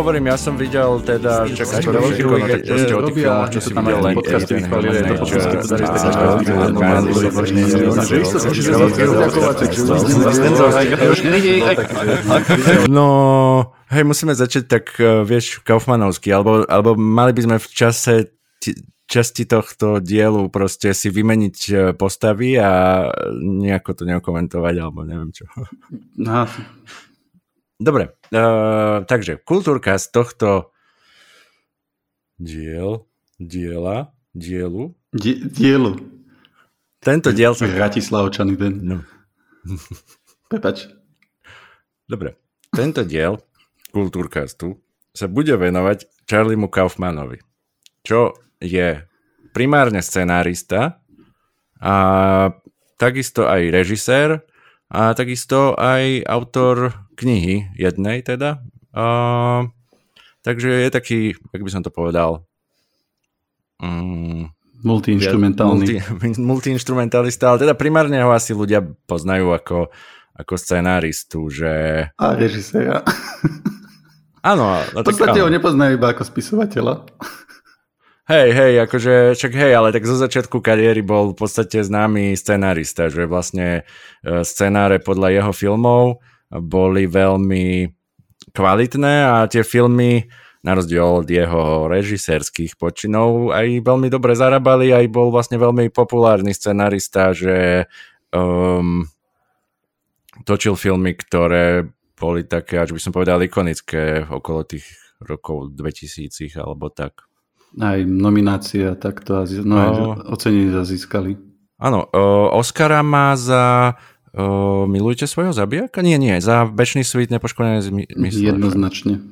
hovorím, ja som videl teda, čak skoro veľký tak proste o tých filmoch, čo si videl len ten No, hej, musíme začať tak, vieš, Kaufmanovsky, alebo, alebo mali by sme v čase časti tohto dielu proste si vymeniť postavy a nejako to neokomentovať, alebo neviem čo. No. Dobre, uh, takže kultúrka z tohto diel, diela, dielu. Die, dielu. Tento diel sa... Bratislavčany ten. No. Prepač. Dobre, tento diel kultúrkastu sa bude venovať Charliemu Kaufmanovi, čo je primárne scenárista a takisto aj režisér a takisto aj autor knihy jednej teda. A, takže je taký, jak by som to povedal, um, multiinstrumentálny. Multi, multiinstrumentalista, ale teda primárne ho asi ľudia poznajú ako, ako scenáristu, že... A režiséra. Áno. No, v podstate áno. ho nepoznajú iba ako spisovateľa. Hej, hej, akože, čak hej, ale tak zo začiatku kariéry bol v podstate známy scenárista, že vlastne e, scenáre podľa jeho filmov boli veľmi kvalitné a tie filmy, na rozdiel od jeho režisérských počinov, aj veľmi dobre zarábali, aj bol vlastne veľmi populárny scenárista, že um, točil filmy, ktoré boli také, až by som povedal, ikonické okolo tých rokov 2000 alebo tak. Aj nominácie a takto, mnohé no, ocenenie získali. Áno, Oscara má za uh, Milujte svojho zabijaka? Nie, nie, za Bečný svít nepoškodené mysle. Jednoznačne.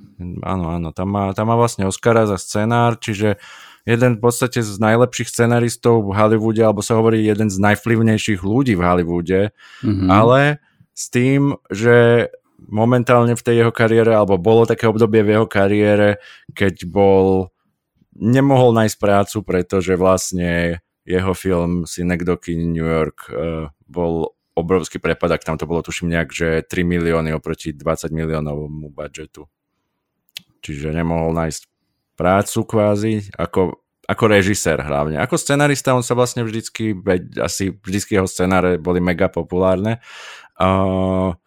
Áno, áno, tam má, tam má vlastne Oscara za scenár, čiže jeden v podstate z najlepších scenaristov v Hollywoode, alebo sa hovorí jeden z najvplyvnejších ľudí v Hollywoode, mm-hmm. ale s tým, že momentálne v tej jeho kariére, alebo bolo také obdobie v jeho kariére, keď bol nemohol nájsť prácu, pretože vlastne jeho film Synecdoche New York uh, bol obrovský prepadak, tam to bolo tuším nejak, že 3 milióny oproti 20 miliónovomu budžetu. Čiže nemohol nájsť prácu kvázi, ako, ako režisér hlavne. Ako scenarista on sa vlastne vždycky, asi vždycky jeho scenáre boli mega populárne. Uh,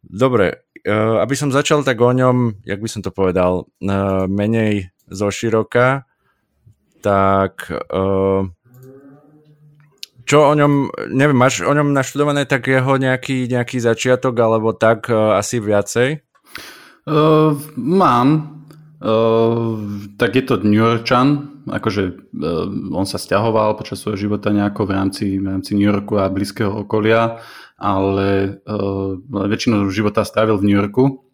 dobre, uh, aby som začal tak o ňom, jak by som to povedal, uh, menej zo široka, tak uh, čo o ňom, neviem, máš o ňom naštudované tak jeho nejaký, nejaký začiatok alebo tak uh, asi viacej? Uh, mám. Uh, tak je to New Yorkčan, akože uh, on sa stiahoval počas svojho života nejako v rámci, v rámci New Yorku a blízkeho okolia, ale uh, väčšinu života strávil v New Yorku,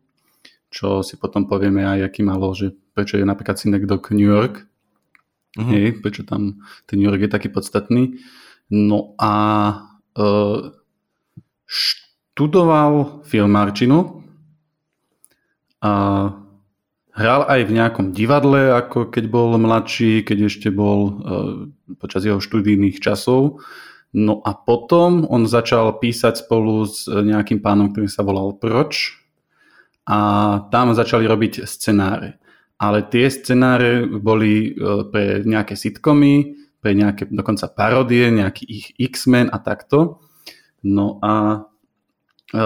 čo si potom povieme aj, aký malo, že prečo je napríklad Synecdoche New York, uh-huh. hej, prečo tam ten New York je taký podstatný. No a uh, študoval filmárčinu a hral aj v nejakom divadle, ako keď bol mladší, keď ešte bol uh, počas jeho študijných časov. No a potom on začal písať spolu s nejakým pánom, ktorý sa volal Proč a tam začali robiť scenáre ale tie scenáre boli e, pre nejaké sitcomy, pre nejaké dokonca parodie, nejaký ich X-Men a takto. No a e,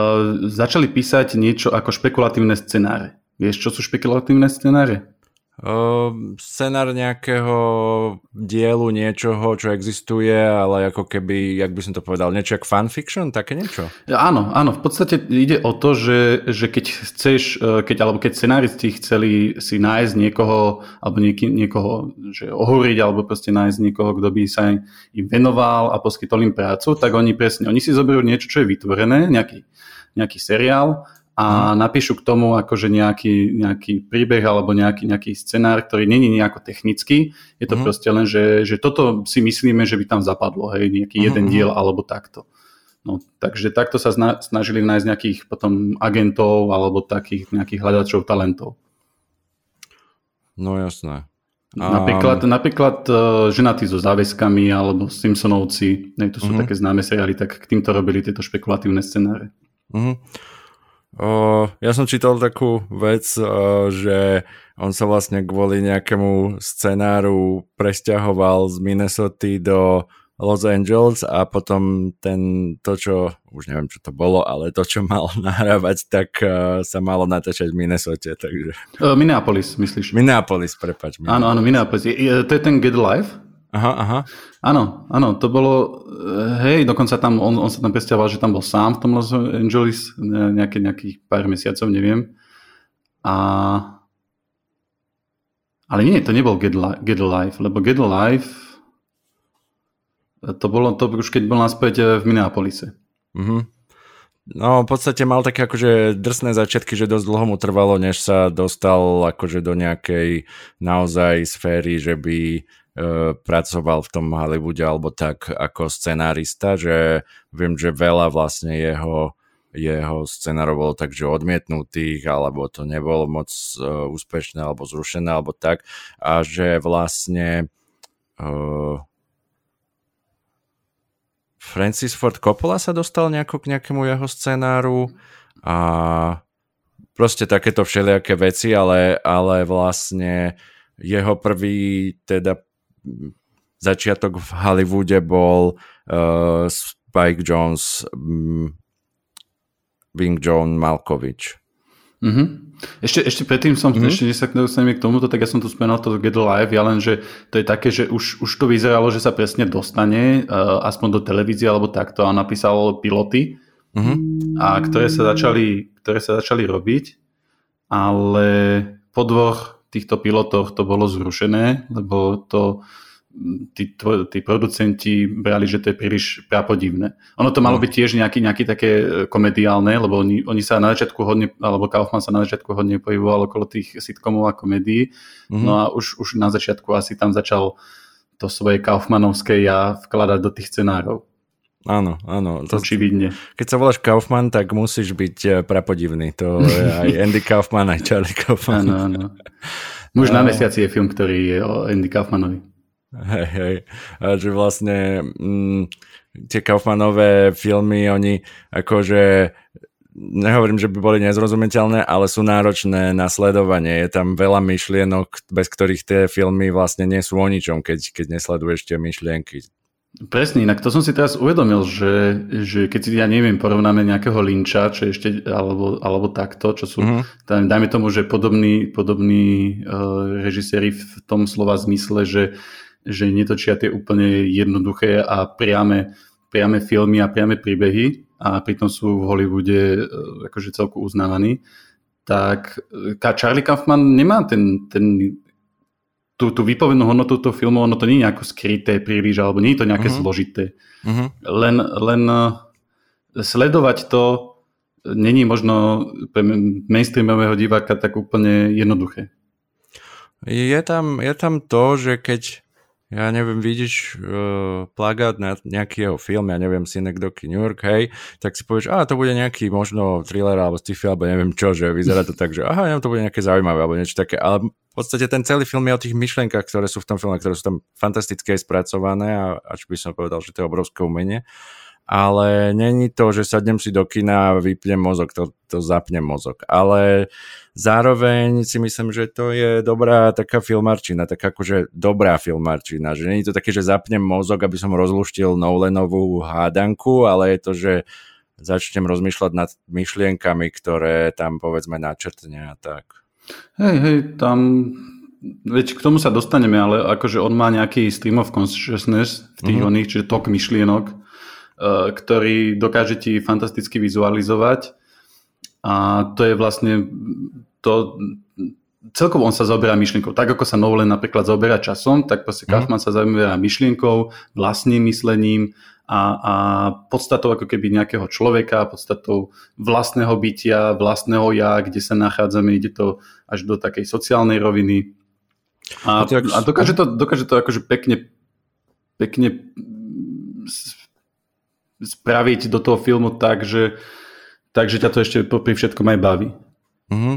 začali písať niečo ako špekulatívne scenáre. Vieš, čo sú špekulatívne scenáre? Uh, scenár nejakého dielu, niečoho, čo existuje, ale ako keby, jak by som to povedal, niečo ako fanfiction, také niečo? Áno, áno, v podstate ide o to, že, že keď chceš, e, keď, alebo keď scenáristi chceli si nájsť niekoho, alebo nieky, niekoho, že ohoriť, alebo proste nájsť niekoho, kto by sa im venoval a poskytol im prácu, tak oni presne, oni si zoberú niečo, čo je vytvorené, nejaký, nejaký seriál a mhm. napíšu k tomu akože nejaký, nejaký príbeh alebo nejaký, nejaký scenár, ktorý není nejako technický. Je to uh-huh. proste len, že, že toto si myslíme, že by tam zapadlo, hej, nejaký uh-huh. jeden diel alebo takto. No, takže takto sa snažili nájsť nejakých potom agentov alebo takých nejakých hľadačov talentov. No jasné. A... Napríklad, napríklad uh, ženatí so záväzkami alebo Simpsonovci, ne, to sú uh-huh. také známe seriály, tak k týmto robili tieto špekulatívne scenáre. Uh-huh. O, ja som čítal takú vec, o, že on sa vlastne kvôli nejakému scenáru presťahoval z Minnesota do Los Angeles a potom ten, to, čo, už neviem, čo to bolo, ale to, čo mal nahrávať, tak uh, sa malo natáčať v Minnesota, takže... Uh, Minneapolis, myslíš? Minneapolis, prepač. Minneapolis. Áno, áno, Minneapolis. Je, je, to je ten Get Live? Aha, aha. Áno, áno, to bolo, hej, dokonca tam, on, on sa tam predstavoval, že tam bol sám v tom Los Angeles nejaké, nejakých pár mesiacov, neviem. A... Ale nie, to nebol Get, Li- Get Alive, lebo Get Alive to bolo to už keď bol naspäť v Minneapolise. Mhm. No, v podstate mal také akože drsné začiatky, že dosť dlho mu trvalo, než sa dostal akože do nejakej naozaj sféry, že by pracoval v tom Hollywoode alebo tak ako scenárista, že viem, že veľa vlastne jeho jeho scenárov bolo tak, že odmietnutých, alebo to nebolo moc uh, úspešné, alebo zrušené, alebo tak. A že vlastne uh, Francis Ford Coppola sa dostal nejako k nejakému jeho scenáru a proste takéto všelijaké veci, ale, ale vlastne jeho prvý teda začiatok v Hollywoode bol uh, Spike Jones, um, Wing John Malkovich. Mm-hmm. Ešte, ešte predtým som, mm-hmm. ešte sa dostaneme k tomuto, tak ja som tu spomenul to Get Live, ja len, že to je také, že už, už to vyzeralo, že sa presne dostane, uh, aspoň do televízie alebo takto a napísal piloty, mm-hmm. a ktoré sa, začali, ktoré sa začali robiť, ale po dvoch týchto pilotoch to bolo zrušené, lebo to tí, tí producenti brali, že to je príliš prapodivné. Ono to malo no. byť tiež nejaký, nejaký také e, komediálne, lebo oni, oni sa na začiatku hodne, alebo Kaufman sa na začiatku hodne pohyboval okolo tých sitcomov a komédií, mm-hmm. no a už, už na začiatku asi tam začal to svoje Kaufmanovské ja vkladať do tých scenárov. Áno, áno. To, Očividne. Keď sa voláš Kaufman, tak musíš byť e, prapodivný. To je aj Andy Kaufman, aj Charlie Kaufman. Áno, áno. Muž na mesiaci je film, ktorý je o Andy Kaufmanovi. Hej, hej. A že vlastne mm, tie Kaufmanové filmy, oni akože nehovorím, že by boli nezrozumiteľné, ale sú náročné na sledovanie. Je tam veľa myšlienok, bez ktorých tie filmy vlastne nie sú o ničom, keď, keď nesleduješ tie myšlienky. Presne, inak to som si teraz uvedomil, že, že keď si, ja neviem, porovnáme nejakého linča, čo ešte, alebo, alebo takto, čo sú, mm-hmm. tam, dajme tomu, že podobní, podobní uh, režiséri v tom slova zmysle, že, že netočia tie úplne jednoduché a priame, priame filmy a priame príbehy a pritom sú v Hollywoode uh, akože celku uznávaní, tak uh, Charlie Kaufman nemá ten, ten tú, tú výpovednú hodnotu toho filmu, ono to nie je nejako skryté príliš, alebo nie je to nejaké uh-huh. zložité. Uh-huh. Len, len eh, sledovať to není možno pre mainstreamového diváka tak úplne jednoduché. Je tam, je tam to, že keď ja neviem, vidíš uh, plagát na nejaký jeho film, ja neviem, Synecdoche New York, hej, tak si povieš, a to bude nejaký možno thriller alebo sci-fi, alebo neviem čo, že vyzerá to tak, že aha, neviem, to bude nejaké zaujímavé alebo niečo také, ale v podstate ten celý film je o tých myšlienkach, ktoré sú v tom filme, ktoré sú tam fantastické spracované a až by som povedal, že to je obrovské umenie ale není to, že sadnem si do kina a vypnem mozog, to, to zapnem mozog. Ale zároveň si myslím, že to je dobrá taká filmarčina, taká akože dobrá filmarčina, že není to také, že zapnem mozog, aby som rozluštil Nolanovú hádanku, ale je to, že začnem rozmýšľať nad myšlienkami, ktoré tam povedzme načrtne a tak. Hej, hej, tam Veď k tomu sa dostaneme, ale akože on má nejaký stream of consciousness v tých mm-hmm. oných, čiže tok myšlienok, Eh, ktorý dokáže ti fantasticky vizualizovať a to je vlastne to, celkovo on sa zaoberá myšlienkou. Tak ako sa Nolan napríklad zaoberá časom, tak proste mm. Kaufman sa zaoberá myšlienkou, vlastným myslením a, a podstatou ako keby nejakého človeka, podstatou vlastného bytia, vlastného ja, kde sa nachádzame, ide to až do takej sociálnej roviny. A, a dokáže to, dokáže to akože pekne, pekne spraviť do toho filmu tak, že, takže ťa to ešte pri všetkom aj baví. Mm-hmm.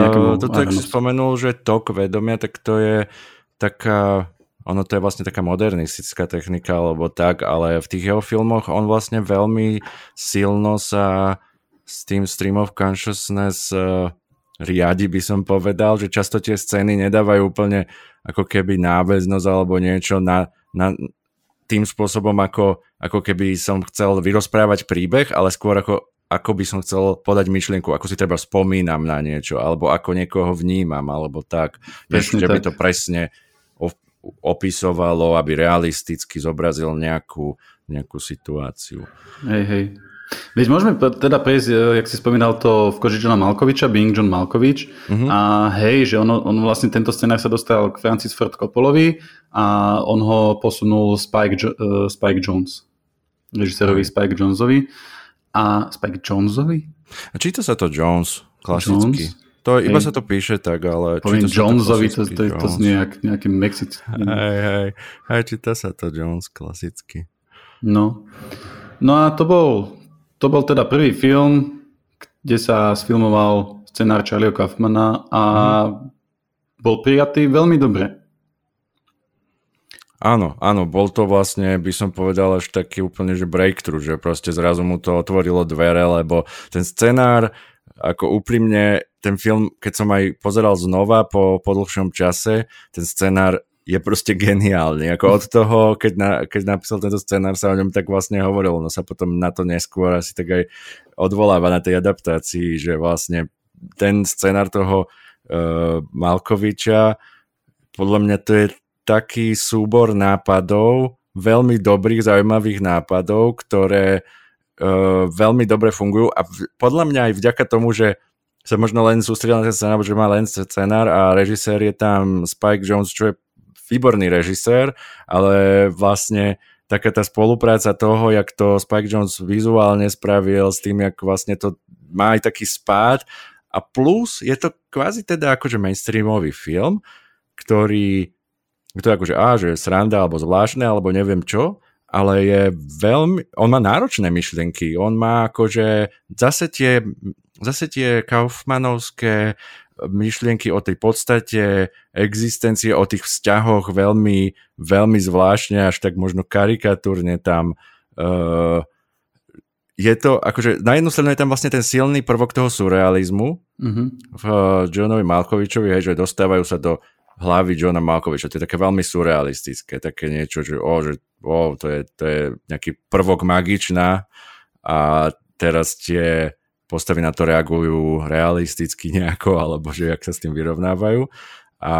Uh, toto, ak si spomenul, že tok vedomia, tak to je taká, ono to je vlastne taká modernistická technika, alebo tak, ale v tých jeho filmoch on vlastne veľmi silno sa s tým stream of consciousness uh, riadi, by som povedal, že často tie scény nedávajú úplne ako keby náväznosť alebo niečo na, na tým spôsobom, ako, ako keby som chcel vyrozprávať príbeh, ale skôr ako, ako by som chcel podať myšlienku, ako si treba spomínam na niečo, alebo ako niekoho vnímam, alebo tak. Presne že tak. by to presne opisovalo, aby realisticky zobrazil nejakú, nejakú situáciu. Hej, hej. Veď môžeme teda prejsť, e, jak si spomínal to v koži Johna Malkoviča, Being John Malkovič. Uh-huh. A hej, že on, on vlastne tento scenár sa dostal k Francis Ford Coppolovi a on ho posunul Spike, uh, Spike Jones, režisérovi uh-huh. Spike Jonesovi. A Spike Jonesovi? A číta sa to Jones, klasicky. Jones? To, iba hej. sa to píše tak, ale... Poviem Jonesovi, to, to, to, to znie jak, nejaký mexický. Hej, hej, hej, číta sa to Jones klasicky. No. No a to bol, to bol teda prvý film, kde sa sfilmoval scenár Charlieho Kaufmana a mm. bol prijatý veľmi dobre. Áno, áno, bol to vlastne, by som povedal, až taký úplne, že breakthrough, že proste zrazu mu to otvorilo dvere, lebo ten scenár, ako úprimne, ten film, keď som aj pozeral znova po, po dlhšom čase, ten scenár je proste geniálny. Ako od toho, keď, na, keď napísal tento scenár, sa o ňom tak vlastne hovorilo. No sa potom na to neskôr asi tak aj odvoláva na tej adaptácii, že vlastne ten scenár toho uh, Malkoviča, podľa mňa to je taký súbor nápadov, veľmi dobrých, zaujímavých nápadov, ktoré uh, veľmi dobre fungujú a v, podľa mňa aj vďaka tomu, že sa možno len sústredil na ten scenár, že má len scenár a režisér je tam Spike Jones, čo je výborný režisér, ale vlastne taká tá spolupráca toho, jak to Spike Jones vizuálne spravil s tým, jak vlastne to má aj taký spád. A plus je to kvázi teda akože mainstreamový film, ktorý to je akože, á, že je sranda alebo zvláštne, alebo neviem čo, ale je veľmi, on má náročné myšlienky, on má akože zase tie, zase tie kaufmanovské myšlienky o tej podstate existencie, o tých vzťahoch veľmi, veľmi zvláštne, až tak možno karikatúrne tam uh, je to, akože na jednu stranu je tam vlastne ten silný prvok toho surrealizmu mm-hmm. v uh, Johnovi Malkovičovi, hej, že dostávajú sa do hlavy Johna Malkoviča, to je také veľmi surrealistické, také niečo, že, oh, že oh, to, je, to je nejaký prvok magičná a teraz tie postavy na to reagujú realisticky nejako, alebo že jak sa s tým vyrovnávajú. A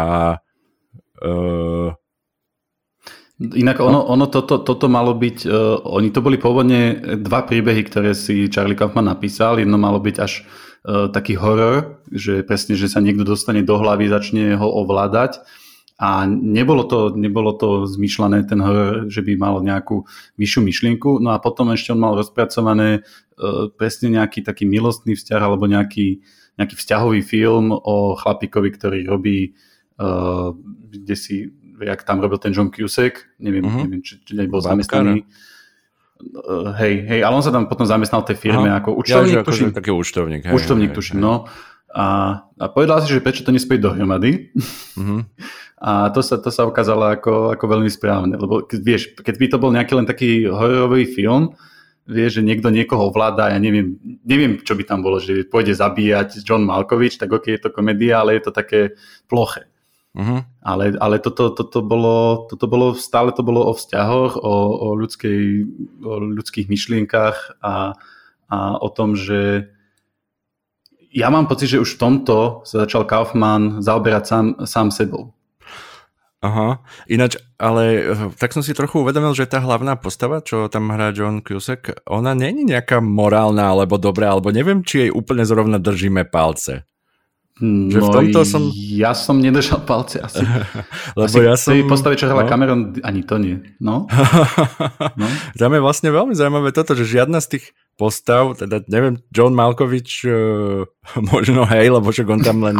uh, Inak ono, ono toto, toto malo byť, uh, oni to boli pôvodne dva príbehy, ktoré si Charlie Kaufman napísal. Jedno malo byť až uh, taký horor, že presne, že sa niekto dostane do hlavy, začne ho ovládať a nebolo to, nebolo to zmyšľané ten horor, že by mal nejakú vyššiu myšlienku. No a potom ešte on mal rozpracované uh, presne nejaký taký milostný vzťah alebo nejaký, nejaký vzťahový film o chlapíkovi, ktorý robí uh, kde si, jak tam robil ten John Cusack, neviem, uh-huh. neviem či, či nebol Babka, zamestnaný. Uh, hej, hej, ale on sa tam potom zamestnal v tej firme Aha. ako účtovník, ja, tuším. Taký účtovník. Hej, účtovník, hej, tuším, hej. no. A, a povedal si, že prečo to nespojiť dohromady. Uh-huh. A to sa, to sa ukázalo ako, ako veľmi správne, lebo vieš, keď by to bol nejaký len taký hororový film, vieš, že niekto niekoho ovláda, ja neviem, neviem, čo by tam bolo, že pôjde zabíjať John Malkovich, tak ok, je to komédia, ale je to také ploché. Uh-huh. Ale, ale toto, toto, bolo, toto bolo, stále to bolo o vzťahoch, o, o, ľudskej, o ľudských myšlienkach a, a o tom, že ja mám pocit, že už v tomto sa začal Kaufman zaoberať sám, sám sebou. Aha, ináč, ale eh, tak som si trochu uvedomil, že tá hlavná postava, čo tam hrá John Cusack, ona není nejaká morálna alebo dobrá, alebo neviem, či jej úplne zrovna držíme palce. Že no v tomto som... Ja som nedržal palce asi. Lebo asi ja som... postave, čo hrala no? Cameron, ani to nie. No? no? Tam je vlastne veľmi zaujímavé toto, že žiadna z tých postav, teda neviem, John Malkovič, uh, možno hej, lebo však on tam len...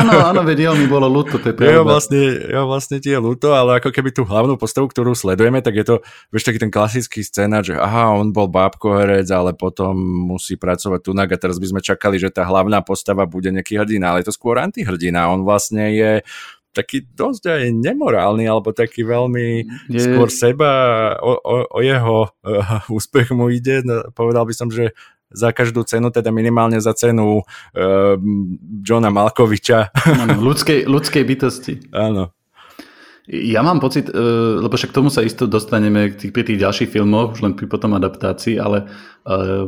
áno, áno, vedel, mi bolo ľúto, to je pravda. Jo, vlastne, jo, vlastne ti je ľúto, ale ako keby tú hlavnú postavu, ktorú sledujeme, tak je to, vieš, taký ten klasický scénar, že aha, on bol bábkoherec, ale potom musí pracovať tunak a teraz by sme čakali, že tá hlavná postava bude nejaký hrdina, ale je to skôr antihrdina, on vlastne je taký dosť aj nemorálny, alebo taký veľmi je... skôr seba, o, o, o jeho uh, úspech mu ide. No, povedal by som, že za každú cenu, teda minimálne za cenu uh, Johna Malkoviča. Ano, ľudskej, ľudskej bytosti. Áno. Ja mám pocit, e, lebo však k tomu sa isto dostaneme pri tých ďalších filmoch, už len pri potom adaptácii, ale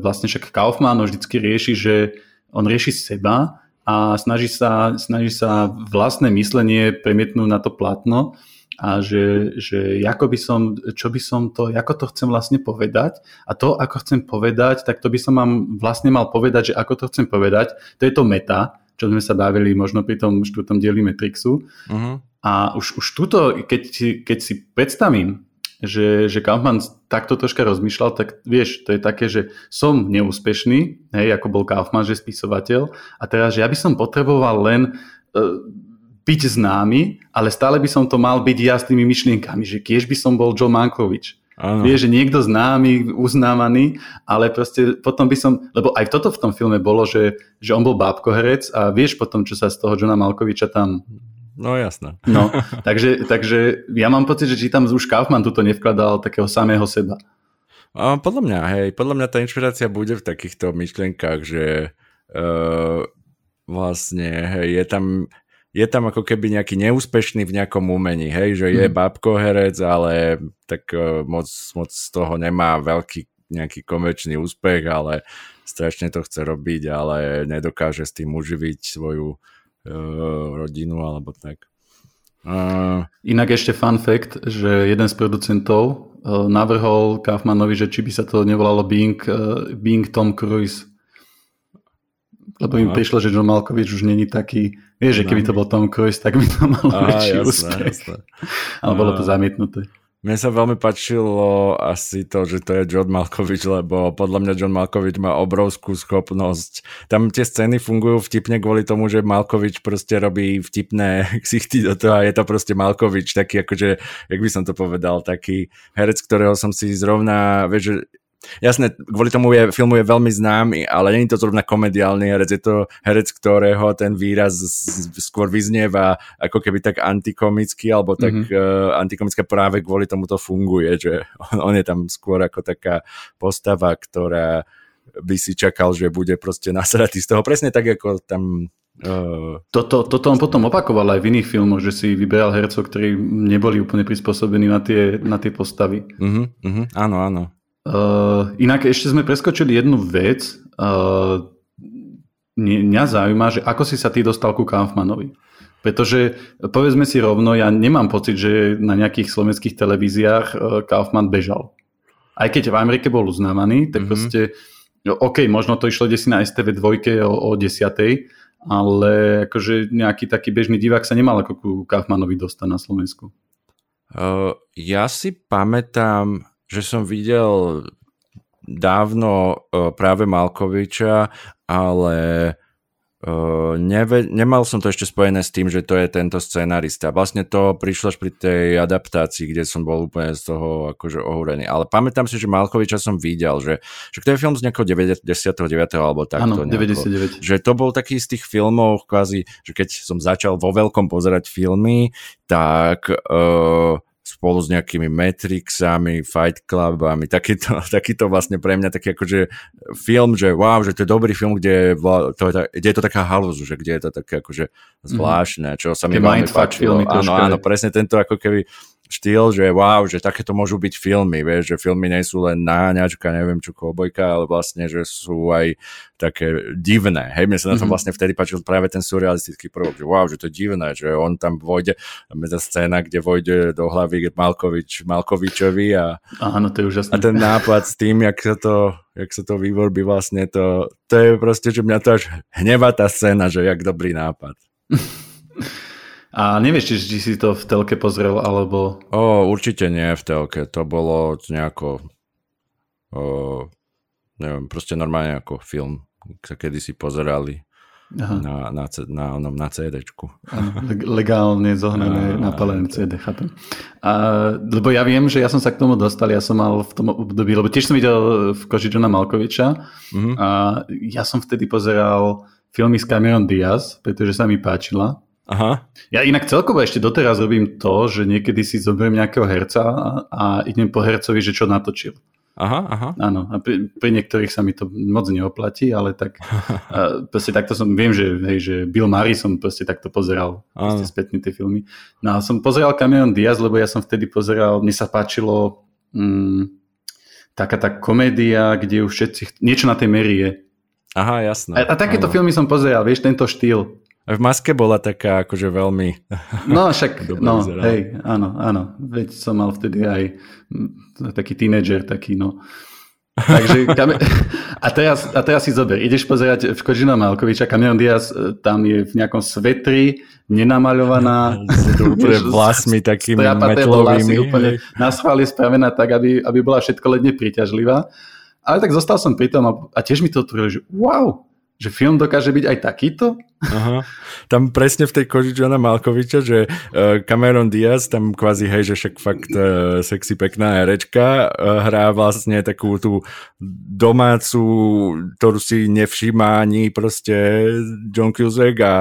vlastne však Kaufman vždycky rieši, že on rieši seba a snaží sa, snaží sa vlastné myslenie premietnúť na to platno a že, že ako by som, čo by som to, ako to chcem vlastne povedať a to, ako chcem povedať, tak to by som vám vlastne mal povedať, že ako to chcem povedať, to je to meta, čo sme sa bavili možno pri tom štvrtom dieli Matrixu. Uh-huh. A už, už tuto, keď, keď si predstavím, že, že Kaufman takto troška rozmýšľal, tak vieš, to je také, že som neúspešný, hej, ako bol Kaufman, že spisovateľ, a teraz, že ja by som potreboval len uh, byť známy, ale stále by som to mal byť ja s tými myšlienkami, že kiež by som bol Joe Mankovič. Ano. Vieš, že niekto známy, uznávaný, ale proste potom by som, lebo aj toto v tom filme bolo, že, že on bol bábkoherec a vieš potom, čo sa z toho Johna Malkoviča tam No jasné. No, takže, takže ja mám pocit, že či tam už Kaufman tuto nevkladal takého samého seba. A podľa mňa, hej, podľa mňa tá inšpirácia bude v takýchto myšlienkach, že uh, vlastne, hej, je tam, je tam ako keby nejaký neúspešný v nejakom umení, hej, že je mm. babko herec, ale tak uh, moc, moc z toho nemá veľký nejaký komerčný úspech, ale strašne to chce robiť, ale nedokáže s tým uživiť svoju Eh, rodinu alebo tak. Uh, Inak ešte fun fact, že jeden z producentov uh, navrhol Kaufmanovi, že či by sa to nevolalo Bing, uh, Bing Tom Cruise. Lebo im prišlo, že John Malkovich už není taký, vieš, že keby to bol Tom Cruise, tak by to malo väčší úspech. Ale bolo to zamietnuté. Mne sa veľmi páčilo asi to, že to je John Malkovich, lebo podľa mňa John Malkovich má obrovskú schopnosť. Tam tie scény fungujú vtipne kvôli tomu, že Malkovich proste robí vtipné ksichty do toho a je to proste Malkovich, taký akože, jak by som to povedal, taký herec, ktorého som si zrovna, vieš, Jasné, kvôli tomu je, filmu je veľmi známy, ale je to zrovna komediálny herec, je to herec, ktorého ten výraz skôr vyznieva ako keby tak antikomický, alebo tak mm-hmm. uh, antikomické práve kvôli tomu to funguje, že on, on je tam skôr ako taká postava, ktorá by si čakal, že bude proste nasratý z toho. Presne tak, ako tam Uh... Toto, toto on potom opakoval aj v iných filmoch, že si vyberal hercov, ktorí neboli úplne prispôsobení na tie, na tie postavy. Uh-huh, uh-huh, áno, áno. Uh, inak ešte sme preskočili jednu vec. Uh, mňa zaujíma, že ako si sa ty dostal ku Kaufmanovi. Pretože povedzme si rovno, ja nemám pocit, že na nejakých slovenských televíziách uh, Kaufman bežal. Aj keď v Amerike bol uznávaný, tak mm-hmm. proste, no, OK, možno to išlo desi na STV 2 o, o 10, ale akože nejaký taký bežný divák sa nemal ako ku Kaufmanovi dostať na Slovensku. Uh, ja si pamätám, že som videl dávno uh, práve Malkoviča, ale uh, neve, nemal som to ešte spojené s tým, že to je tento scenarista. Vlastne to prišlo až pri tej adaptácii, kde som bol úplne z toho akože ohúrený. Ale pamätám si, že Malkoviča som videl, že, že to je film z nejakého 99. alebo takto. Áno, 99. Že to bol taký z tých filmov, kvázi, že keď som začal vo veľkom pozerať filmy, tak uh, spolu s nejakými Matrixami, Fight Clubami, takýto, takýto vlastne pre mňa taký akože film, že wow, že to je dobrý film, kde je, to, kde je to taká halúzu, že kde je to také akože mhm. zvláštne, čo sa mi veľmi páčilo. Áno, áno, presne tento ako keby štýl, že wow, že takéto môžu byť filmy, vieš, že filmy nie sú len náňačka, neviem čo, kobojka, ale vlastne, že sú aj také divné. Hej, mne sa na tom mm-hmm. vlastne vtedy páčil práve ten surrealistický prvok, že wow, že to je divné, že on tam vojde, tam je tá scéna, kde vojde do hlavy Malkovič, Malkovičovi a, Áno, to je úžasné. a ten nápad s tým, jak sa to, jak sa to vyvorbí vlastne, to, to je proste, že mňa to až hnevá tá scéna, že jak dobrý nápad. A nevieš, či, či si to v telke pozrel, alebo... O, určite nie v telke. To bolo nejako... O, neviem, proste normálne ako film, sa kedysi pozerali Aha. na, na, na, na, na CD-čku. Legálne zohnané, napalené CD, chápem. A, lebo ja viem, že ja som sa k tomu dostal, ja som mal v tom období, lebo tiež som videl v koži Johna Malkoviča mm-hmm. a ja som vtedy pozeral filmy s Cameron Diaz, pretože sa mi páčila Aha. Ja inak celkovo ešte doteraz robím to, že niekedy si zoberiem nejakého herca a, idem po hercovi, že čo natočil. Aha, aha. Áno, a pri, pri niektorých sa mi to moc neoplatí, ale tak a proste takto som, viem, že, hej, že Bill Murray som proste takto pozeral proste spätne tie filmy. No a som pozeral Cameron Diaz, lebo ja som vtedy pozeral, mne sa páčilo mm, taká tá komédia, kde už všetci, niečo na tej mery je. Aha, jasné. A, a takéto áno. filmy som pozeral, vieš, tento štýl. A v maske bola taká akože veľmi... No však, no, hej, áno, áno. Veď som mal vtedy aj taký tínedžer, taký, no. Takže, a, teraz, a teraz si zober, ideš pozerať v Kožina Malkoviča, Cameron Diaz e, tam je v nejakom svetri, nenamaľovaná. úplne vlasmi takými metlovými. Úplne na schvál je spravená tak, aby, aby bola všetko ledne príťažlivá. Ale tak zostal som pri tom a, a tiež mi to otvorilo, že wow, že film dokáže byť aj takýto? Aha. Tam presne v tej koži Johna Malkoviča, že uh, Cameron Diaz tam kvázi, hej, že však fakt uh, sexy pekná herečka uh, hrá vlastne takú tú domácu, ktorú si nevšíma ani proste John Cusack a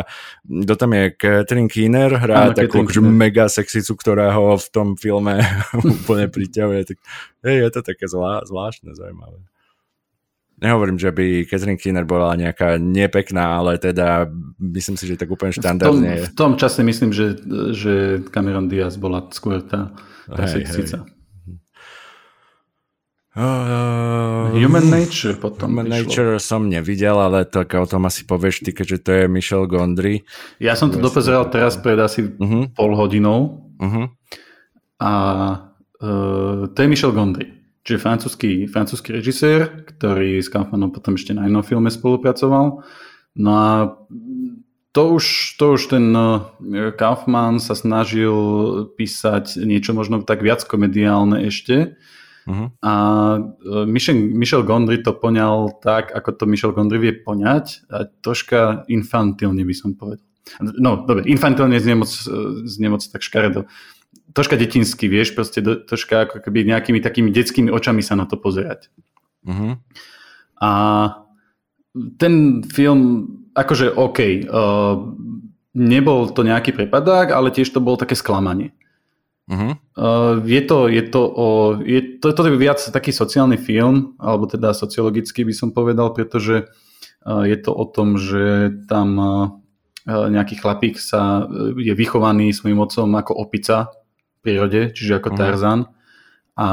to tam je Catherine Keener, hrá ano, takú akože mega sexicu, ktorá ho v tom filme úplne priťahuje. Tak, hej, je to také zvlá, zvláštne, zaujímavé nehovorím, že by Catherine Keener bola nejaká nepekná, ale teda myslím si, že tak úplne štandardne. V tom, v tom čase myslím, že, že Cameron Diaz bola skôr tá, tá hej, sexica. Hej. Uh, Human Nature potom Human Nature som nevidel, ale to, o tom asi povieš ty, keďže to je Michel Gondry. Ja som to dopozeral teraz pred asi uh-huh. pol hodinou uh-huh. a uh, to je Michel Gondry. Čiže francúzsky, francúzsky režisér, ktorý s Kaufmanom potom ešte na jednom filme spolupracoval. No a to už, to už ten eh, Kaufman sa snažil písať niečo možno tak viac komediálne ešte. Uh-huh. A eh, Michel, Michel Gondry to poňal tak, ako to Michel Gondry vie poňať. A troška infantilne by som povedal. No, dobre, infantilne znie moc, eh, znie moc tak škaredo troška detinský, vieš, proste do, troška ako keby nejakými takými detskými očami sa na to pozerať. Uh-huh. A ten film, akože OK, uh, nebol to nejaký prepadák, ale tiež to bolo také sklamanie. Uh-huh. Uh, je to, je to, o, je to, to je viac taký sociálny film, alebo teda sociologický by som povedal, pretože uh, je to o tom, že tam uh, nejaký chlapík sa je vychovaný svojim otcom ako opica prírode, čiže ako mhm. Tarzan. A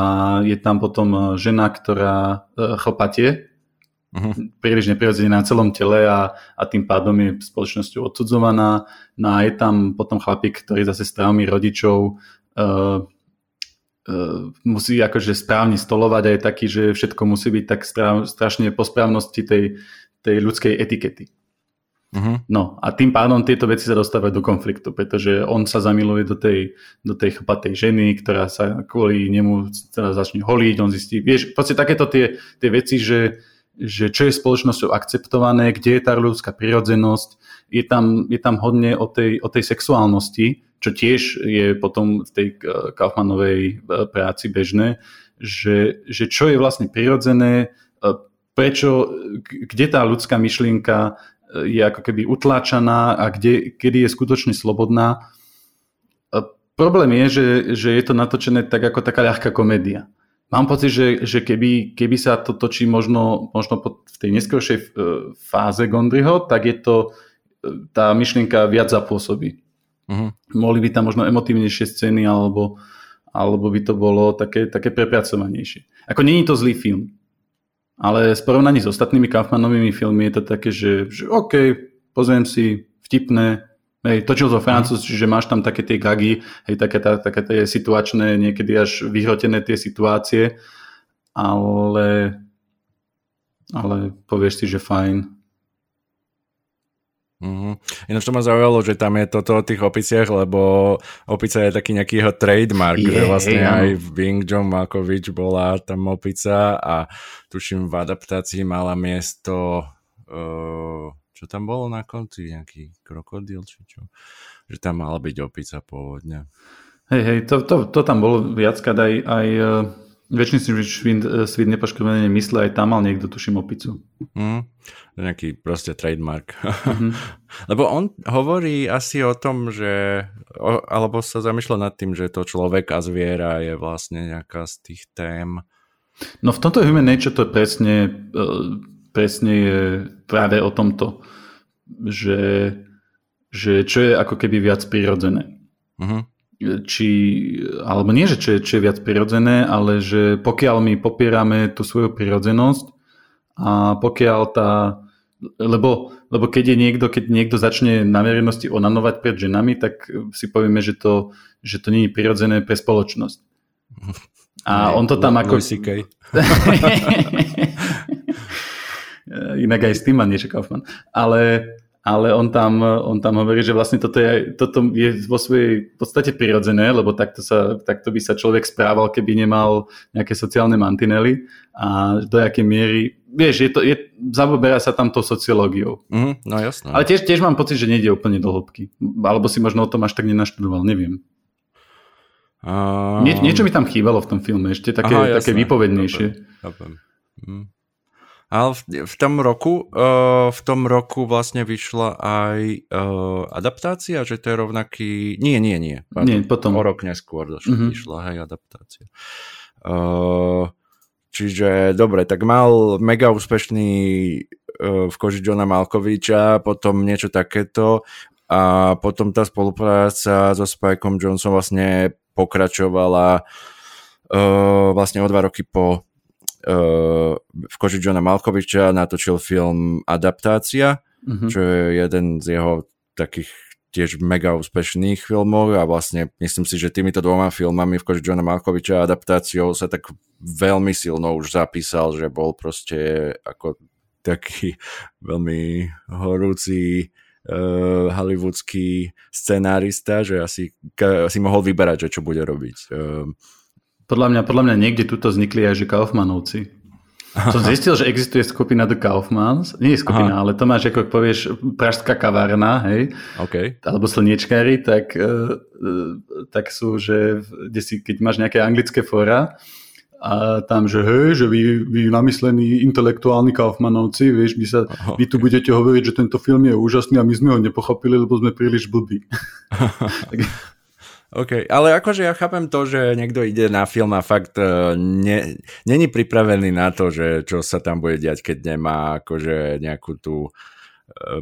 je tam potom e, žena, ktorá e, chlpatie, uh-huh. príliš neprirodzene na celom tele a, a tým pádom je spoločnosťou odsudzovaná. No a je tam potom chlapík, ktorý zase s trávmi rodičov uh, uh, musí akože správne stolovať a je taký, že všetko musí byť tak strašne po správnosti tej, tej ľudskej etikety. Uh-huh. No a tým pádom tieto veci sa dostávajú do konfliktu, pretože on sa zamiluje do tej, do tej chlpatej ženy, ktorá sa kvôli nemu teda začne holiť, on zistí, vieš, proste takéto tie, tie veci, že, že čo je spoločnosťou akceptované, kde je tá ľudská prirodzenosť, je tam, je tam hodne o tej, o tej sexuálnosti, čo tiež je potom v tej eh, Kaufmanovej eh, práci bežné, že, že čo je vlastne prirodzené, eh, prečo, kde tá ľudská myšlienka je ako keby utláčaná a kde, kedy je skutočne slobodná. Problém je, že, že je to natočené tak ako taká ľahká komédia. Mám pocit, že, že keby, keby sa to točí možno, možno v tej neskôršej e, fáze Gondryho, tak je to, e, tá myšlienka viac zapôsobí. Uh-huh. Mohli by tam možno emotívnejšie scény alebo, alebo by to bolo také, také prepracovanejšie. Ako není to zlý film. Ale v porovnaní s ostatnými Kaufmanovými filmy je to také, že, že OK, pozriem si, vtipné, hej, točil to Francúz, mm. čiže máš tam také tie gagy, hej, také, tá, také tie situačné, niekedy až vyhrotené tie situácie, ale, ale povieš si, že fajn. Mm-hmm. Ináč to ma zaujalo, že tam je toto o tých opiciach, lebo opica je taký nejaký jeho trademark, je, že vlastne je, aj v Bing John Malkovich bola tam opica a tuším v adaptácii mala miesto uh, čo tam bolo na konci, nejaký krokodil či čo, že tam mala byť opica pôvodne. Hej, hej, to, to, to tam bolo viackrát aj, aj uh Väčšiny si svit, svit nepoškodené mysle, aj tam mal niekto, tuším, opicu. Mm, nejaký proste trademark. Mm-hmm. Lebo on hovorí asi o tom, že, o, alebo sa zamýšľa nad tým, že to človek a zviera je vlastne nejaká z tých tém. No v tomto Human Nature to presne, e, presne je práve o tomto, že, že čo je ako keby viac prirodzené. Uh-huh. Či, alebo nie, že čo je, čo je viac prirodzené, ale že pokiaľ my popierame tú svoju prirodzenosť a pokiaľ tá lebo, lebo keď je niekto, keď niekto začne na verejnosti onanovať pred ženami, tak si povieme, že to, že to nie je prirodzené pre spoločnosť. A on to tam ako... Inak aj s tým má niečo Kaufman. Ale, ale on, tam, on tam hovorí, že vlastne toto je, toto je vo svojej podstate prirodzené, lebo takto, sa, takto by sa človek správal, keby nemal nejaké sociálne mantinely a do jakej miery, vieš, je to, je, zaoberá sa tam tou sociológiou. Mm, no jasné. Ale tiež, tiež mám pocit, že nejde úplne do hĺbky. Alebo si možno o tom až tak nenaštudoval, neviem. Um... Nie, niečo mi tam chýbalo v tom filme, ešte také, Aha, také výpovednejšie. Hm. Ale v, v tom roku uh, v tom roku vlastne vyšla aj uh, adaptácia, že to je rovnaký... Nie, nie, nie. Pardon. Nie, potom. O rok neskôr došla, mm-hmm. vyšla aj adaptácia. Uh, čiže dobre, tak mal mega úspešný uh, v koži Johna Malkoviča, potom niečo takéto a potom tá spolupráca so Spikeom Johnson vlastne pokračovala uh, vlastne o dva roky po v koži Johna Malkoviča natočil film Adaptácia, uh-huh. čo je jeden z jeho takých tiež mega úspešných filmov a vlastne myslím si, že týmito dvoma filmami v koži Johna Malkoviča a adaptáciou sa tak veľmi silno už zapísal, že bol proste ako taký veľmi horúci uh, hollywoodský scenárista, že asi, asi mohol vyberať, že čo bude robiť. Uh, podľa mňa, podľa mňa niekde tuto vznikli aj že Kaufmanovci. Som zistil, že existuje skupina The Kaufmans. Nie je skupina, Aha. ale to máš, ako povieš, pražská kavárna, hej? Okay. Alebo slniečkári, tak, uh, tak sú, že kde si, keď máš nejaké anglické fóra, a tam, že hej, že vy, vy namyslení intelektuálni Kaufmanovci, vieš, vy, sa, oh, vy tu budete hovoriť, že tento film je úžasný a my sme ho nepochopili, lebo sme príliš blbí. OK, ale akože ja chápem to, že niekto ide na film a fakt uh, ne, není pripravený na to, že čo sa tam bude diať, keď nemá akože nejakú tú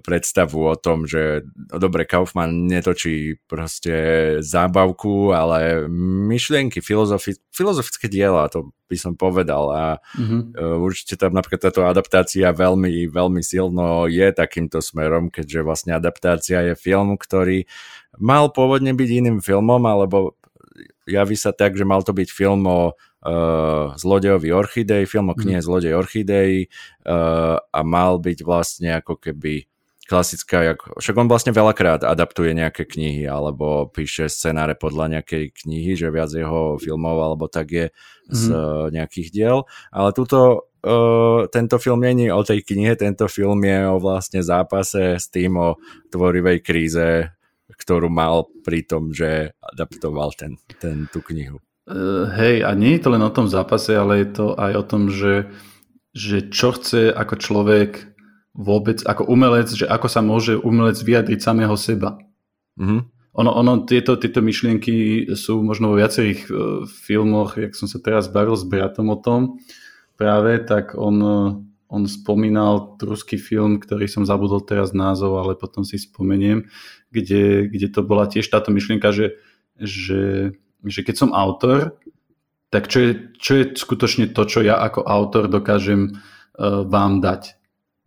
predstavu o tom, že no dobre, Kaufman netočí proste zábavku, ale myšlienky, filozofi- filozofické diela, to by som povedal a mm-hmm. určite tam napríklad táto adaptácia veľmi, veľmi silno je takýmto smerom, keďže vlastne adaptácia je film, ktorý mal pôvodne byť iným filmom, alebo javí sa tak, že mal to byť film o uh, Zlodejovi orchidei, film o knihe mm. Zlodej orchidei uh, a mal byť vlastne ako keby klasická, jak, však on vlastne veľakrát adaptuje nejaké knihy alebo píše scenáre podľa nejakej knihy, že viac jeho filmov alebo tak je mm. z uh, nejakých diel, ale túto Uh, tento film není o tej knihe, tento film je o vlastne zápase s tým o tvorivej kríze, ktorú mal pri tom, že adaptoval ten, ten, tú knihu. Uh, hej, a nie je to len o tom zápase, ale je to aj o tom, že, že čo chce ako človek vôbec, ako umelec, že ako sa môže umelec vyjadriť samého seba. Mm-hmm. Ono, ono tieto, tieto myšlienky sú možno vo viacerých uh, filmoch, jak som sa teraz bavil s bratom o tom práve, tak on, on spomínal ruský film, ktorý som zabudol teraz názov, ale potom si spomeniem, kde, kde to bola tiež táto myšlienka, že, že že keď som autor, tak čo je, čo je skutočne to, čo ja ako autor dokážem uh, vám dať.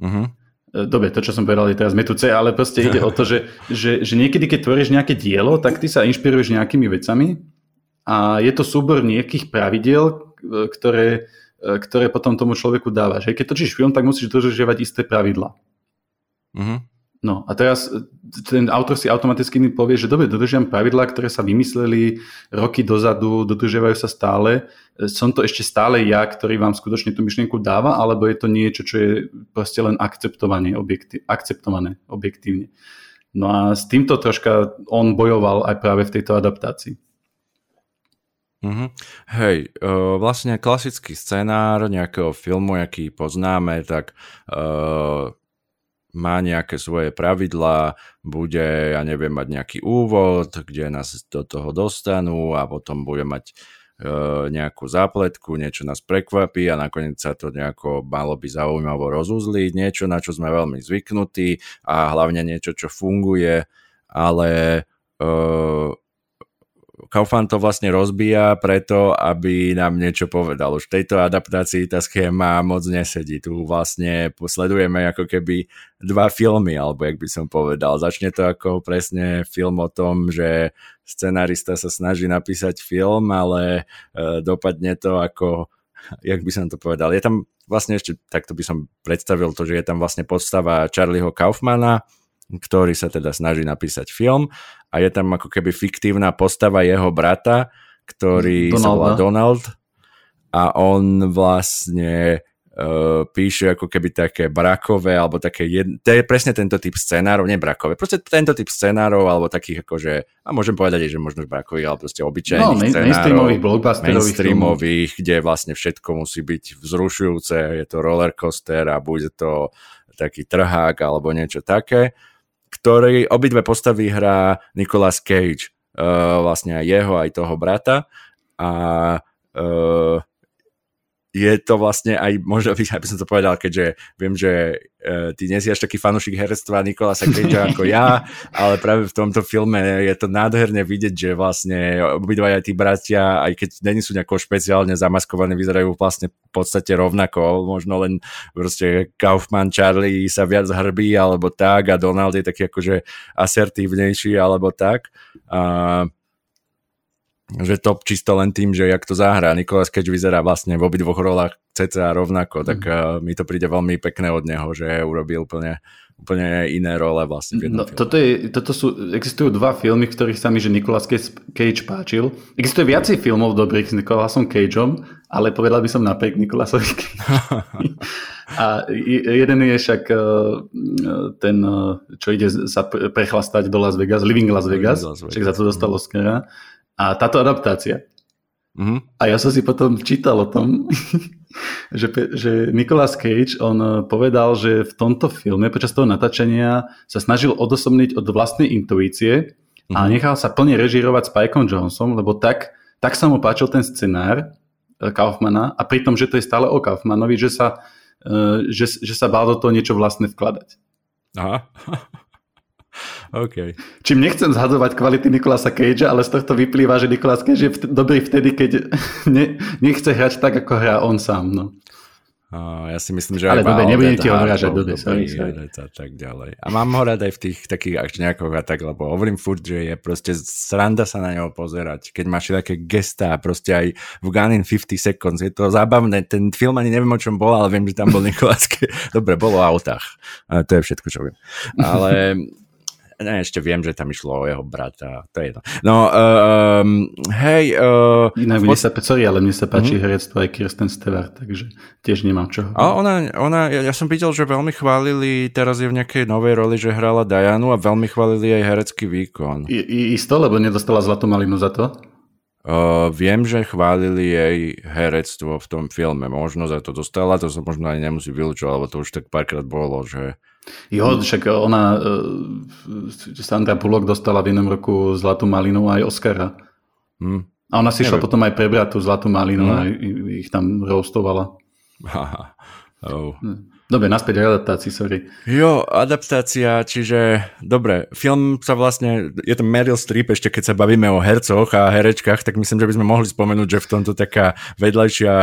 Uh-huh. Dobre, to, čo som povedal, je teraz metúce, ale proste ide o to, že, že, že niekedy, keď tvoríš nejaké dielo, tak ty sa inšpiruješ nejakými vecami a je to súbor nejakých pravidel, ktoré, ktoré potom tomu človeku dávaš. Keď točíš film, tak musíš dodržiavať isté pravidla. Uh-huh. No a teraz e, ten autor si automaticky povie, že dobre, dodržiam pravidlá, ktoré sa vymysleli roky dozadu, dodržiavajú sa stále. E, som to ešte stále ja, ktorý vám skutočne tú myšlienku dáva, alebo je to niečo, čo je proste len akceptované, objekti- akceptované objektívne. No a s týmto troška on bojoval aj práve v tejto adaptácii. Mm-hmm. Hej, uh, vlastne klasický scenár nejakého filmu, aký poznáme, tak uh, má nejaké svoje pravidlá, bude, ja neviem, mať nejaký úvod, kde nás do toho dostanú a potom bude mať nejakú zápletku, niečo nás prekvapí a nakoniec sa to nejako malo by zaujímavo rozuzliť, niečo, na čo sme veľmi zvyknutí a hlavne niečo, čo funguje, ale uh, Kaufman to vlastne rozbíja preto, aby nám niečo povedal. Už v tejto adaptácii tá schéma moc nesedí. Tu vlastne sledujeme ako keby dva filmy, alebo jak by som povedal. Začne to ako presne film o tom, že scenárista sa snaží napísať film, ale e, dopadne to ako, jak by som to povedal. Je tam vlastne ešte, takto by som predstavil to, že je tam vlastne podstava Charlieho Kaufmana, ktorý sa teda snaží napísať film a je tam ako keby fiktívna postava jeho brata, ktorý Donalda. sa volá Donald a on vlastne uh, píše ako keby také brakové alebo také, jed... to je presne tento typ scenárov, nie brakové, proste tento typ scenárov alebo takých akože, a môžem povedať, že možno brakových, ale proste obyčajných no, main, scenárov. mainstreamových, blockbusterových. Mainstreamových, kde vlastne všetko musí byť vzrušujúce, je to rollercoaster a bude to taký trhák alebo niečo také ktorý obidve postavy hrá Nicolas Cage, uh, vlastne aj jeho, aj toho brata. A uh, je to vlastne aj, možno by, by som to povedal, keďže viem, že uh, ty nie si až taký fanúšik herectva Nikolasa Cage ako ja, ale práve v tomto filme je to nádherne vidieť, že vlastne obidva aj tí bratia, aj keď není sú nejako špeciálne zamaskovaní, vyzerajú vlastne v podstate rovnako, možno len proste Kaufman, Charlie sa viac hrbí alebo tak a Donald je taký akože asertívnejší alebo tak. A že to čisto len tým, že jak to zahrá. Nikolas Cage vyzerá vlastne v obidvoch rolách cca rovnako, tak mm. mi to príde veľmi pekné od neho, že urobil úplne, úplne iné role vlastne v no, toto, je, toto sú, existujú dva filmy, v ktorých sa mi, že Nicolas Cage páčil. Existuje viacej filmov dobrých s Nicolasom Cageom, ale povedal by som napriek Nicolasovi A jeden je však e, ten, e, čo ide sa prechlastať do Las Vegas, Living Las Vegas, Las Vegas. však za to dostal mhm. Oscara. A táto adaptácia. Mm-hmm. A ja som si potom čítal o tom, že, že Nicolas Cage, on eh, povedal, že v tomto filme počas toho natáčania sa snažil odosobniť od vlastnej intuície mm-hmm. a mhm. nechal sa plne režírovať s Pikeom Johnson, lebo tak, tak sa mu páčil ten scenár eh, Kaufmana a pritom, že to je stále o Kaufmanovi, že sa, eh, že, že sa bál do toho niečo vlastné vkladať. Aha. Okay. Čím nechcem zhadzovať kvality Nikolasa Cage, ale z tohto vyplýva, že Nikolas Cage je vt- dobrý vtedy, keď ne- nechce hrať tak, ako hrá on sám. No. Uh, ja si myslím, že ale dobre, nebudem ti odrážať, dobre, sorry, A tak ďalej. A mám ho rád aj v tých takých akčňákoch a tak, lebo hovorím furt, že je proste sranda sa na neho pozerať, keď máš také gestá, proste aj v Gun in 50 Seconds, je to zábavné, ten film ani neviem o čom bol, ale viem, že tam bol Nikolás Dobre, bolo o autách, a to je všetko, čo viem. Ale ne, ešte viem, že tam išlo o jeho brata, to je jedno. No, um, hej... Uh, Inak mne sa, sorry, ale mne sa páči mm-hmm. herectvo aj Kirsten Stewart, takže tiež nemám čo. A ona, ona ja, ja som videl, že veľmi chválili, teraz je v nejakej novej roli, že hrala Dianu a veľmi chválili aj herecký výkon. I, i, isto, lebo nedostala zlatú malinu za to? Uh, viem, že chválili jej herectvo v tom filme. Možno za to dostala, to sa možno aj nemusí vylúčovať, lebo to už tak párkrát bolo, že Jo, však ona, e, Sandra Bullock dostala v jednom roku Zlatú malinu aj Oscara. Hmm. A ona si šla potom aj prebrať tú Zlatú malinu hmm. a ich tam roastovala. oh. Dobre, naspäť adaptácii, sorry. Jo, adaptácia, čiže dobre, film sa vlastne, je to Meryl Streep, ešte keď sa bavíme o hercoch a herečkách, tak myslím, že by sme mohli spomenúť, že v tomto taká vedľajšia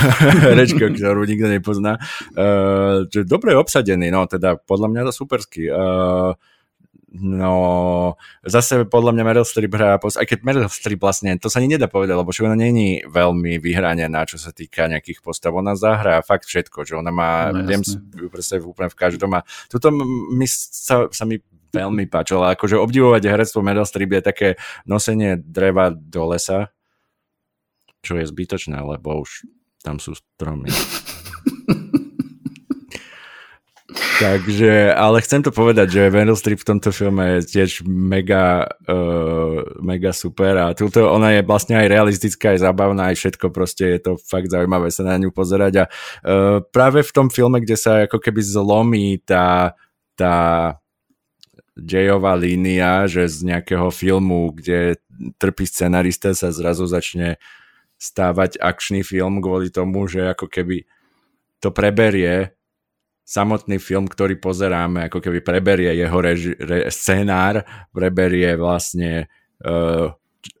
herečka, ktorú nikto nepozná, uh, že dobre obsadený, no teda podľa mňa to superský. Uh, No, zase podľa mňa Meryl Streep hrá, aj keď Meryl Streep vlastne, to sa ani nedá povedať, lebo ona není veľmi vyhranená, čo sa týka nejakých postav. Ona zahrá fakt všetko, že ona má, no, viem presne úplne v každom a toto mi sa, sa mi veľmi páčilo. Akože obdivovať herectvo Meryl Streep je také nosenie dreva do lesa, čo je zbytočné, lebo už tam sú stromy. Takže, ale chcem to povedať, že Meryl Streep v tomto filme je tiež mega, uh, mega super a túto, ona je vlastne aj realistická, aj zábavná, aj všetko proste je to fakt zaujímavé sa na ňu pozerať a uh, práve v tom filme, kde sa ako keby zlomí tá, tá dejová línia, že z nejakého filmu, kde trpí scenarista sa zrazu začne stávať akčný film kvôli tomu, že ako keby to preberie samotný film, ktorý pozeráme, ako keby preberie jeho reži- re- scenár, preberie vlastne uh,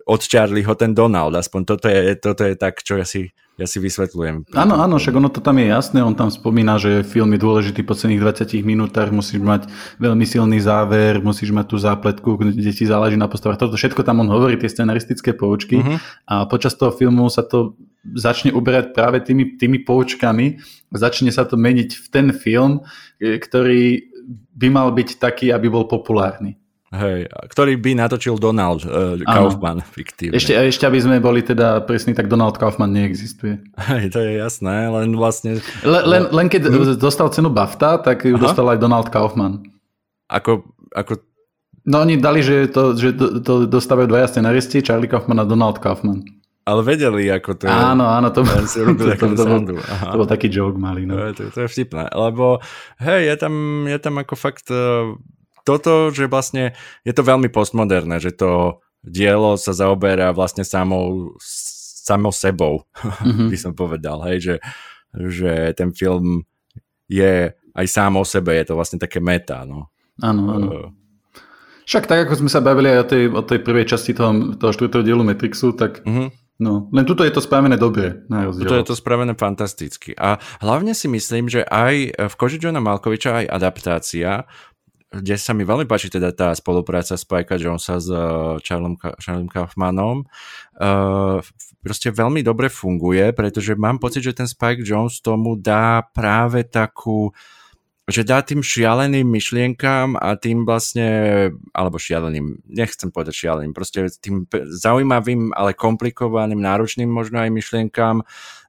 od Charlieho ten Donald, aspoň toto je, toto je tak, čo ja si ja si vysvetľujem. Áno, áno, však ono to tam je jasné, on tam spomína, že film je dôležitý po celých 20 minútach, musíš mať veľmi silný záver, musíš mať tú zápletku, kde ti záleží na postavách. Toto všetko tam on hovorí, tie scenaristické poučky uh-huh. a počas toho filmu sa to začne uberať práve tými, tými poučkami, začne sa to meniť v ten film, e, ktorý by mal byť taký, aby bol populárny. Hej, ktorý by natočil Donald uh, Kaufman fiktívne. Ešte, ešte aby sme boli teda presní, tak Donald Kaufman neexistuje. Hej, to je jasné, len vlastne... Le, len, len keď hm? dostal cenu BAFTA, tak ju Aha. dostal aj Donald Kaufman. Ako, ako... No oni dali, že to, že to, to dostávajú dvaja scenaristi, Charlie Kaufman a Donald Kaufman. Ale vedeli, ako to je. Áno, áno, to, bol, to, to, to, to, bol, to bol taký joke malý. No. To, to je vtipné, lebo hej, je tam, je tam ako fakt uh, toto, že vlastne je to veľmi postmoderné, že to dielo sa zaoberá vlastne samou, samou sebou, mm-hmm. by som povedal, hej, že, že ten film je aj sám o sebe, je to vlastne také meta, no. Áno, áno. Uh, však tak, ako sme sa bavili aj o tej, o tej prvej časti toho, toho štvrtého dielu Matrixu, tak uh-huh. no, len tuto je to spravené dobre. Tuto je to spravené fantasticky. A hlavne si myslím, že aj v koži Johna Malkoviča aj adaptácia kde sa mi veľmi páči teda tá spolupráca Spike'a Jonesa s uh, Charlem, Charlem Kaufmanom, uh, proste veľmi dobre funguje, pretože mám pocit, že ten Spike Jones tomu dá práve takú že dá tým šialeným myšlienkám a tým vlastne, alebo šialeným, nechcem povedať šialeným, proste tým zaujímavým, ale komplikovaným, náročným možno aj myšlienkám uh,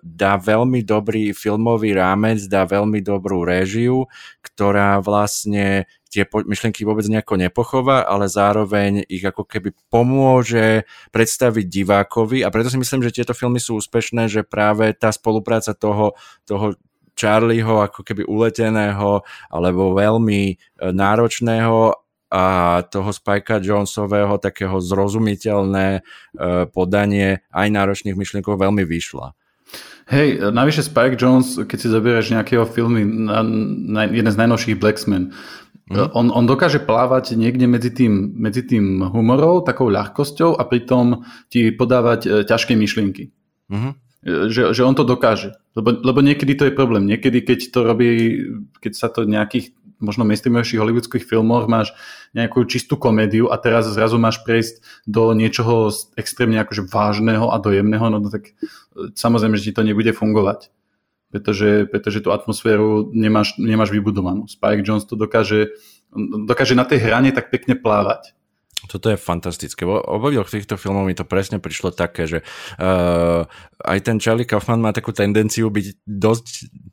dá veľmi dobrý filmový rámec, dá veľmi dobrú réžiu, ktorá vlastne tie myšlienky vôbec nejako nepochová, ale zároveň ich ako keby pomôže predstaviť divákovi. A preto si myslím, že tieto filmy sú úspešné, že práve tá spolupráca toho, toho Charlieho ako keby uleteného alebo veľmi e, náročného a toho Spikea Jonesového takého zrozumiteľné e, podanie aj náročných myšlienkov veľmi vyšla. Hej, navyše Spike Jones, keď si zoberieš nejakého filmy, na, na, jeden z najnovších Blacksman, mm. on, on dokáže plávať niekde medzi tým, medzi tým humorou, takou ľahkosťou a pritom ti podávať e, ťažké myšlienky. Mm-hmm. Že, že on to dokáže. Lebo, lebo niekedy to je problém. Niekedy, keď to robí, keď sa to nejakých možno mainstreamovejších hollywoodských filmoch máš nejakú čistú komédiu a teraz zrazu máš prejsť do niečoho extrémne akože vážneho a dojemného, no tak e, samozrejme, že ti to nebude fungovať. Pretože, pretože tú atmosféru nemáš, nemáš vybudovanú. Spike Jones to dokáže, dokáže na tej hrane tak pekne plávať. Toto je fantastické. V obidvoch týchto filmov mi to presne prišlo také, že uh, aj ten Charlie Kaufman má takú tendenciu byť dosť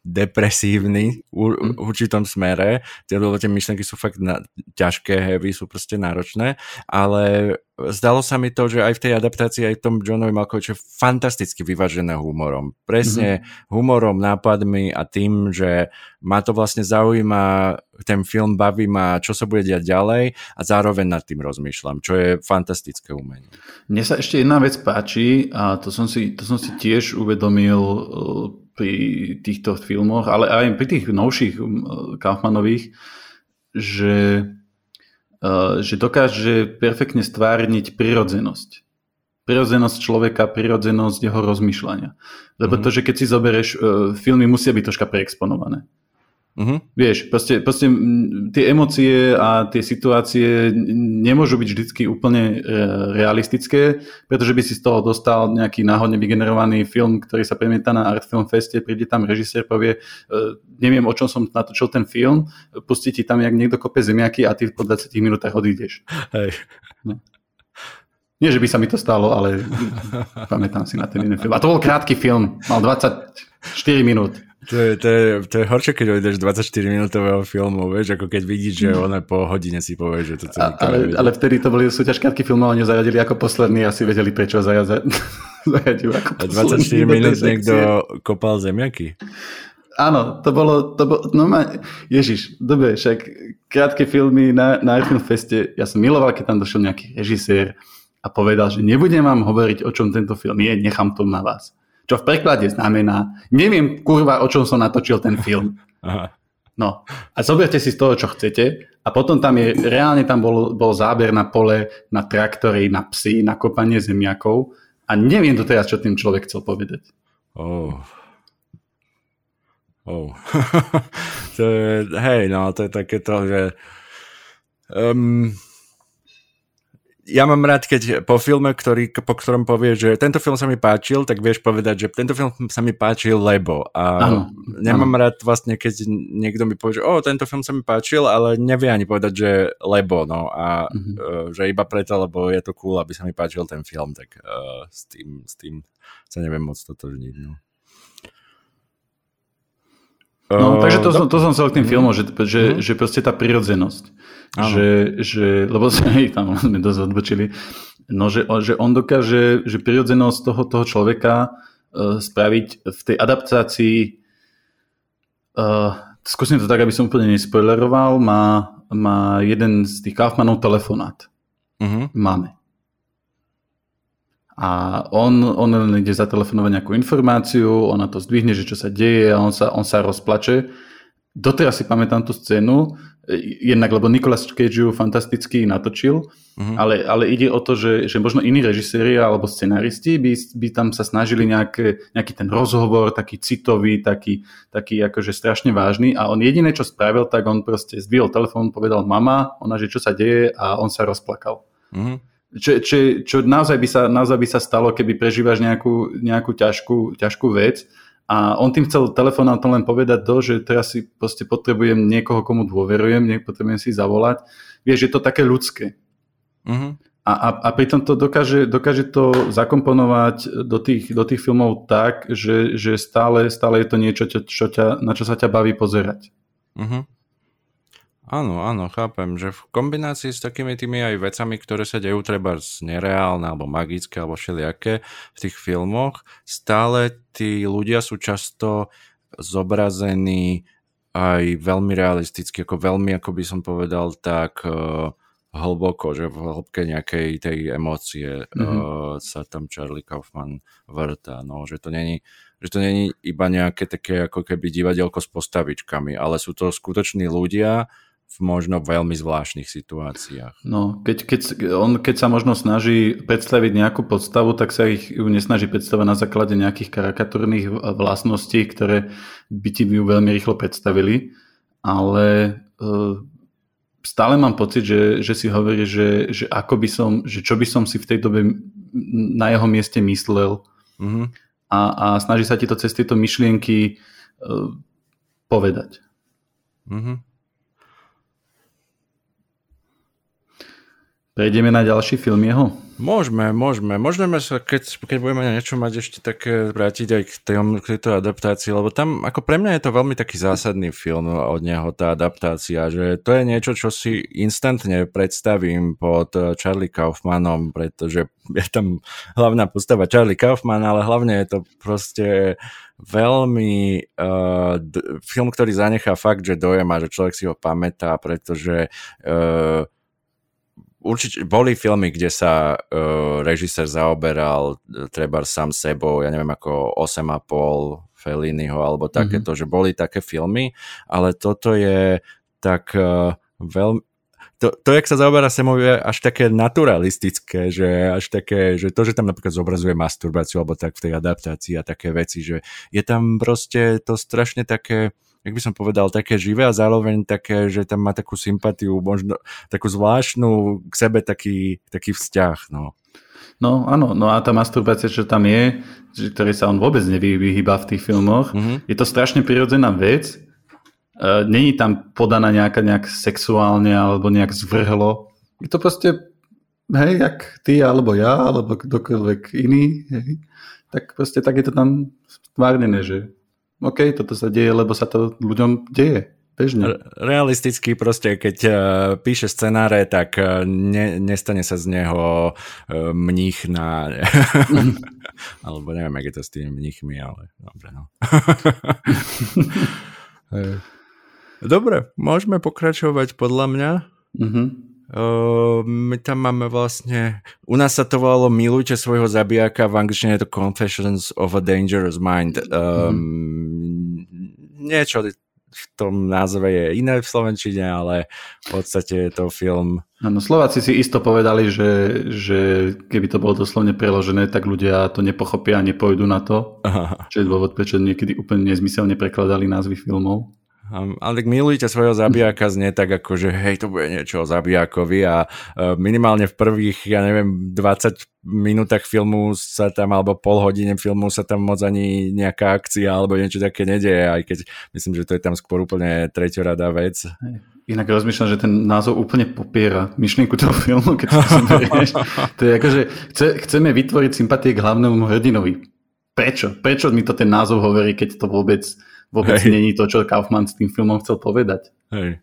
depresívny v, v určitom smere. Tie, tie myšlenky sú fakt na, ťažké, heavy, sú proste náročné, ale zdalo sa mi to, že aj v tej adaptácii, aj v tom Johnovi Malkoviče fantasticky vyvážené humorom. Presne mm-hmm. humorom, nápadmi a tým, že ma to vlastne zaujíma, ten film baví ma, čo sa bude diať ďalej a zároveň nad tým rozmýšľam, čo je fantastické umenie. Mne sa ešte jedna vec páči a to som si, to som si tiež uvedomil uh, pri týchto filmoch, ale aj pri tých novších um, Kaufmanových, že že dokáže perfektne stvárniť prirodzenosť. Prirodzenosť človeka, prirodzenosť jeho rozmýšľania. Lebo mm-hmm. to, že keď si zoberieš, eh, filmy musia byť troška preexponované. Uh-huh. Vieš, proste, proste tie emócie a tie situácie nemôžu byť vždy úplne e, realistické, pretože by si z toho dostal nejaký náhodne vygenerovaný film, ktorý sa premieta na Art Film Feste, príde tam režisér, povie, e, neviem o čom som natočil ten film, pustí ti tam, jak niekto kope zemiaky a ty po 20 minútach odídeš. Hej. No. Nie, že by sa mi to stalo, ale pamätám si na ten iný film. A to bol krátky film, mal 24 minút. To je, to, je, to je horšie, keď ojdeš 24-minútového filmu, vieš, ako keď vidíš, že mm. ona po hodine si povie, že to celý ale, ale vtedy to boli súťažkárky filmov, oni zaradili ako posledný a si vedeli, prečo zaradili ako A 24 minút niekto kopal zemiaky? Áno, to bolo, to bolo no ma, Ježiš, dobre, však krátke filmy na, na Film Feste, ja som miloval, keď tam došiel nejaký režisér a a povedal, že nebudem vám hovoriť, o čom tento film je, nechám to na vás. Čo v preklade znamená, neviem kurva, o čom som natočil ten film. Aha. No a zoberte si z toho, čo chcete a potom tam je, reálne tam bol, bol záber na pole, na traktory, na psy, na kopanie zemiakov a neviem to teraz, čo tým človek chcel povedať. Oh. Oh. to je, hej, no to je takéto, že um, ja mám rád, keď po filme, ktorý, po ktorom povie, že tento film sa mi páčil, tak vieš povedať, že tento film sa mi páčil, lebo. A ano, nemám ano. rád vlastne, keď niekto mi povie, že o, tento film sa mi páčil, ale nevie ani povedať, že lebo, no. A mm-hmm. uh, že iba preto, lebo je to cool, aby sa mi páčil ten film, tak uh, s, tým, s tým sa neviem moc totožniť, no. No, uh, takže to, som, to som chcel k tým mm, filmom, že, že, mm. že proste tá prirodzenosť. Že, že, lebo hej, tam sme dosť odbočili. No, že, že on dokáže, že prirodzenosť toho, toho človeka uh, spraviť v tej adaptácii uh, skúsim to tak, aby som úplne nespoileroval, má, má jeden z tých Kaufmanov telefonát. Uh-huh. Máme. A on, on len ide zatelefonovať nejakú informáciu, ona to zdvihne, že čo sa deje a on sa, on sa rozplače. Doteraz si pamätám tú scénu, jednak lebo Nicolas Cage ju fantasticky natočil, uh-huh. ale, ale ide o to, že, že možno iní režiséri alebo scenaristi by, by tam sa snažili nejaké, nejaký ten rozhovor, taký citový, taký, taký akože strašne vážny a on jediné, čo spravil, tak on proste zdvihol telefón, povedal mama, ona, že čo sa deje a on sa rozplakal. Uh-huh. Čo, čo, čo naozaj, by sa, naozaj by sa stalo, keby prežívaš nejakú, nejakú ťažkú, ťažkú vec a on tým chcel telefonátom len povedať to, že teraz si proste potrebujem niekoho, komu dôverujem, potrebujem si zavolať. Vieš, je to také ľudské. Uh-huh. A, a, a pritom to dokáže, dokáže to zakomponovať do tých, do tých filmov tak, že, že stále, stále je to niečo, čo, čo ťa, na čo sa ťa baví pozerať. Uh-huh. Áno, áno, chápem, že v kombinácii s takými tými aj vecami, ktoré sa dejú treba z nereálne alebo magické alebo všelijaké v tých filmoch, stále tí ľudia sú často zobrazení aj veľmi realisticky, ako veľmi, ako by som povedal, tak uh, hlboko, že v hĺbke nejakej tej emócie mm-hmm. uh, sa tam Charlie Kaufman vrta, no, že to není že to není iba nejaké také ako keby divadielko s postavičkami, ale sú to skutoční ľudia, v možno veľmi zvláštnych situáciách. No, keď, keď, on keď sa možno snaží predstaviť nejakú podstavu, tak sa ich ju nesnaží predstavať na základe nejakých karikatúrnych vlastností, ktoré by ti ju veľmi rýchlo predstavili, ale e, stále mám pocit, že, že si hovorí, že, že ako by som, že čo by som si v tej dobe na jeho mieste myslel mm-hmm. a, a snaží sa ti to cez tieto myšlienky e, povedať. Mm-hmm. Prejdeme na ďalší film jeho? Môžeme, môžeme. Môžeme sa, keď, keď budeme na niečo mať ešte také vrátiť aj k, tej, k tejto adaptácii, lebo tam, ako pre mňa je to veľmi taký zásadný film od neho, tá adaptácia, že to je niečo, čo si instantne predstavím pod Charlie Kaufmanom, pretože je tam hlavná postava Charlie Kaufman, ale hlavne je to proste veľmi uh, d- film, ktorý zanechá fakt, že dojem a že človek si ho pamätá, pretože uh, určite boli filmy, kde sa uh, režisér zaoberal uh, treba sám sebou, ja neviem ako 8,5 Felliniho alebo takéto, mm-hmm. že boli také filmy, ale toto je tak uh, veľmi to, to, jak sa zaoberá Semov, je až také naturalistické, že až také, že to, že tam napríklad zobrazuje masturbáciu alebo tak v tej adaptácii a také veci, že je tam proste to strašne také, jak by som povedal, také živé a zároveň také, že tam má takú sympatiu, možno takú zvláštnu k sebe taký, taký vzťah. No. No áno, no a tá masturbácia, čo tam je, ktorý sa on vôbec nevyhýba v tých filmoch, mm-hmm. je to strašne prirodzená vec. Uh, Není tam podaná nejaká nejak sexuálne alebo nejak zvrhlo. Je to proste, hej, jak ty alebo ja, alebo kdokoľvek iný, hej, tak proste tak je to tam stvárnené, že OK, toto sa deje, lebo sa to ľuďom deje. Bežne. Realisticky proste, keď uh, píše scenáre, tak uh, ne, nestane sa z neho uh, mních na... Alebo neviem, jak je to s tými mnichmi, ale dobre, no. dobre, môžeme pokračovať podľa mňa. Mm-hmm. Uh, my tam máme vlastne, u nás sa to volalo Milujte svojho zabijaka, v angličtine je to Confessions of a Dangerous Mind. Um, mm. Niečo v tom názve je iné v Slovenčine, ale v podstate je to film... Áno, Slováci si isto povedali, že, že keby to bolo doslovne preložené, tak ľudia to nepochopia a nepôjdu na to. Aha. Čo je dôvod, prečo niekedy úplne nezmyselne prekladali názvy filmov. Ale tak milujte svojho zabijaka znie tak ako, že hej, to bude niečo o zabijakovi a e, minimálne v prvých, ja neviem, 20 minútach filmu sa tam, alebo pol hodine filmu sa tam moc ani nejaká akcia alebo niečo také nedieje, aj keď myslím, že to je tam skôr úplne treťoradá vec. Inak rozmýšľam, že ten názov úplne popiera myšlienku toho filmu, keď to zoberieš. to je ako, že chce, chceme vytvoriť sympatie k hlavnému hrdinovi. Prečo? Prečo mi to ten názov hovorí, keď to vôbec vôbec Hej. není to, čo Kaufman s tým filmom chcel povedať. Hej.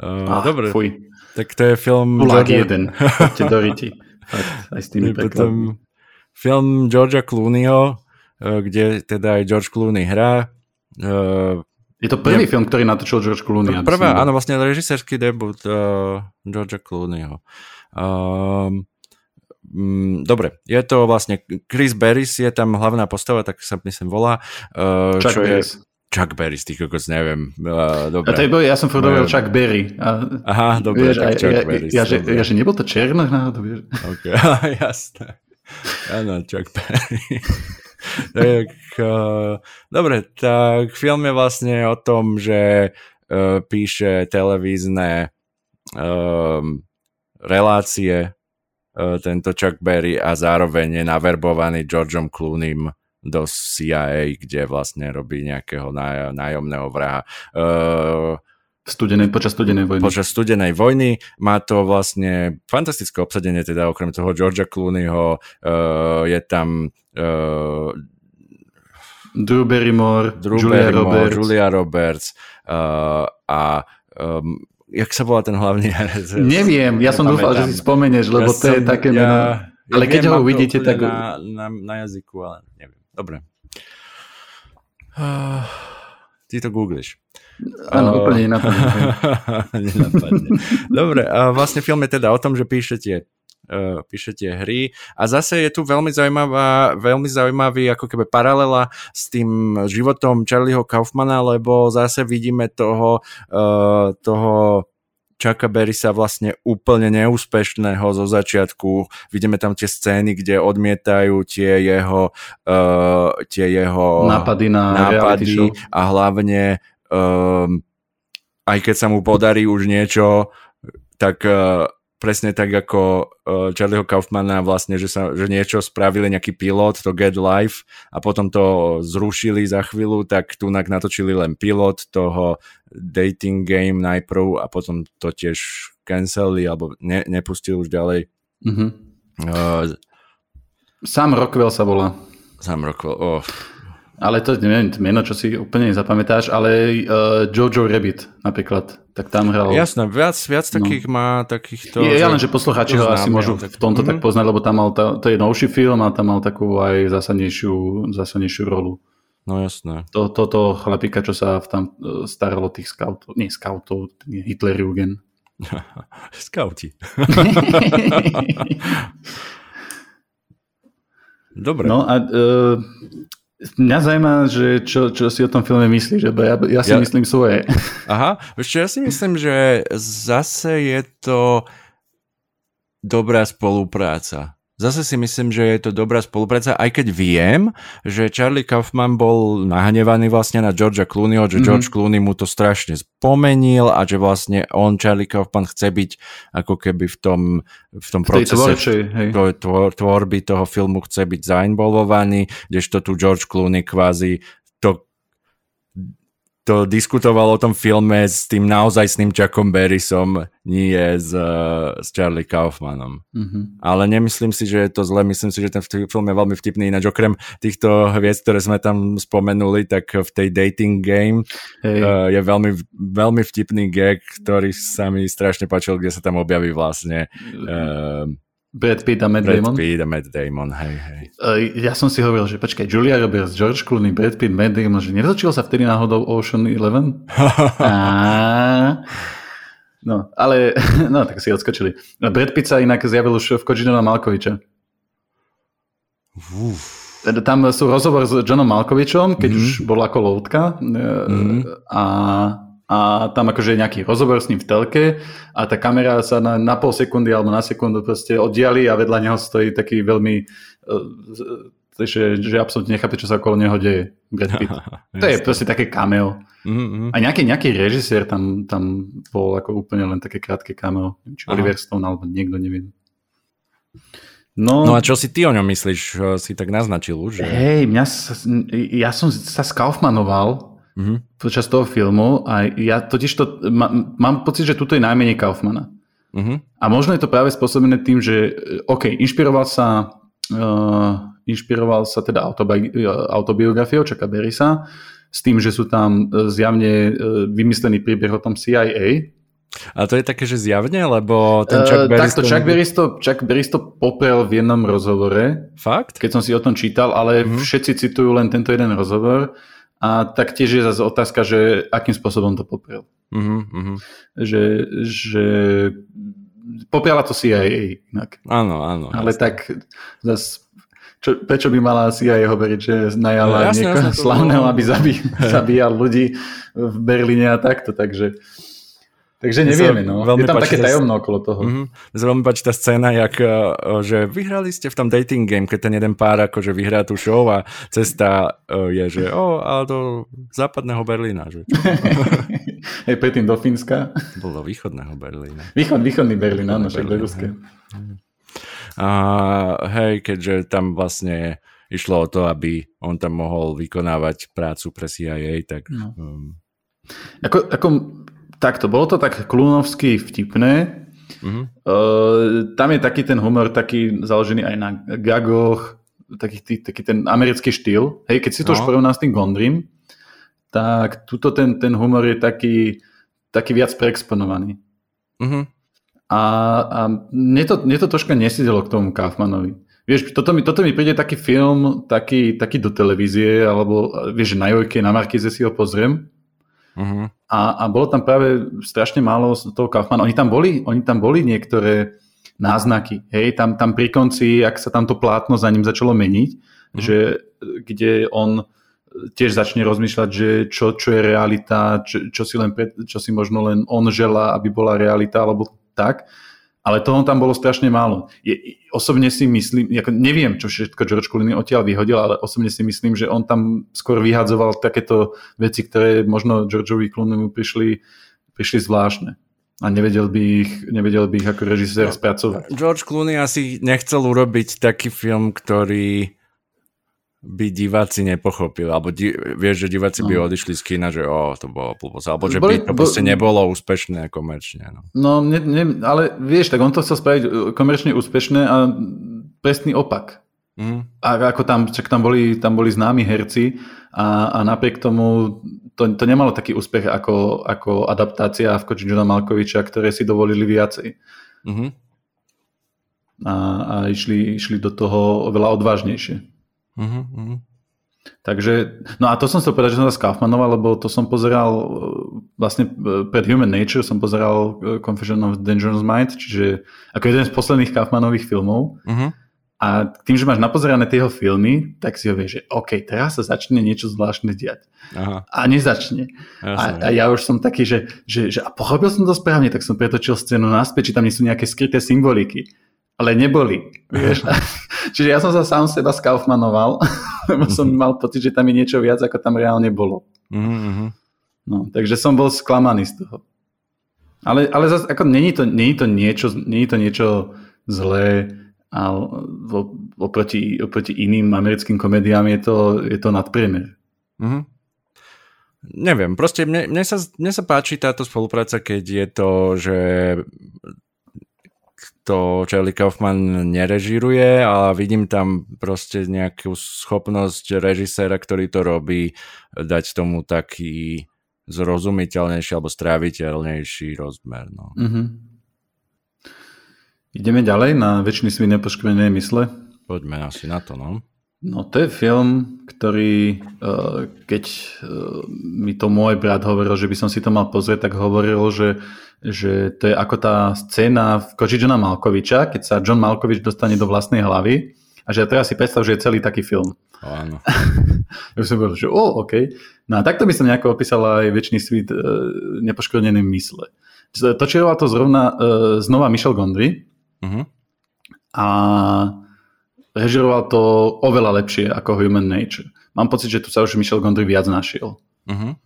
Uh, Ach, dobre. Fuj. Tak to je film... Georgia... jeden. Poďte do riti. Aj s tými Potom film Georgia Clooneyho, uh, kde teda aj George Clooney hrá. Uh, je to prvý je, film, ktorý natočil George Clooney. Prvá, áno, vlastne režisérsky debut uh, Georgia Clooneyho. Um, Mm, dobre, je to vlastne Chris Barris je tam hlavná postava, tak sa myslím volá. Uh, Chuck Barris. Je, Chuck Barris, ty kokos, neviem. Uh, dobre. A to je, ja som furt hovoril Chuck Berry. A, Aha, dobre, vieš, tak Chuck ja, Barris. Ja, ja, že, ja, že nebol to černo náhodou, vieš. Ok, jasné. Áno, Chuck Berry. tak, uh, dobre, tak film je vlastne o tom, že uh, píše televízne um, relácie tento Chuck Berry a zároveň je naverbovaný Georgeom Clooneym do CIA, kde vlastne robí nejakého náj, nájomného vraha. Uh, Studenej, počas studenej vojny. Počas studenej vojny má to vlastne fantastické obsadenie, teda okrem toho Georgia Clooneyho uh, je tam uh, Drew Barrymore, Drew Julia Barrymore, Roberts, Julia Roberts uh, a um, jak sa volá ten hlavný herec? Neviem, ja som dúfal, že si spomenieš, lebo ja to som, je také meno. Ja, ale ja keď ho uvidíte, tak... Na, na, na jazyku, ale neviem. Dobre. Uh, ty to googliš. Áno, uh, úplne nenapadne. nenapadne. Dobre, a vlastne film je teda o tom, že píšete uh, píšete hry. A zase je tu veľmi zaujímavá, veľmi zaujímavý ako keby paralela s tým životom Charlieho Kaufmana, lebo zase vidíme toho, uh, toho Chucka Berrysa vlastne úplne neúspešného zo začiatku. Vidíme tam tie scény, kde odmietajú tie jeho, uh, tie jeho nápady, na nápady a hlavne um, aj keď sa mu podarí už niečo, tak uh, presne tak ako uh, Charlieho Kaufmana vlastne, že, sa, že niečo spravili nejaký pilot, to Get Life a potom to zrušili za chvíľu, tak tu natočili len pilot toho dating game najprv a potom to tiež cancelli alebo ne, nepustili už ďalej. Mm-hmm. Uh, Sam Rockwell sa volá. Sam Rockwell, oh. Ale to neviem, meno, čo si úplne nezapamätáš, ale uh, Jojo Rabbit napríklad, tak tam hral... Jasné, viac, viac no. takých no. má takýchto... Je, ja len, že poslucháči ho asi môžu tak... v tomto mm-hmm. tak mhm. poznať, lebo tam mal, ta, to je novší film a tam mal takú aj zásadnejšiu, zásadnejšiu rolu. No jasné. To, toto chlapíka, čo sa tam e, staralo tých scoutov, nie scoutov, Hitlerjugend. Skauti. Dobre. No a uh, Mňa zaujíma, že čo, čo si o tom filme myslíš, lebo ja, ja si ja, myslím svoje. Aha, ešte ja si myslím, že zase je to dobrá spolupráca. Zase si myslím, že je to dobrá spolupráca, aj keď viem, že Charlie Kaufman bol nahnevaný vlastne na Georgia Clooneyho, že mm-hmm. George Clooney mu to strašne spomenil a že vlastne on, Charlie Kaufman, chce byť ako keby v tom, v tom v procese tvorčej, hej. Tvor, tvorby toho filmu chce byť zainvolvovaný, kdežto tu George Clooney kvázi to to diskutoval o tom filme s tým naozaj s tým Chuckom Berrysom, nie s, uh, s Charlie Kaufmanom. Mm-hmm. Ale nemyslím si, že je to zle, myslím si, že ten film je veľmi vtipný, ináč okrem týchto hviezd, ktoré sme tam spomenuli, tak v tej dating game hey. uh, je veľmi, veľmi vtipný gag, ktorý sa mi strašne páčil, kde sa tam objaví vlastne uh, Brad Pitt a Matt Brad Damon? Brad Pitt a Matt Damon, hej, hej. Ja som si hovoril, že počkaj, Julia Roberts, George Clooney, Brad Pitt, Matt Damon, že nevzočil sa vtedy náhodou Ocean Eleven? a... No, ale, no, tak si odskočili. Brad Pitt sa inak zjavil už v Kočinova Malkoviča. Uf. Tam sú rozhovor s Johnom Malkovičom, keď mm. už bola ako loutka mm. a, a tam akože je nejaký rozhovor s ním v telke a tá kamera sa na, na pol sekundy alebo na sekundu proste oddiali a vedľa neho stojí taký veľmi uh, že, že absolútne nechápe, čo sa okolo neho deje. Brad Pitt. to je proste také cameo. Mm-hmm. A nejaký, nejaký režisér tam, tam bol ako úplne len také krátke cameo. Či Aha. Oliver Stone alebo niekto, neviem. No, no a čo si ty o ňom myslíš? Si tak naznačil už. Že... Hej, mňa ja som sa Kaufmanoval mm-hmm. počas toho filmu a ja totiž to, ma, mám pocit, že tuto je najmenej Kaufmana. Mm-hmm. A možno je to práve spôsobené tým, že OK, inšpiroval sa uh, inšpiroval sa teda autobi- autobiografiou Chucka Berrysa, s tým, že sú tam zjavne vymyslený príbeh o tom CIA. A to je také, že zjavne, lebo ten Chuck uh, Berris... Takto, Chuck Berris, to, Chuck to poprel v jednom rozhovore. Fakt? Keď som si o tom čítal, ale mm-hmm. všetci citujú len tento jeden rozhovor. A tak tiež je zase otázka, že akým spôsobom to poprel. Mm-hmm. Že, že popiala to CIA inak. Áno, áno. Ale jasne. tak zase čo, prečo by mala CIA jeho veriť, že najala no, jasne, niekoho jasne, slavného, aby zabí, zabíjal ľudí v Berlíne a takto, takže... Takže nevieme, no. Je tam také tajomno okolo toho. Mm-hmm. Mne veľmi páči tá scéna, jak, eh, že vyhrali ste v tom dating game, keď ten jeden pár akože vyhrá tú show a cesta eh, je, že o, ale do západného Berlína. Že Hej, predtým do Fínska. Bolo do východného Berlína. Východ, východný Berlín, áno, však do a hej, keďže tam vlastne išlo o to, aby on tam mohol vykonávať prácu pre CIA, tak... No. Um... Ako, ako, takto, bolo to tak klunovsky vtipné. Uh-huh. Uh, tam je taký ten humor, taký založený aj na gagoch, taký, tý, taký ten americký štýl. Hej, keď si to no. už porovná s tým Gondrym, tak tuto ten, ten humor je taký, taký viac preexponovaný. Uh-huh. A, a mne, to, mne to troška nesidelo k tomu Kaufmanovi. Vieš, toto mi, toto mi príde taký film, taký, taký do televízie, alebo vieš, na Jojke, na Markize si ho pozriem. Uh-huh. A, a bolo tam práve strašne málo z toho Kaufmana. Oni tam boli, oni tam boli niektoré náznaky. Hej, tam, tam pri konci, ak sa tam to plátno za ním začalo meniť, uh-huh. že kde on tiež začne rozmýšľať, že čo, čo je realita, čo, čo, si len pred, čo si možno len on želá, aby bola realita, alebo tak, ale toho tam bolo strašne málo. Je, osobne si myslím, ako neviem, čo všetko George Clooney odtiaľ vyhodil, ale osobne si myslím, že on tam skôr vyhadzoval takéto veci, ktoré možno Georgeovi Clooneymu prišli, prišli zvláštne a nevedel by ich, nevedel by ich ako režisér no, spracovať. George Clooney asi nechcel urobiť taký film, ktorý by diváci nepochopili, alebo di- vieš, že diváci no. by odišli z kina, že o, to bolo blbosť, alebo že Boli, by to proste nebolo úspešné komerčne. No, no ne, ne, ale vieš, tak on to chcel spraviť uh, komerčne úspešné a presný opak. Mm. A ako tam, čak tam boli, tam boli známi herci a, a napriek tomu to, to nemalo taký úspech ako, ako adaptácia v koči Johna Malkoviča, ktoré si dovolili viacej. Mm-hmm. A, a išli, išli do toho oveľa odvážnejšie. Uh-huh, Takže, no a to som chcel povedať, že som sa Kaufmanoval, lebo to som pozeral e, vlastne e, pred Human Nature som pozeral e, Confession of Dangerous Mind, čiže ako jeden z posledných Kaufmanových filmov. Uh-huh. A tým, že máš napozerané tie jeho filmy, tak si ho vieš, že OK, teraz sa začne niečo zvláštne diať. Aha. A nezačne. A, a ja už som taký, že, že, že a pochopil som to správne, tak som pretočil scénu naspäť, či tam nie sú nejaké skryté symboliky ale neboli. Vieš? Čiže ja som sa sám seba skaufmanoval, lebo som mhm. mal pocit, že tam je niečo viac, ako tam reálne bolo. Mm-hmm. No, takže som bol sklamaný z toho. Ale, ale zase, ako není to, není to, niečo, není to niečo zlé a oproti, oproti iným americkým komediám je to, je to nadpriemer. Mm-hmm. Neviem, proste mne, mne, sa, mne sa páči táto spolupráca, keď je to, že to Charlie Kaufman nerežiruje, ale vidím tam proste nejakú schopnosť režiséra, ktorý to robí, dať tomu taký zrozumiteľnejší alebo stráviteľnejší rozmer. No. Mm-hmm. Ideme ďalej na väčšiny svý nepoškvené mysle? Poďme asi na to, no. No to je film, ktorý, keď mi to môj brat hovoril, že by som si to mal pozrieť, tak hovoril, že že to je ako tá scéna v koči Johna Malkoviča, keď sa John Malkovič dostane do vlastnej hlavy a že teraz si predstav, že je celý taký film. Áno. ja som povedal, že o, OK. No a takto by som nejako opísal aj väčší svit e, nepoškodený mysle. Točila to zrovna e, znova Michel Gondry uh-huh. a režiroval to oveľa lepšie ako Human Nature. Mám pocit, že tu sa už Michel Gondry viac našiel. Uh-huh.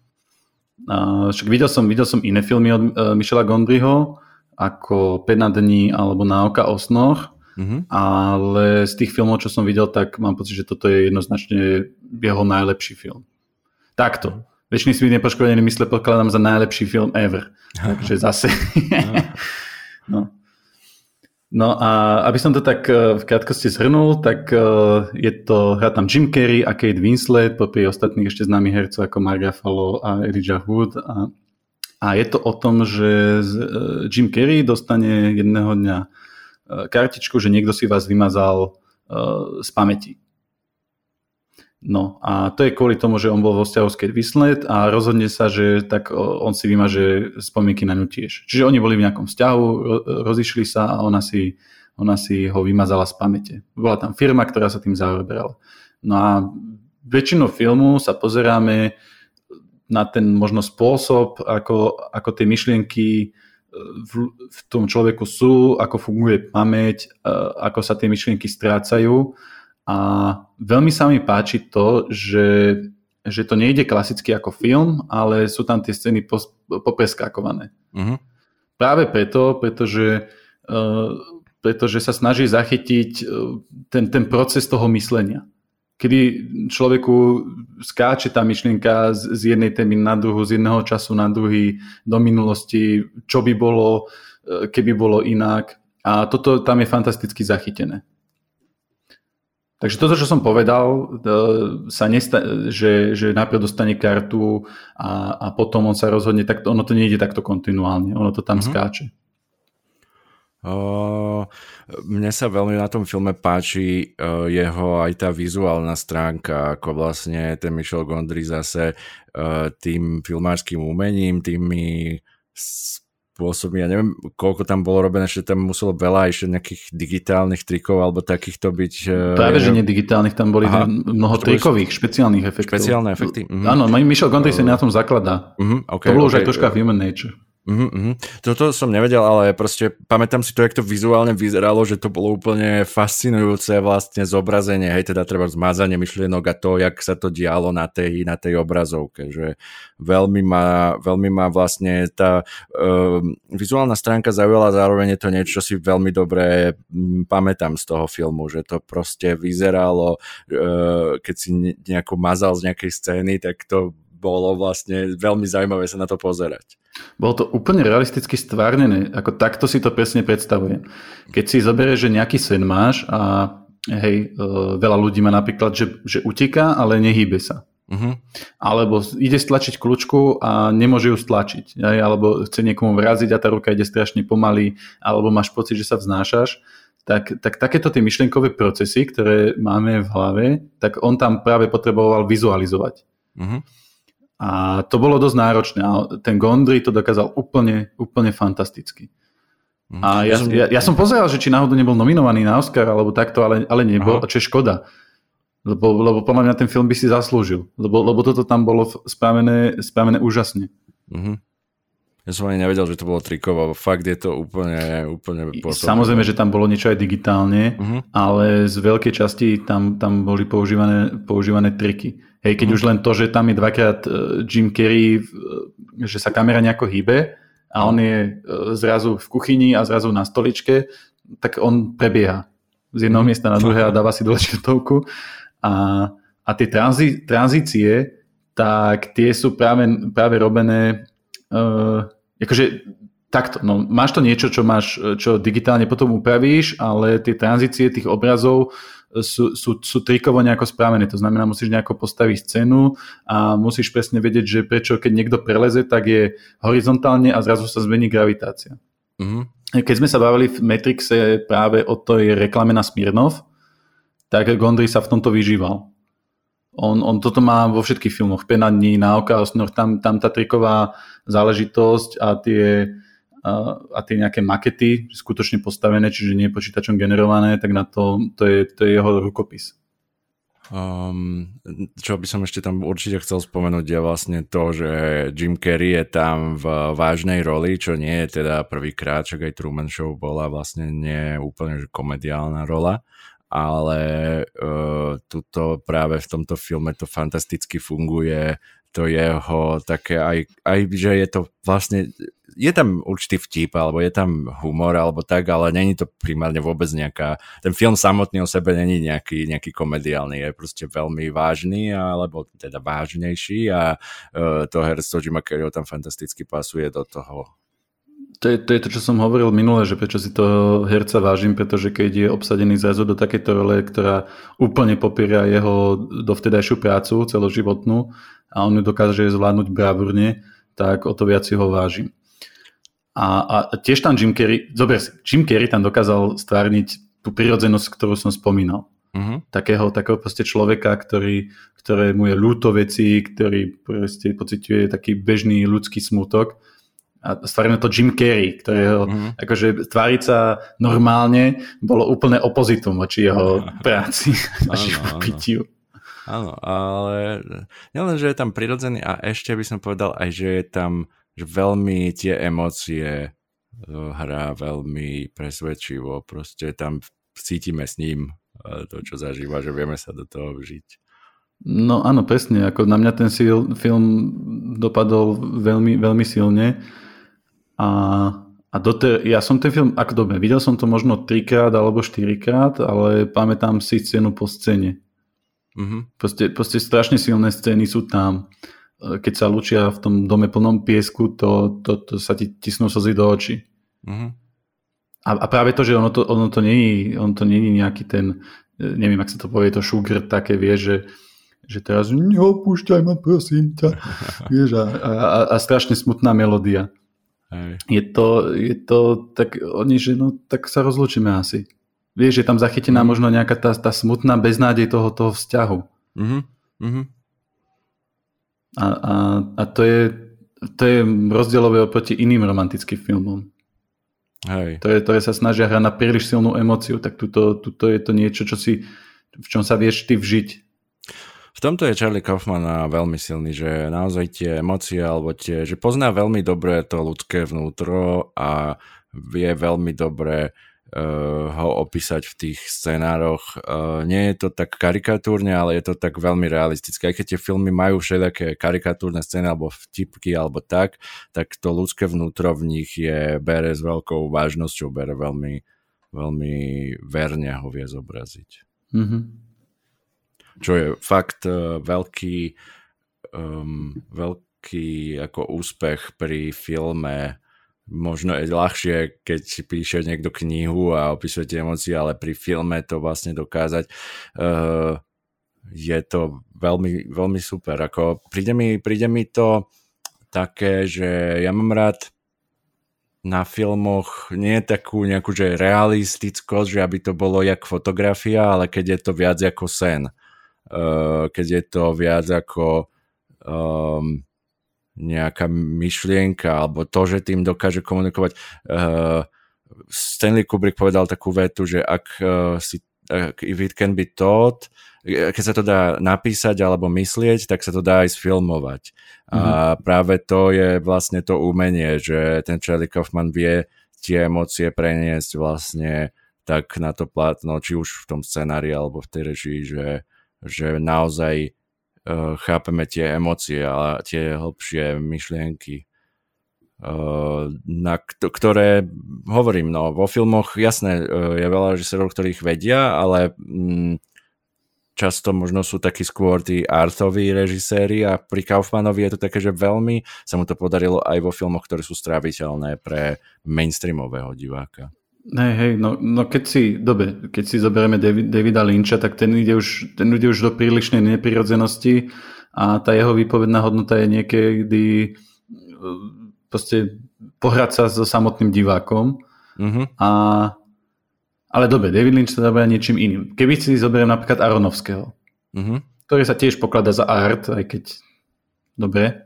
Uh, však videl som, videl som iné filmy od uh, Michela Gondryho, ako 5 na dní alebo Náuka o snoch, uh-huh. ale z tých filmov, čo som videl, tak mám pocit, že toto je jednoznačne jeho najlepší film. Takto. Večný svít nepoškodený mysle pokladám za najlepší film ever. Takže zase. no. No a aby som to tak e, v krátkosti zhrnul, tak e, je to, hrá tam Jim Carrey a Kate Winslet, popri ostatných ešte známych hercov ako Mark Ruffalo a Elijah Wood. A, a je to o tom, že e, Jim Carrey dostane jedného dňa kartičku, že niekto si vás vymazal z pamäti. No a to je kvôli tomu, že on bol vo vzťahu s Kate Winslet a rozhodne sa, že tak on si vymaže spomienky na ňu tiež. Čiže oni boli v nejakom vzťahu, rozišli sa a ona si, ona si ho vymazala z pamäte. Bola tam firma, ktorá sa tým zaoberala. No a väčšinu filmu sa pozeráme na ten možno spôsob, ako, ako tie myšlienky e, v, v tom človeku sú, ako funguje pamäť, e, ako sa tie myšlienky strácajú a veľmi sa mi páči to, že, že to nejde klasicky ako film, ale sú tam tie scény popreskákované. Uh-huh. Práve preto, pretože, uh, pretože sa snaží zachytiť uh, ten, ten proces toho myslenia. Kedy človeku skáče tá myšlienka z, z jednej témy na druhu, z jedného času na druhý, do minulosti, čo by bolo, uh, keby bolo inak. A toto tam je fantasticky zachytené. Takže toto, čo som povedal, sa nesta- že, že najprv dostane kartu a, a potom on sa rozhodne, tak ono to nejde takto kontinuálne, ono to tam mm-hmm. skáče. Uh, mne sa veľmi na tom filme páči uh, jeho aj tá vizuálna stránka, ako vlastne ten Michel Gondry zase uh, tým filmárským umením, tými spôsobmi. Ja neviem, koľko tam bolo robené, že tam muselo veľa ešte nejakých digitálnych trikov alebo takýchto byť. Práve, že nie digitálnych, tam boli Aha, mnoho trikových, špeciálnych efektov. Špeciálne efekty. Mhm. Áno, Michel Gondry uh, sa na tom zakladá. Uh-huh, okay, to bolo okay. už aj troška Human Nature. Uh-huh. Toto som nevedel, ale proste pamätám si to, jak to vizuálne vyzeralo, že to bolo úplne fascinujúce vlastne zobrazenie, hej, teda treba zmazanie myšlienok a to, jak sa to dialo na tej, na tej obrazovke, že veľmi ma, veľmi ma vlastne tá uh, vizuálna stránka zaujala, zároveň je to niečo, čo si veľmi dobre m, pamätám z toho filmu, že to proste vyzeralo, uh, keď si nejako mazal z nejakej scény, tak to bolo vlastne veľmi zaujímavé sa na to pozerať. Bolo to úplne realisticky stvárnené, ako takto si to presne predstavujem. Keď si zoberieš, že nejaký sen máš a hej, e, veľa ľudí má napríklad, že, že uteká, ale nehýbe sa. Uh-huh. Alebo ide stlačiť kľúčku a nemôže ju stlačiť. Hej? Alebo chce niekomu vraziť a tá ruka ide strašne pomaly, alebo máš pocit, že sa vznášaš. Tak, tak takéto tie myšlienkové procesy, ktoré máme v hlave, tak on tam práve potreboval vizualizovať. Uh-huh. A to bolo dosť náročné. A ten Gondry to dokázal úplne, úplne fantasticky. Mhm. A ja, ja, ja som pozeral, že či náhodou nebol nominovaný na Oscar alebo takto, ale, ale nebol, Aha. čo je škoda. Lebo, lebo podľa mňa ten film by si zaslúžil. Lebo, lebo toto tam bolo spravené, spravené úžasne. Uh-huh. Ja som ani nevedel, že to bolo trikovo. Fakt je to úplne, úplne. Samozrejme, že tam bolo niečo aj digitálne, uh-huh. ale z veľkej časti tam, tam boli používané, používané triky. Hej, keď mm. už len to, že tam je dvakrát e, Jim Carrey, e, že sa kamera nejako hýbe a on je e, zrazu v kuchyni a zrazu na stoličke, tak on prebieha z jedného mm. miesta na druhé a dáva si dole čertovku. A, a tie tranzi, tranzície, tak tie sú práve, práve robené uh, akože takto, no máš to niečo, čo máš, čo digitálne potom upravíš, ale tie tranzície tých obrazov sú, sú, sú trikovo nejako správené. To znamená, musíš nejako postaviť scénu a musíš presne vedieť, že prečo, keď niekto preleze, tak je horizontálne a zrazu sa zmení gravitácia. Mm-hmm. Keď sme sa bavili v Matrixe práve o tej reklame na Smirnov, tak Gondry sa v tomto vyžíval. On, on toto má vo všetkých filmoch. Penadní, na oka, tam, tam tá triková záležitosť a tie, a tie nejaké makety skutočne postavené, čiže nie počítačom generované, tak na to, to, je, to je jeho rukopis. Um, čo by som ešte tam určite chcel spomenúť je vlastne to, že Jim Carrey je tam v vážnej roli, čo nie je teda prvýkrát, čak aj Truman Show bola vlastne nie úplne komediálna rola, ale uh, tuto práve v tomto filme to fantasticky funguje, to jeho také aj, aj, že je to vlastne, je tam určitý vtip, alebo je tam humor, alebo tak, ale není to primárne vôbec nejaká, ten film samotný o sebe není nejaký, nejaký komediálny, je proste veľmi vážny, alebo teda vážnejší a uh, to herstvo Jima Carreyho tam fantasticky pasuje do toho. To je, to je to, čo som hovoril minule, že prečo si toho herca vážim, pretože keď je obsadený zrazu do takéto role, ktorá úplne popiera jeho dovtedajšiu prácu celoživotnú, a on ju dokáže zvládnuť bravúrne, tak o to viac si ho vážim. A, a tiež tam Jim Carrey, zober si, Jim Carrey tam dokázal stvárniť tú prirodzenosť, ktorú som spomínal. Uh-huh. Takého, takého proste človeka, ktorý, ktorému je ľúto veci, ktorý proste pociťuje taký bežný ľudský smutok. A stvárime to Jim Carrey, ktorého uh-huh. akože tváriť sa normálne bolo úplne opozitum voči jeho práci a pitiu. Áno, ale nielen, že je tam prirodzený a ešte by som povedal aj, že je tam že veľmi tie emócie e, hrá veľmi presvedčivo, proste tam cítime s ním e, to, čo zažíva, že vieme sa do toho vžiť. No áno, presne, ako na mňa ten film dopadol veľmi, veľmi silne a, a doter, ja som ten film, ako dobre, videl som to možno trikrát alebo štyrikrát, ale pamätám si scénu po scéne. Mm-hmm. Proste, proste strašne silné scény sú tam. E, keď sa lučia v tom dome plnom piesku, to, to, to sa ti tisnú slzy do očí. Mm-hmm. A, a práve to, že ono to, ono to není, on to není nejaký ten, e, neviem, ak sa to povie, to sugar také, vie, že, že teraz neopúšťaj ma, prosím ťa. vieš, a, a, a strašne smutná melódia. Je to, je to tak, oni, že no, tak sa rozlučíme asi. Vieš, je tam zachytená mm. možno nejaká tá, tá smutná beznádej toho, toho vzťahu. Mm-hmm. Mm-hmm. A, a, a to, je, to je rozdielové oproti iným romantickým filmom. Hej. Ktoré, ktoré sa snažia hrať na príliš silnú emóciu, tak tuto, tuto je to niečo, čo si, v čom sa vieš ty vžiť. V tomto je Charlie Kaufman veľmi silný, že naozaj tie emócie, alebo tie, že pozná veľmi dobre to ľudské vnútro a vie veľmi dobre ho opísať v tých scenároch. Uh, nie je to tak karikatúrne, ale je to tak veľmi realistické. Aj keď tie filmy majú všelijaké karikatúrne scény alebo vtipky alebo tak, tak to ľudské vnútro v nich je, bere s veľkou vážnosťou, bere veľmi, veľmi verne ho vie zobraziť. Mm-hmm. Čo je fakt uh, veľký um, veľký ako úspech pri filme možno je ľahšie, keď píše niekto knihu a opisuje tie emócie, ale pri filme to vlastne dokázať uh, je to veľmi, veľmi super. Ako príde, mi, príde mi to také, že ja mám rád na filmoch nie takú nejakú že realistickosť, že aby to bolo jak fotografia, ale keď je to viac ako sen. Uh, keď je to viac ako um, nejaká myšlienka alebo to, že tým dokáže komunikovať. Uh, Stanley Kubrick povedal takú vetu, že ak uh, si uh, if it can be taught, keď sa to dá napísať alebo myslieť, tak sa to dá aj sfilmovať. Mm-hmm. A mhm. práve to je vlastne to umenie, že ten Charlie Kaufman vie tie emócie preniesť vlastne tak na to platno, či už v tom scenári alebo v tej režii, že, že naozaj uh, chápeme tie emócie a tie hlbšie myšlienky, uh, na ktoré, hovorím, no, vo filmoch, jasné, uh, je veľa režisérov, ktorých vedia, ale mm, často možno sú takí skôr tí artoví režiséri a pri Kaufmanovi je to také, že veľmi sa mu to podarilo aj vo filmoch, ktoré sú stráviteľné pre mainstreamového diváka. Hej, hej, no, no keď si, dobe, keď si zoberieme David, Davida Lynča, tak ten ide, už, ten ide už do prílišnej neprirodzenosti a tá jeho výpovedná hodnota je niekedy e, proste pohrať sa so samotným divákom. Uh-huh. A, ale dobre, David Lynch sa zaberá niečím iným. Keby si zoberiem napríklad Aronovského, uh-huh. ktorý sa tiež pokladá za art, aj keď dobre,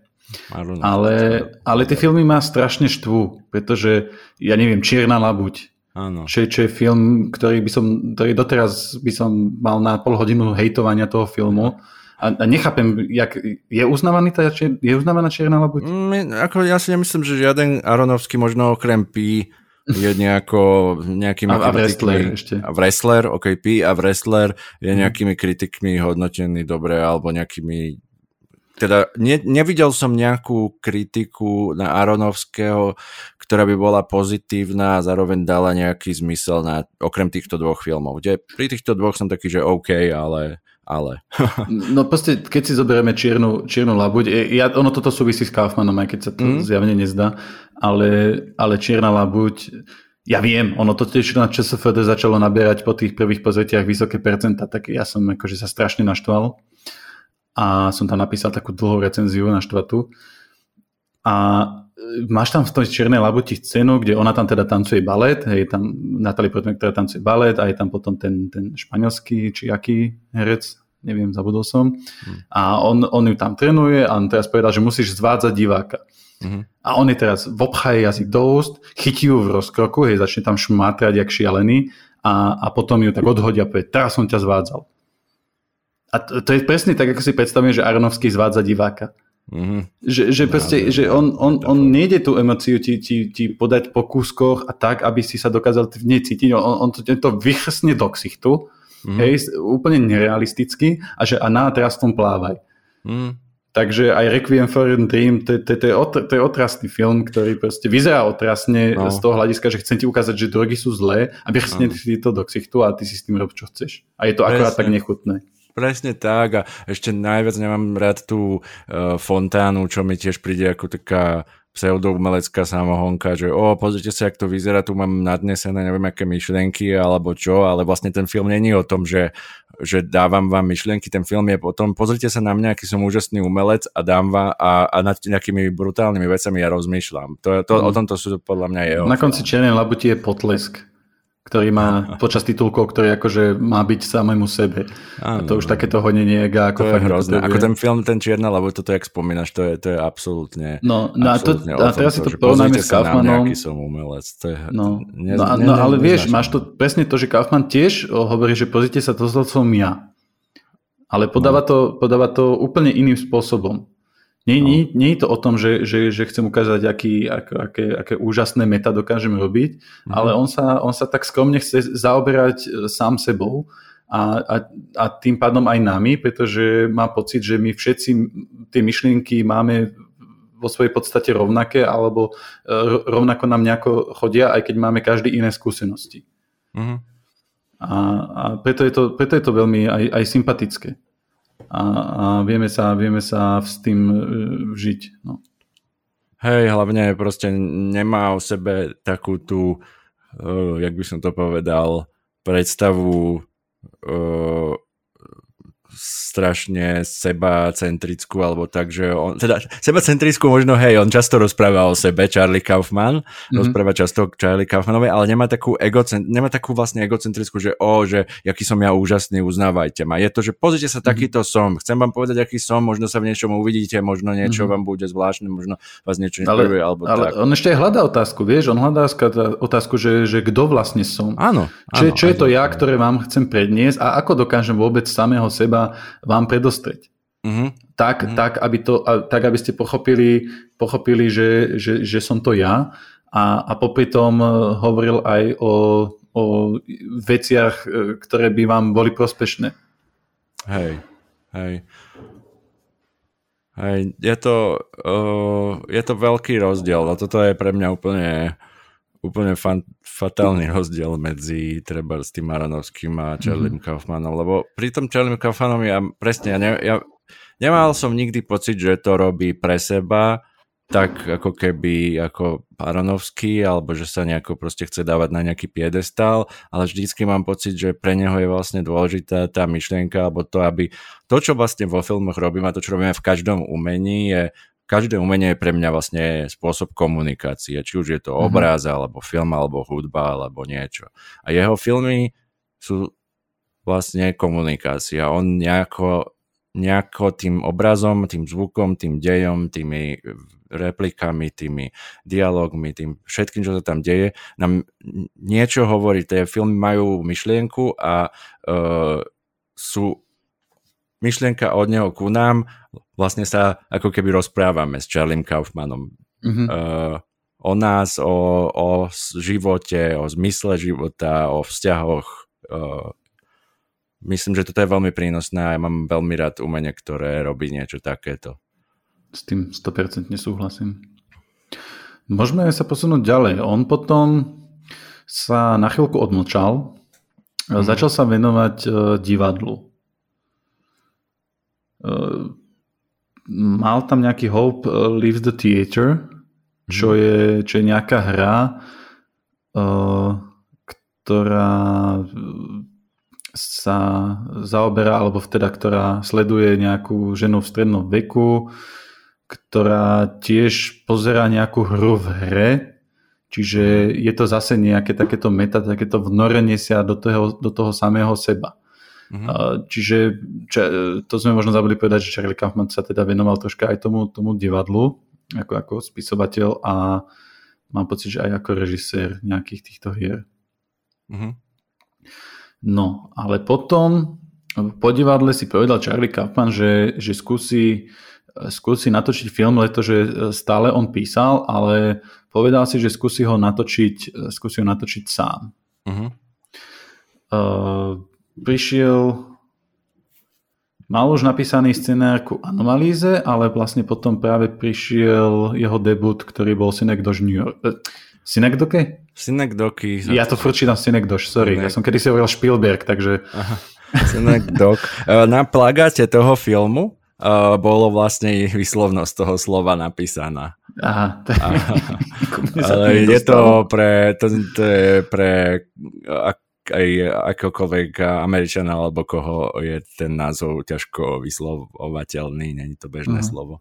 Ale, ale tie filmy má strašne štvu, pretože ja neviem, Čierna labuť, Áno. Čo, čo je film, ktorý by som, ktorý doteraz by som mal na pol hodinu hejtovania toho filmu. A, a nechápem, jak, je uznávaný tá, je uznávaná Čierna labuť? Mm, ako ja si nemyslím, že žiaden Aronovský možno okrem Pi je nejako, nejakými a, a wrestler ešte. A wrestler, ok, Pi a wrestler je mhm. nejakými kritikmi hodnotený dobre alebo nejakými teda ne, nevidel som nejakú kritiku na Aronovského, ktorá by bola pozitívna a zároveň dala nejaký zmysel na, okrem týchto dvoch filmov. Kde pri týchto dvoch som taký, že OK, ale ale... no proste, keď si zoberieme čiernu, čiernu labuť, ja, ono toto súvisí s Kaufmanom, aj keď sa to mm. zjavne nezdá, ale, ale čierna labuť, ja viem, ono to tiež na ČSFD začalo nabierať po tých prvých pozretiach vysoké percenta, tak ja som akože sa strašne naštval a som tam napísal takú dlhú recenziu na štvrtú. A máš tam v tej čiernej labuti scénu, kde ona tam teda tancuje balet, je tam Natalie Portman, ktorá tancuje balet a je tam potom ten, ten španielský, či aký herec, neviem, zabudol som. Hmm. A on, on ju tam trénuje a on teraz povedal, že musíš zvádzať diváka. Hmm. A on je teraz v obchaje jazyk do úst, chytí ju v rozkroku, hej, začne tam šmátrať jak šialený a, a potom ju tak odhodia a povie, teraz som ťa zvádzal. A to, to je presne tak, ako si predstavujem, že Aronovský zvádza diváka. Mm-hmm. Že, že, proste, ja, že on, on, on nejde tú emociu ti, ti, ti podať po kúskoch a tak, aby si sa dokázal v nej cítiť. On, on to, to vychrsne do ksichtu, mm-hmm. hej, úplne nerealisticky a že a na teraz tom plávaj. Mm. Takže aj Requiem for a Dream, to, to, to, je otr, to je otrasný film, ktorý proste vyzerá otrasne no. z toho hľadiska, že chcem ti ukázať, že drogy sú zlé a vychrsne no. ti to do ksichtu a ty si s tým rob, čo chceš. A je to Presne. akorát tak nechutné. Presne tak a ešte najviac nemám rád tú uh, fontánu, čo mi tiež príde ako taká pseudoumelecká samohonka, že o, pozrite sa, jak to vyzerá, tu mám nadnesené neviem aké myšlienky alebo čo, ale vlastne ten film není o tom, že, že dávam vám myšlienky, ten film je o tom, pozrite sa na mňa, aký som úžasný umelec a dám vám a, a nad nejakými brutálnymi vecami ja rozmýšľam. To, to, mm. O tomto sú podľa mňa jeho. Na konci Černej labuti je potlesk ktorý má počas titulkov, ktorý akože má byť samému sebe. Áno, a to už no. takéto honenie ga ako to je hrozné. Ako ten film, ten Čierna, lebo toto, jak spomínaš, to je, to je absolútne No, no absolútne a, to, a teraz si to porovnáme s Kaufmanom. som umelec. To je, no, ne, no, ne, no, ale vieš, máš to presne to, že Kaufman tiež hovorí, že pozrite sa, to som ja. Ale podáva, no. to, podáva to úplne iným spôsobom. Nie, no. nie, nie je to o tom, že, že, že chcem ukázať, aký, ak, aké, aké úžasné meta dokážem robiť, mm. ale on sa, on sa tak skromne chce zaoberať e, sám sebou a, a, a tým pádom aj nami, pretože má pocit, že my všetci tie myšlienky máme vo svojej podstate rovnaké, alebo e, rovnako nám nejako chodia, aj keď máme každý iné skúsenosti. Mm. A, a preto, je to, preto je to veľmi aj, aj sympatické a, a vieme, sa, vieme sa s tým e, žiť. No. Hej, hlavne proste nemá o sebe takú tú, uh, jak by som to povedal, predstavu uh, strašne sebacentrickú, alebo tak, že on, teda sebacentrickú možno, hej, on často rozpráva o sebe, Charlie Kaufman, mm-hmm. rozpráva často o Charlie Kaufmanovi, ale nemá takú, egocent, nemá takú vlastne egocentrickú, že o, že jaký som ja úžasný, uznávajte ma. Je to, že pozrite sa, mm-hmm. takýto som, chcem vám povedať, aký som, možno sa v niečom uvidíte, možno niečo mm-hmm. vám bude zvláštne, možno vás niečo neprvie, alebo ale tak. on ešte hľadá otázku, vieš, on hľadá otázku, že, že kto vlastne som. Áno. Čo, áno, čo je to ja, ktoré vám chcem predniesť a ako dokážem vôbec samého seba vám predostrieť. Mm-hmm. Tak, mm-hmm. tak, aby to, tak, aby ste pochopili, pochopili že, že, že som to ja a, a popri tom e, hovoril aj o, o veciach, e, ktoré by vám boli prospešné. Hej, hej. Hej, je to, uh, je to veľký rozdiel a toto je pre mňa úplne úplne fan, fatálny rozdiel medzi treba s tým Maranovským a Charlie mm-hmm. Kaufmanom, lebo pri tom Charlie Kaufmanom ja presne, ja, ne, ja nemal som nikdy pocit, že to robí pre seba, tak ako keby ako Paranovský, alebo že sa nejako proste chce dávať na nejaký piedestál, ale vždycky mám pocit, že pre neho je vlastne dôležitá tá myšlienka, alebo to, aby to, čo vlastne vo filmoch robíme a to, čo robíme v každom umení, je každé umenie je pre mňa vlastne spôsob komunikácie, či už je to mm-hmm. obráz, alebo film, alebo hudba, alebo niečo. A jeho filmy sú vlastne komunikácia. On nejako nejako tým obrazom, tým zvukom, tým dejom, tými replikami, tými dialogmi, tým všetkým, čo sa tam deje, nám niečo hovorí. Tie filmy majú myšlienku a uh, sú myšlienka od neho ku nám, vlastne sa ako keby rozprávame s Charlie Kaufmanom. Mm-hmm. Uh, o nás, o, o živote, o zmysle života, o vzťahoch. Uh, myslím, že toto je veľmi prínosné a ja mám veľmi rád umenie, ktoré robí niečo takéto. S tým 100% súhlasím. Môžeme sa posunúť ďalej. On potom sa na chvíľku odmlčal, mm. začal sa venovať uh, divadlu. Mal tam nejaký Hope uh, Leaves the Theater, čo mhm. je, čo je nejaká hra, uh, ktorá sa zaoberá, alebo teda, ktorá sleduje nejakú ženu v strednom veku, ktorá tiež pozera nejakú hru v hre, čiže je to zase nejaké takéto meta, takéto vnorenie sa do toho, do toho samého seba. Mm-hmm. Čiže čo, to sme možno zabudli povedať, že Charlie Kaufman sa teda venoval troška aj tomu, tomu divadlu, ako, ako spisovateľ a mám pocit, že aj ako režisér nejakých týchto hier. Mm-hmm. No, ale potom po divadle si povedal Charlie Kaufman, že, že skúsi skúsi natočiť film, pretože stále on písal, ale povedal si, že skúsi ho natočiť, skúsi ho natočiť sám. Uh-huh. Uh, prišiel mal už napísaný scenár ku Anomalíze, ale vlastne potom práve prišiel jeho debut, ktorý bol Synecdoche New York. Synecdoche? Synecdoche. Ja to furt čítam Synecdoche, sorry. Ja som kedy si hovoril Spielberg, takže... Aha. Synecdoche. Na plagáte toho filmu uh, bolo vlastne výslovnosť toho slova napísaná. Aha, tak ale je to pre, to, to je pre ak, aj akokoľvek Američana alebo koho je ten názov ťažko vyslovovateľný, není to bežné uh-huh. slovo.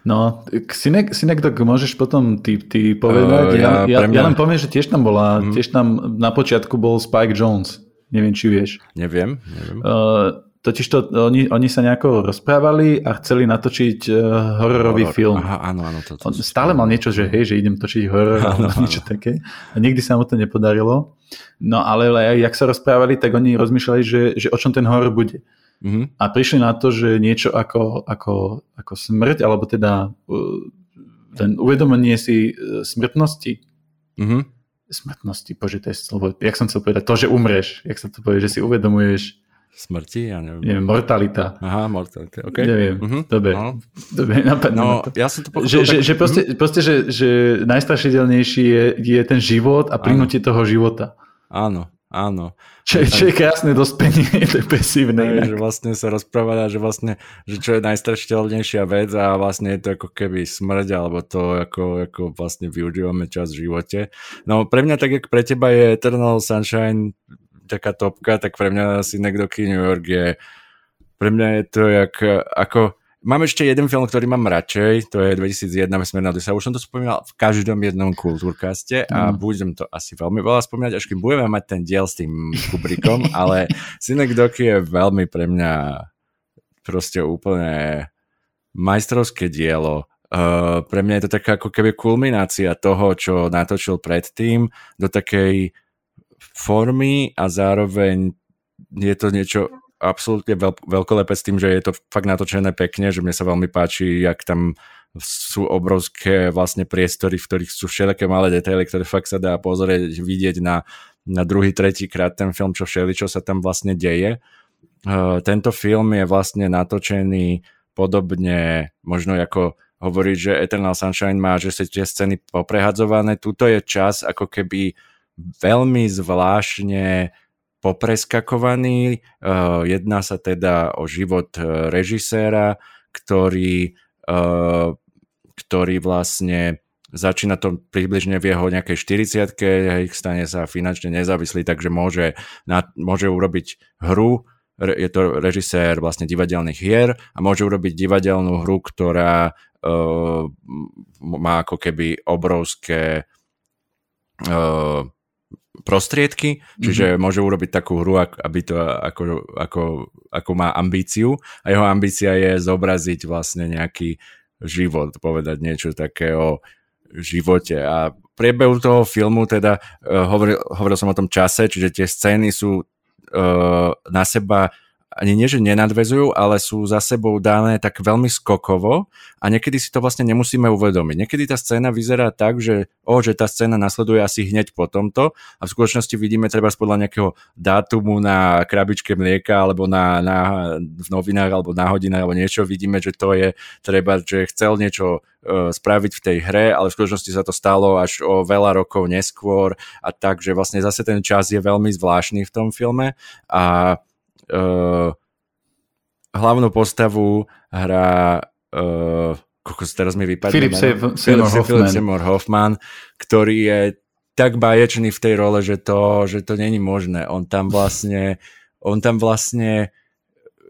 No, Sinek, tak môžeš potom ty, ty povedať. Uh, ja, ja, ja, mňa... ja len poviem, že tiež tam bola, mm. tiež tam na počiatku bol Spike Jones. Neviem, či vieš. Neviem, neviem. Uh, Totiž to, oni, oni sa nejako rozprávali a chceli natočiť uh, hororový Horror. film. Aha, áno, áno. To, to, On stále mal niečo, že hej, že idem točiť horor áno, alebo niečo áno. také. A nikdy sa mu to nepodarilo. No ale jak sa rozprávali, tak oni rozmýšľali, že, že o čom ten horor bude. Mm-hmm. A prišli na to, že niečo ako, ako, ako smrť, alebo teda uh, ten uvedomenie si uh, smrtnosti. Mm-hmm. Smrtnosti, bože, to je slovo. Jak som chcel povedať? To, že umreš. Jak sa to povie, že si uvedomuješ Smrti? Ja neviem. neviem mortalita. Aha, mortalita, ok. Neviem, uh-huh. dobre. No. dobre no, ja som to pochopil. Že, tak... že, že proste, uh-huh. proste že, že najstrašidelnejší je, je ten život a plynutie toho života. Áno, áno. Čo, čo je krásne dospenie depresívne. Aj, že vlastne sa rozprávať že vlastne, že čo je najstrašiteľnejšia vec a vlastne je to ako keby smrť alebo to, ako, ako vlastne využívame čas v živote. No pre mňa tak, jak pre teba je Eternal Sunshine taká topka, tak pre mňa Nekdoky New York je pre mňa je to jak, ako Mám ešte jeden film, ktorý mám radšej, to je 2001 Vesmírna Odysa. Už som to spomínal v každom jednom kultúrkaste a mm. budem to asi veľmi veľa spomínať, až kým budeme mať ten diel s tým Kubrikom, ale Synecdoche je veľmi pre mňa proste úplne majstrovské dielo. Uh, pre mňa je to taká ako keby kulminácia toho, čo natočil predtým do takej formy a zároveň je to niečo absolútne veľ, veľkolepé s tým, že je to fakt natočené pekne, že mne sa veľmi páči, jak tam sú obrovské vlastne priestory, v ktorých sú všelijaké malé detaily, ktoré fakt sa dá pozrieť, vidieť na, na druhý, tretí krát ten film, čo všeli, čo sa tam vlastne deje. Uh, tento film je vlastne natočený podobne, možno ako hovoriť, že Eternal Sunshine má, že sa tie scény poprehadzované. Tuto je čas ako keby veľmi zvláštne popreskakovaný. Uh, jedná sa teda o život uh, režiséra, ktorý, uh, ktorý vlastne začína to približne v jeho nejakej 40 stane sa finančne nezávislý, takže môže, na, môže urobiť hru, je to režisér vlastne divadelných hier a môže urobiť divadelnú hru, ktorá uh, má ako keby obrovské uh, prostriedky, čiže mm-hmm. môže urobiť takú hru, aby to ako, ako, ako má ambíciu a jeho ambícia je zobraziť vlastne nejaký život, povedať niečo také o živote a priebehu toho filmu teda uh, hovoril, hovoril som o tom čase, čiže tie scény sú uh, na seba ani nie, že nenadvezujú, ale sú za sebou dané tak veľmi skokovo a niekedy si to vlastne nemusíme uvedomiť. Niekedy tá scéna vyzerá tak, že, o, že tá scéna nasleduje asi hneď po tomto a v skutočnosti vidíme treba podľa nejakého dátumu na krabičke mlieka alebo na, na, v novinách alebo na hodinách alebo niečo, vidíme, že to je treba, že chcel niečo uh, spraviť v tej hre, ale v skutočnosti sa to stalo až o veľa rokov neskôr a tak, že vlastne zase ten čas je veľmi zvláštny v tom filme a uh, hlavnú postavu hrá uh, kokos, teraz mi vypadne Philip, Seymour Hoffman. Philip Seymour Hoffman, ktorý je tak baječný v tej role, že to, že to není možné. On tam vlastne on tam vlastne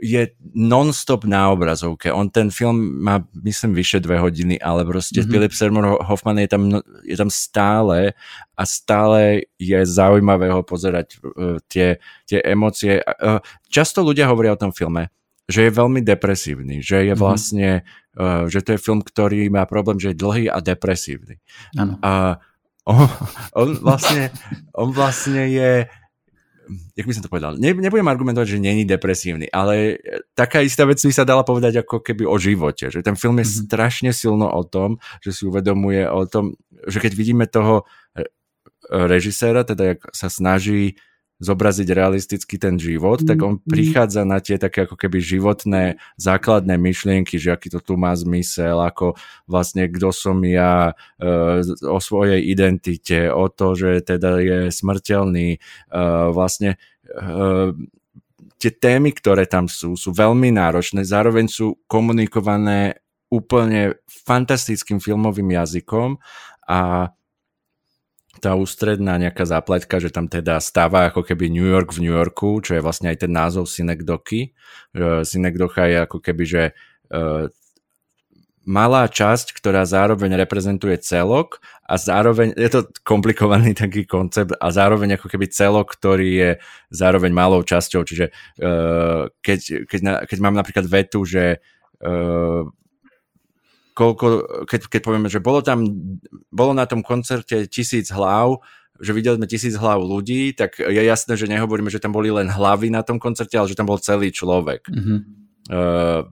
je non-stop na obrazovke. On ten film má, myslím, vyše dve hodiny, ale proste mm-hmm. Philip Seymour Hoffman je tam, je tam stále a stále je zaujímavé ho pozerať uh, tie, tie emócie. Uh, často ľudia hovoria o tom filme, že je veľmi depresívny, že je mhm. vlastne, mm-hmm. uh, že to je film, ktorý má problém, že je dlhý a depresívny. Ano. A on, on, vlastne, on vlastne je jak by som to povedal, ne, nebudem argumentovať, že není depresívny, ale taká istá vec by sa dala povedať ako keby o živote, že ten film je mm-hmm. strašne silno o tom, že si uvedomuje o tom, že keď vidíme toho režiséra, teda jak sa snaží zobraziť realisticky ten život, tak on mhm. prichádza na tie také ako keby životné základné myšlienky, že aký to tu má zmysel, ako vlastne kto som ja, e, o svojej identite, o to, že teda je smrteľný, e, vlastne e, tie témy, ktoré tam sú, sú veľmi náročné, zároveň sú komunikované úplne fantastickým filmovým jazykom a tá ústredná nejaká zápletka, že tam teda stáva ako keby New York v New Yorku, čo je vlastne aj ten názov Synecdoky. Synecdocha je ako keby, že uh, malá časť, ktorá zároveň reprezentuje celok a zároveň, je to komplikovaný taký koncept a zároveň ako keby celok, ktorý je zároveň malou časťou, čiže uh, keď, keď, keď mám napríklad vetu, že uh, koľko, keď, keď povieme, že bolo tam, bolo na tom koncerte tisíc hlav, že videli sme tisíc hlav ľudí, tak je jasné, že nehovoríme, že tam boli len hlavy na tom koncerte, ale že tam bol celý človek. Mm-hmm. Uh,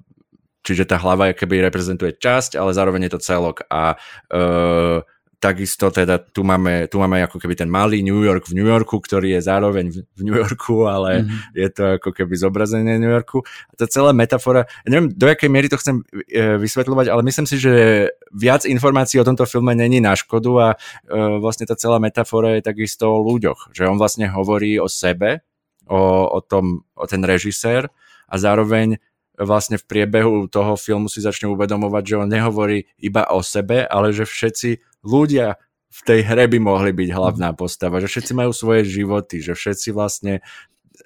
čiže tá hlava keby reprezentuje časť, ale zároveň je to celok. A uh, takisto teda tu máme, tu máme ako keby ten malý New York v New Yorku, ktorý je zároveň v New Yorku, ale mm-hmm. je to ako keby zobrazenie New Yorku. A tá celá metafora, ja neviem, do jakej miery to chcem e, vysvetľovať, ale myslím si, že viac informácií o tomto filme není na škodu a e, vlastne tá celá metafora je takisto o ľuďoch, že on vlastne hovorí o sebe, o, o, tom, o ten režisér a zároveň vlastne v priebehu toho filmu si začne uvedomovať, že on nehovorí iba o sebe, ale že všetci ľudia v tej hre by mohli byť hlavná postava, že všetci majú svoje životy, že všetci vlastne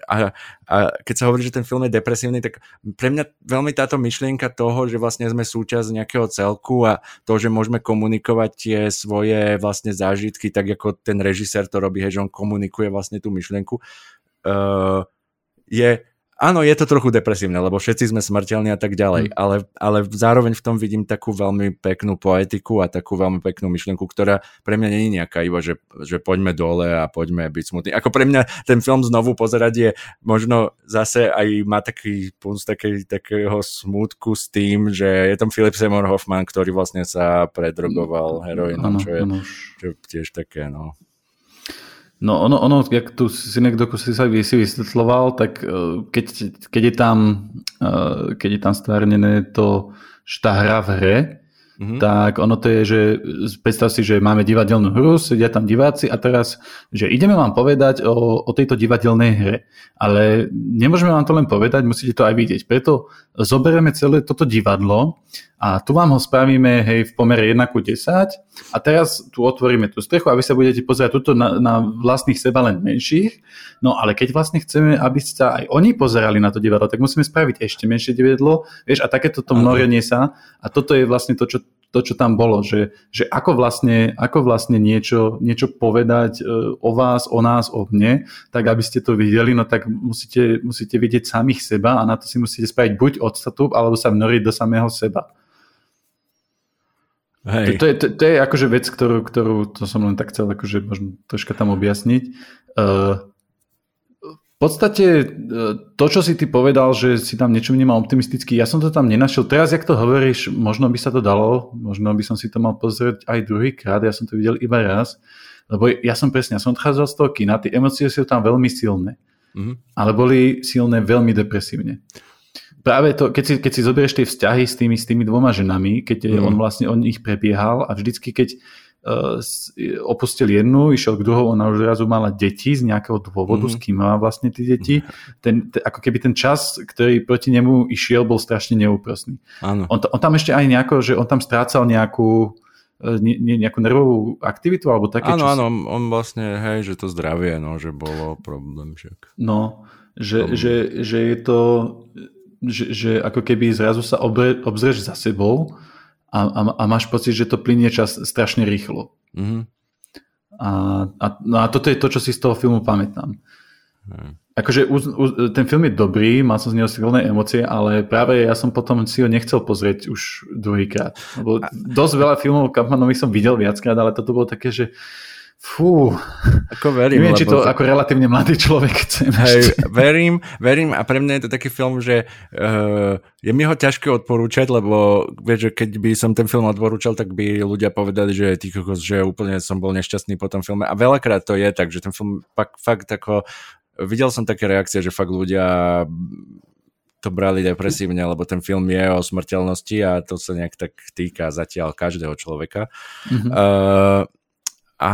a, a keď sa hovorí, že ten film je depresívny, tak pre mňa veľmi táto myšlienka toho, že vlastne sme súčasť nejakého celku a to, že môžeme komunikovať tie svoje vlastne zážitky, tak ako ten režisér to robí, hej, že on komunikuje vlastne tú myšlienku, uh, je áno, je to trochu depresívne, lebo všetci sme smrteľní a tak ďalej, mm. ale, ale zároveň v tom vidím takú veľmi peknú poetiku a takú veľmi peknú myšlienku, ktorá pre mňa nie je nejaká iba, že, že poďme dole a poďme byť smutní. Ako pre mňa ten film znovu pozerať je možno zase aj má taký punc takého smutku s tým, že je tam Philip Seymour Hoffman, ktorý vlastne sa predrogoval heroinom, čo je, čo tiež také, no. No ono, ono jak tu si niekto si sa si vysvetloval, tak e, keď, keď, je tam, e, keď je tam stvárnené to, že tá hra v hre, mm-hmm. tak ono to je, že predstav si, že máme divadelnú hru, sedia tam diváci a teraz, že ideme vám povedať o, o tejto divadelnej hre, ale nemôžeme vám to len povedať, musíte to aj vidieť. Preto zoberieme celé toto divadlo a tu vám ho spravíme hej, v pomere 1 ku 10 a teraz tu otvoríme tú strechu a vy sa budete pozerať tuto na, na vlastných seba len menších. No ale keď vlastne chceme, aby sa aj oni pozerali na to divadlo, tak musíme spraviť ešte menšie divadlo, vieš, a takéto to mnorenie sa a toto je vlastne to, čo to, čo tam bolo, že, že ako vlastne, ako vlastne niečo, niečo povedať e, o vás, o nás, o mne, tak aby ste to videli, no tak musíte, musíte vidieť samých seba a na to si musíte spraviť buď odstup, alebo sa vnoriť do samého seba. Hej. To, to, je, to, to je akože vec, ktorú, ktorú to som len tak chcel akože možno troška tam objasniť. Uh, podstate e, to, čo si ty povedal, že si tam niečo vnímal optimisticky, ja som to tam nenašiel. Teraz, jak to hovoríš, možno by sa to dalo, možno by som si to mal pozrieť aj druhýkrát, ja som to videl iba raz, lebo ja som presne, ja som odchádzal z toho kina, tie emócie sú tam veľmi silné, mm-hmm. ale boli silné veľmi depresívne. Práve to, keď si, keď si zoberieš tie vzťahy s tými, s tými dvoma ženami, keď mm. on vlastne o nich prebiehal a vždycky, keď opustil jednu, išiel k druhou, ona už zrazu mala deti z nejakého dôvodu, mm-hmm. s kým má vlastne tie deti. Ten, ten, ako keby ten čas, ktorý proti nemu išiel, bol strašne neúprosný. On, on tam ešte aj nejako, že on tam strácal nejakú e, ne, nejakú nervovú aktivitu alebo také. Áno, áno, on vlastne, hej, že to zdravie, no, že bolo problém však. No, že, problém. že, že je to, že, že ako keby zrazu sa obre, obzrieš za sebou a, a, a máš pocit, že to plinie čas strašne rýchlo. Mm-hmm. A, a, no a toto je to, čo si z toho filmu pamätám. Mm. Akože u, u, ten film je dobrý, mal som z neho silné emócie, ale práve ja som potom si ho nechcel pozrieť už druhýkrát. Lebo dosť veľa filmov Kampmanových som videl viackrát, ale toto bolo také, že Fú, ako verím. Neviem, či to, to ako relatívne mladý človek chcem. Hej, verím, verím a pre mňa je to taký film, že uh, je mi ho ťažké odporúčať, lebo vieš, že keď by som ten film odporúčal, tak by ľudia povedali, že ty kokos, že úplne som bol nešťastný po tom filme. A veľakrát to je tak, že ten film fakt, fakt ako... Videl som také reakcie, že fakt ľudia to brali depresívne, lebo ten film je o smrteľnosti a to sa nejak tak týka zatiaľ každého človeka. Mm-hmm. Uh, a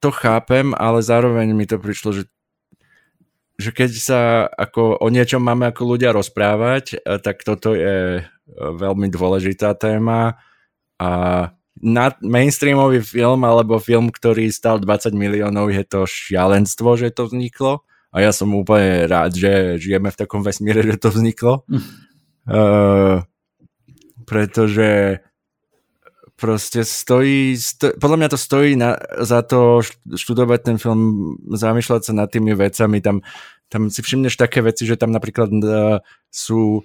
to chápem, ale zároveň mi to prišlo, že že keď sa ako o niečom máme ako ľudia rozprávať, eh, tak toto je eh, veľmi dôležitá téma. A na mainstreamový film alebo film, ktorý stal 20 miliónov, je to šialenstvo, že to vzniklo. A ja som úplne rád, že žijeme v takom vesmíre, že to vzniklo. uh, pretože proste stojí, sto, podľa mňa to stojí na, za to študovať ten film, zamýšľať sa nad tými vecami, tam, tam si všimneš také veci, že tam napríklad uh, sú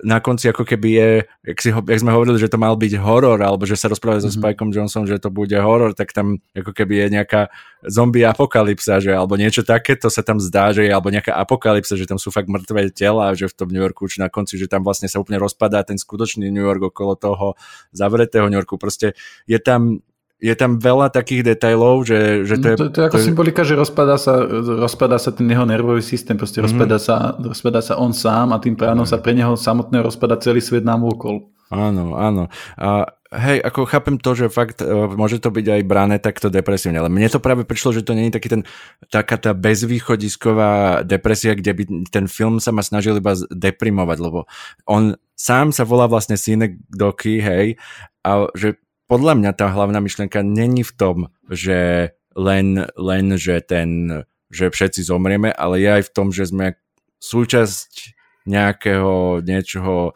na konci ako keby je, jak, si, jak sme hovorili, že to mal byť horor, alebo že sa rozprávali mm-hmm. so mhm. Spikeom Johnsonom, že to bude horor, tak tam ako keby je nejaká zombie apokalypsa, že alebo niečo takéto sa tam zdá, že je, alebo nejaká apokalypsa, že tam sú fakt mŕtve tela, že v tom New Yorku už na konci, že tam vlastne sa úplne rozpadá ten skutočný New York okolo toho zavretého New Yorku. Proste je tam je tam veľa takých detailov, že, že to je... To, to je ako to symbolika, že rozpadá sa, rozpadá sa ten jeho nervový systém, proste mm-hmm. sa, rozpadá sa on sám a tým právom mm-hmm. sa pre neho samotného rozpadá celý svet nám okol. Áno, áno. A hej, ako chápem to, že fakt uh, môže to byť aj brané takto depresívne, ale mne to práve prišlo, že to nie je taký ten, taká tá bezvýchodisková depresia, kde by ten film sa ma snažil iba deprimovať, lebo on sám sa volá vlastne Synek Doky, hej, a že podľa mňa tá hlavná myšlienka není v tom, že len, len že ten, že všetci zomrieme, ale je aj v tom, že sme súčasť nejakého niečoho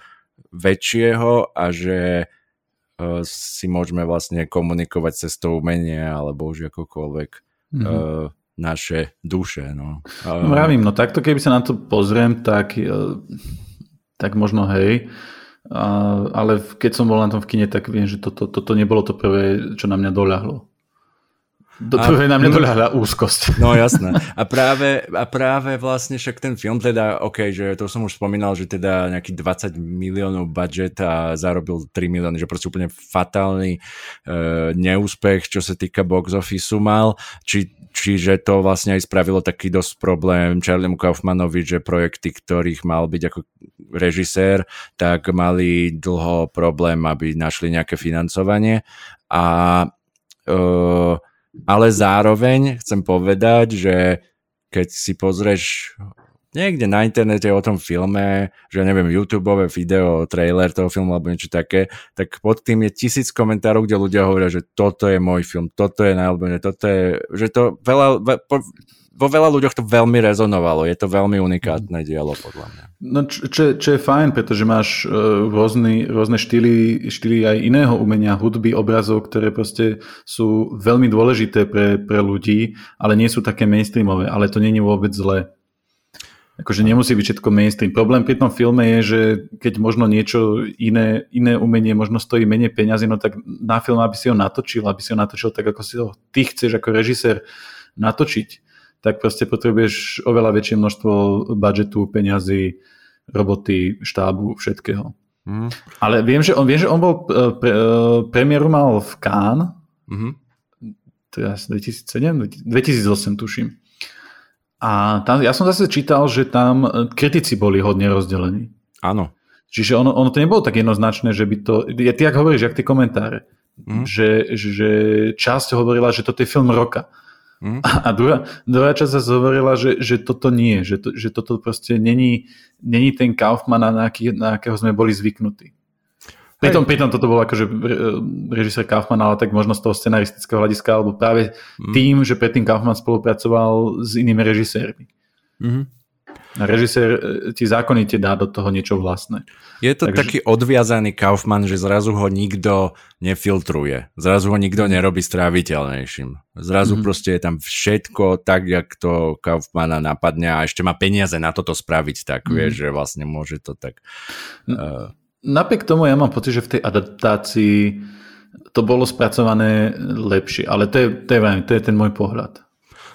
väčšieho a že uh, si môžeme vlastne komunikovať cez to umenie alebo už akokoľvek mm-hmm. uh, naše duše. No. Uh, Mravím, no takto keby sa na to pozriem, tak, uh, tak možno hej. Ale keď som bol na tom v kine, tak viem, že toto, toto nebolo to prvé, čo na mňa doľahlo. Do prvé na mňa doľahla úzkosť. No jasné. A práve, a práve vlastne však ten film teda, OK, že to som už spomínal, že teda nejaký 20 miliónov budget a zarobil 3 milióny, že proste úplne fatálny e, neúspech, čo sa týka box office mal. Či, čiže to vlastne aj spravilo taký dosť problém Charliemu Kaufmanovi, že projekty, ktorých mal byť ako režisér, tak mali dlho problém, aby našli nejaké financovanie a uh, ale zároveň chcem povedať, že keď si pozrieš niekde na internete o tom filme, že neviem, YouTube video, trailer toho filmu alebo niečo také, tak pod tým je tisíc komentárov, kde ľudia hovoria, že toto je môj film, toto je najobľúbené, toto je, že to veľa, vo veľa ľuďoch to veľmi rezonovalo. Je to veľmi unikátne dielo, podľa mňa. No, čo, čo je fajn, pretože máš uh, rôzny, rôzne štýly, štýly aj iného umenia, hudby, obrazov, ktoré proste sú veľmi dôležité pre, pre ľudí, ale nie sú také mainstreamové. Ale to není vôbec zlé. Akože nemusí byť všetko mainstream. Problém pri tom filme je, že keď možno niečo iné, iné umenie možno stojí menej peňazí, no tak na film, aby si ho natočil, aby si ho natočil tak, ako si ho ty chceš ako režisér natočiť, tak proste potrebuješ oveľa väčšie množstvo budžetu, peňazí, roboty, štábu, všetkého. Mm. Ale viem, že on, viem, že on bol e, pre, e, premiéru mal v Cannes, mm-hmm. teraz 2007, 2008 tuším. A tam, ja som zase čítal, že tam e, kritici boli hodne rozdelení. Áno. Čiže ono, ono to nebolo tak jednoznačné, že by to... Ja, ty ak hovoríš, jak tie komentáre, mm. že, že časť hovorila, že toto je film roka. Mm. A druhá, druhá časť zase hovorila, že, že toto nie, že, to, že toto proste není, není ten Kaufman, na, aký, na akého sme boli zvyknutí. Pritom, pritom toto bol akože režisér Kaufman, ale tak možno z toho scenaristického hľadiska, alebo práve mm. tým, že predtým Kaufman spolupracoval s inými režisérmi. Mm. Režisér e, ti zákonite dá do toho niečo vlastné. Je to Takže... taký odviazaný Kaufman, že zrazu ho nikto nefiltruje. Zrazu ho nikto nerobí stráviteľnejším. Zrazu mm-hmm. proste je tam všetko tak, jak to Kaufmana napadne a ešte má peniaze na toto spraviť tak, mm-hmm. vieš, že vlastne môže to tak... Uh napriek tomu ja mám pocit, že v tej adaptácii to bolo spracované lepšie, ale to je, to je, to je ten môj pohľad.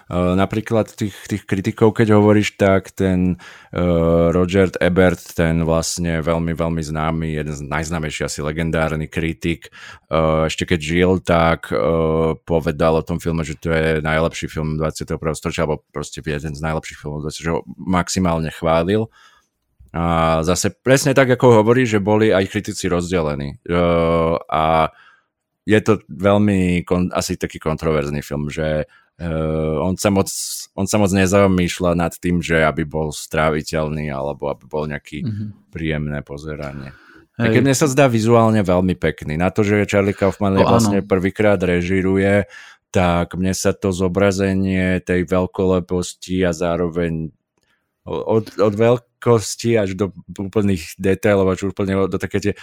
Napríklad tých, tých kritikov, keď hovoríš, tak ten uh, Roger Ebert, ten vlastne veľmi, veľmi známy, jeden z najznámejších asi legendárny kritik, uh, ešte keď žil, tak uh, povedal o tom filme, že to je najlepší film 21. storočia, alebo proste jeden z najlepších filmov, že ho maximálne chválil. A zase presne tak, ako hovorí, že boli aj kritici rozdelení. Uh, a je to veľmi kon, asi taký kontroverzný film, že uh, on, sa moc, on sa moc nezamýšľa nad tým, že aby bol stráviteľný alebo aby bol nejaký mm-hmm. príjemné pozeranie. Hej. Keď mne sa zdá vizuálne veľmi pekný. Na to, že Charlie Kaufman je vlastne prvýkrát režiruje, tak mne sa to zobrazenie tej veľkoleposti a zároveň od, od veľkosti až do úplných detailov, až úplne do také tie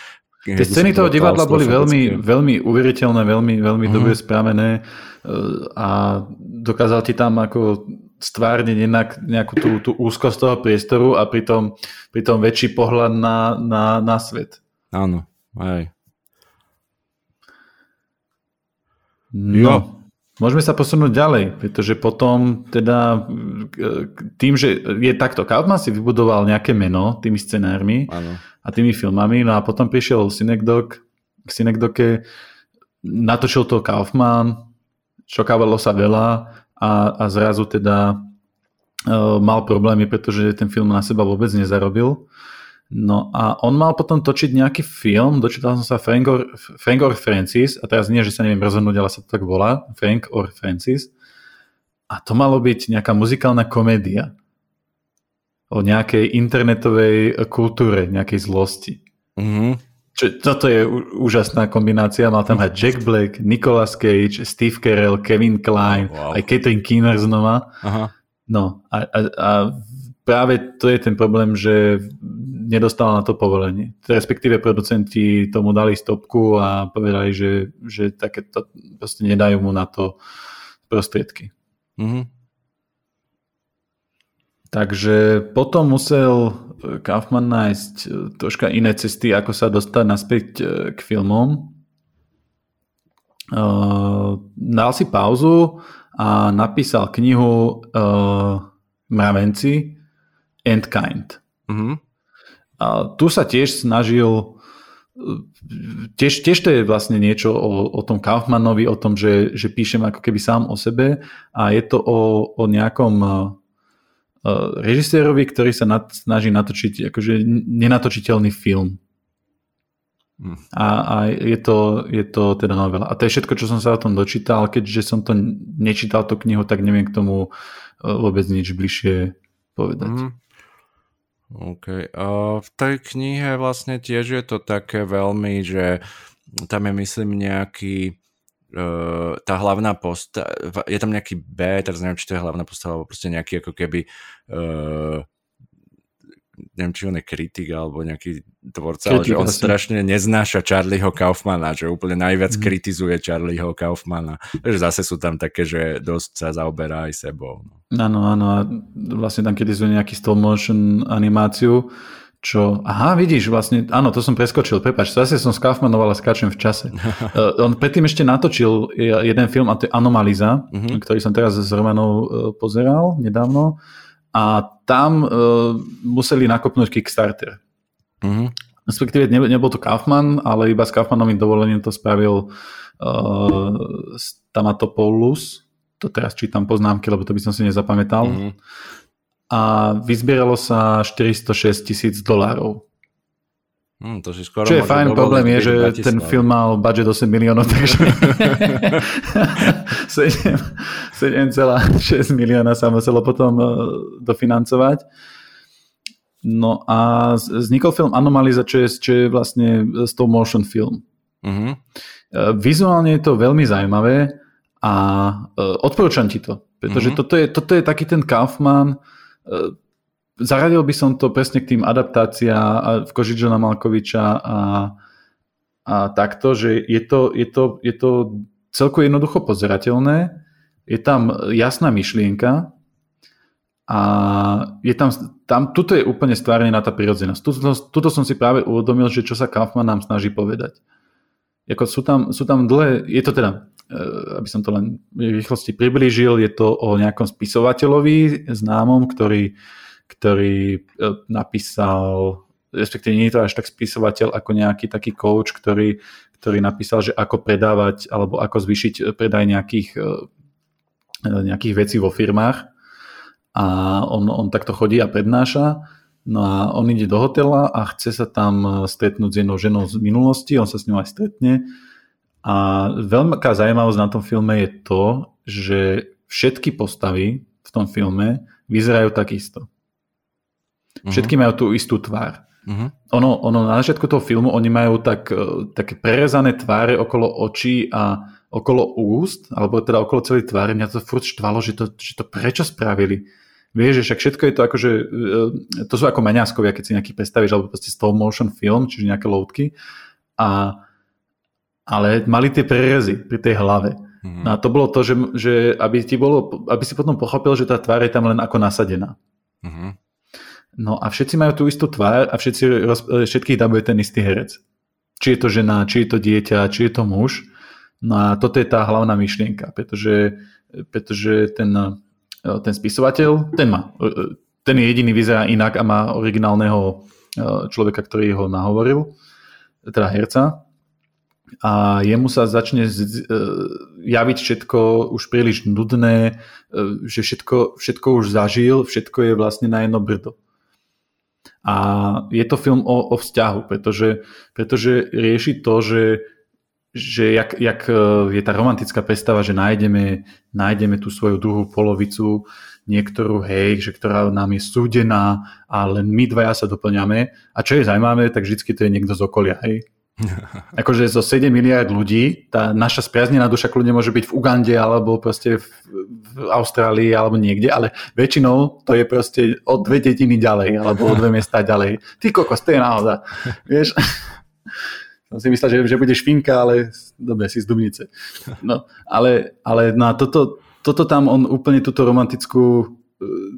Tie scény toho divadla boli veľmi, veľmi uveriteľné, veľmi, veľmi mm-hmm. dobre spravené e, a dokázal ti tam ako stvárniť inak nejakú tú, tú úzkosť toho priestoru a pritom, pritom väčší pohľad na, na, na svet. Áno, aj. No. Môžeme sa posunúť ďalej, pretože potom teda tým, že je takto, Kaufman si vybudoval nejaké meno tými scenármi ano. a tými filmami, no a potom prišiel Synecdoche, k Synecdoche, natočil to Kaufman, čokávalo sa veľa a, a zrazu teda uh, mal problémy, pretože ten film na seba vôbec nezarobil. No a on mal potom točiť nejaký film, dočítal som sa Frank or, Frank or Francis, a teraz nie, že sa neviem rozhodnúť, ale sa to tak volá, Frank or Francis. A to malo byť nejaká muzikálna komédia o nejakej internetovej kultúre, nejakej zlosti. Mm-hmm. Čo, toto je úžasná kombinácia. Mal tam aj Jack Black, Nicolas Cage, Steve Carell, Kevin Klein, oh, wow. aj Catherine Keener znova. Aha. No a, a, a práve to je ten problém, že nedostala na to povolenie. Respektíve producenti tomu dali stopku a povedali, že, že takéto proste nedajú mu na to prostriedky. Mm-hmm. Takže potom musel Kaufman nájsť troška iné cesty, ako sa dostať naspäť e, k filmom. Uh, dal si pauzu a napísal knihu uh, Mravenci and Kind. Mm-hmm. A tu sa tiež snažil tiež, tiež to je vlastne niečo o, o tom Kaufmanovi, o tom, že, že píšem ako keby sám o sebe a je to o, o nejakom uh, režisérovi, ktorý sa nat, snaží natočiť akože nenatočiteľný film. Hm. A, a je, to, je to teda novela. A to je všetko, čo som sa o tom dočítal. Keďže som to nečítal tú knihu, tak neviem k tomu vôbec nič bližšie povedať. Mm. OK. Uh, v tej knihe vlastne tiež je to také veľmi, že tam je myslím nejaký uh, tá hlavná postava, je tam nejaký B, teraz neviem, či to je hlavná postava, alebo proste nejaký ako keby uh, neviem, či on je kritik alebo nejaký tvorca, ale že on asi. strašne neznáša Charlieho Kaufmana, že úplne najviac mm. kritizuje Charlieho Kaufmana. Takže zase sú tam také, že dosť sa zaoberá aj sebou. No. Áno, áno, a vlastne tam kritizuje nejaký stop motion animáciu, čo, aha, vidíš, vlastne, áno, to som preskočil, prepač, zase som s Kaufmanom, ale skáčem v čase. uh, on predtým ešte natočil jeden film, a to je Anomaliza, uh-huh. ktorý som teraz s Romanou uh, pozeral nedávno a tam uh, museli nakopnúť Kickstarter. Uh-huh. Respektíve ne, nebol to Kaufman, ale iba s Kaufmanovým dovolením to spravil uh, Stamatopoulos, to teraz čítam poznámky, lebo to by som si nezapamätal. Uh-huh a vyzbieralo sa 406 tisíc dolárov. Hmm, to si skoro Čo je fajn, problém je, že Bratislav. ten film mal budget 8 miliónov, takže 7,6 milióna sa muselo potom uh, dofinancovať. No a vznikol film Anomaliza, čo je, čo je vlastne stop motion film. Uh-huh. Vizuálne je to veľmi zaujímavé a uh, odporúčam ti to, pretože uh-huh. toto, je, toto je taký ten Kaufman, E, zaradil by som to presne k tým adaptáciám v Kožičana Malkoviča a, a takto, že je to, je, to, je to celko jednoducho pozerateľné, je tam jasná myšlienka a je tam, tam tuto je úplne stvárená tá prirodzenosť. Tuto, tuto som si práve uvedomil, že čo sa Kaufman nám snaží povedať. Jako sú, tam, sú tam dlhé, je to teda Eh, aby som to len v rýchlosti priblížil, je to o nejakom spisovateľovi známom, ktorý, ktorý eh, napísal, respektíve nie je to až tak spisovateľ ako nejaký taký coach, ktorý, ktorý napísal, že ako predávať alebo ako zvýšiť predaj nejakých, eh, nejakých vecí vo firmách a on, on takto chodí a prednáša. No a on ide do hotela a chce sa tam stretnúť s jednou ženou z minulosti, on sa s ňou aj stretne a veľká zaujímavosť na tom filme je to, že všetky postavy v tom filme vyzerajú takisto. Uh-huh. Všetky majú tú istú tvár. Uh-huh. Ono, ono na začiatku toho filmu oni majú tak, e, také prerezané tváre okolo očí a okolo úst, alebo teda okolo celej tváre. Mňa to furt štvalo, že to, že to prečo spravili. Vieš, že však všetko je to ako, že e, to sú ako maňáskovia, keď si nejaký predstavíš, alebo proste stop motion film, čiže nejaké loutky. A ale mali tie prerezy pri tej hlave. Mm-hmm. No a to bolo to, že, že aby, ti bolo, aby si potom pochopil, že tá tvár je tam len ako nasadená. Mm-hmm. No a všetci majú tú istú tvár a všetci, všetkých dabuje ten istý herec. Či je to žena, či je to dieťa, či je to muž. No a toto je tá hlavná myšlienka, pretože, pretože ten, ten spisovateľ, ten má, ten je jediný vyzerá inak a má originálneho človeka, ktorý ho nahovoril, teda herca, a jemu sa začne e, javiť všetko už príliš nudné, e, že všetko, všetko už zažil, všetko je vlastne na jedno brdo. A je to film o, o vzťahu, pretože, pretože rieši to, že, že jak, jak e, je tá romantická predstava, že nájdeme, nájdeme tú svoju druhú polovicu, niektorú, hej, že ktorá nám je súdená a len my dvaja sa doplňame. A čo je zaujímavé, tak vždy to je niekto z okolia, hej Akože zo 7 miliard ľudí, tá naša spriaznená duša kľudne môže byť v Ugande alebo proste v, v Austrálii alebo niekde, ale väčšinou to je proste o dve dediny ďalej alebo o dve miesta ďalej. Ty kokos, to je náhoda. Vieš? Som si myslel, že, že bude špinka, ale dobre, si z Dubnice. No, ale, ale na toto, toto tam on úplne túto romantickú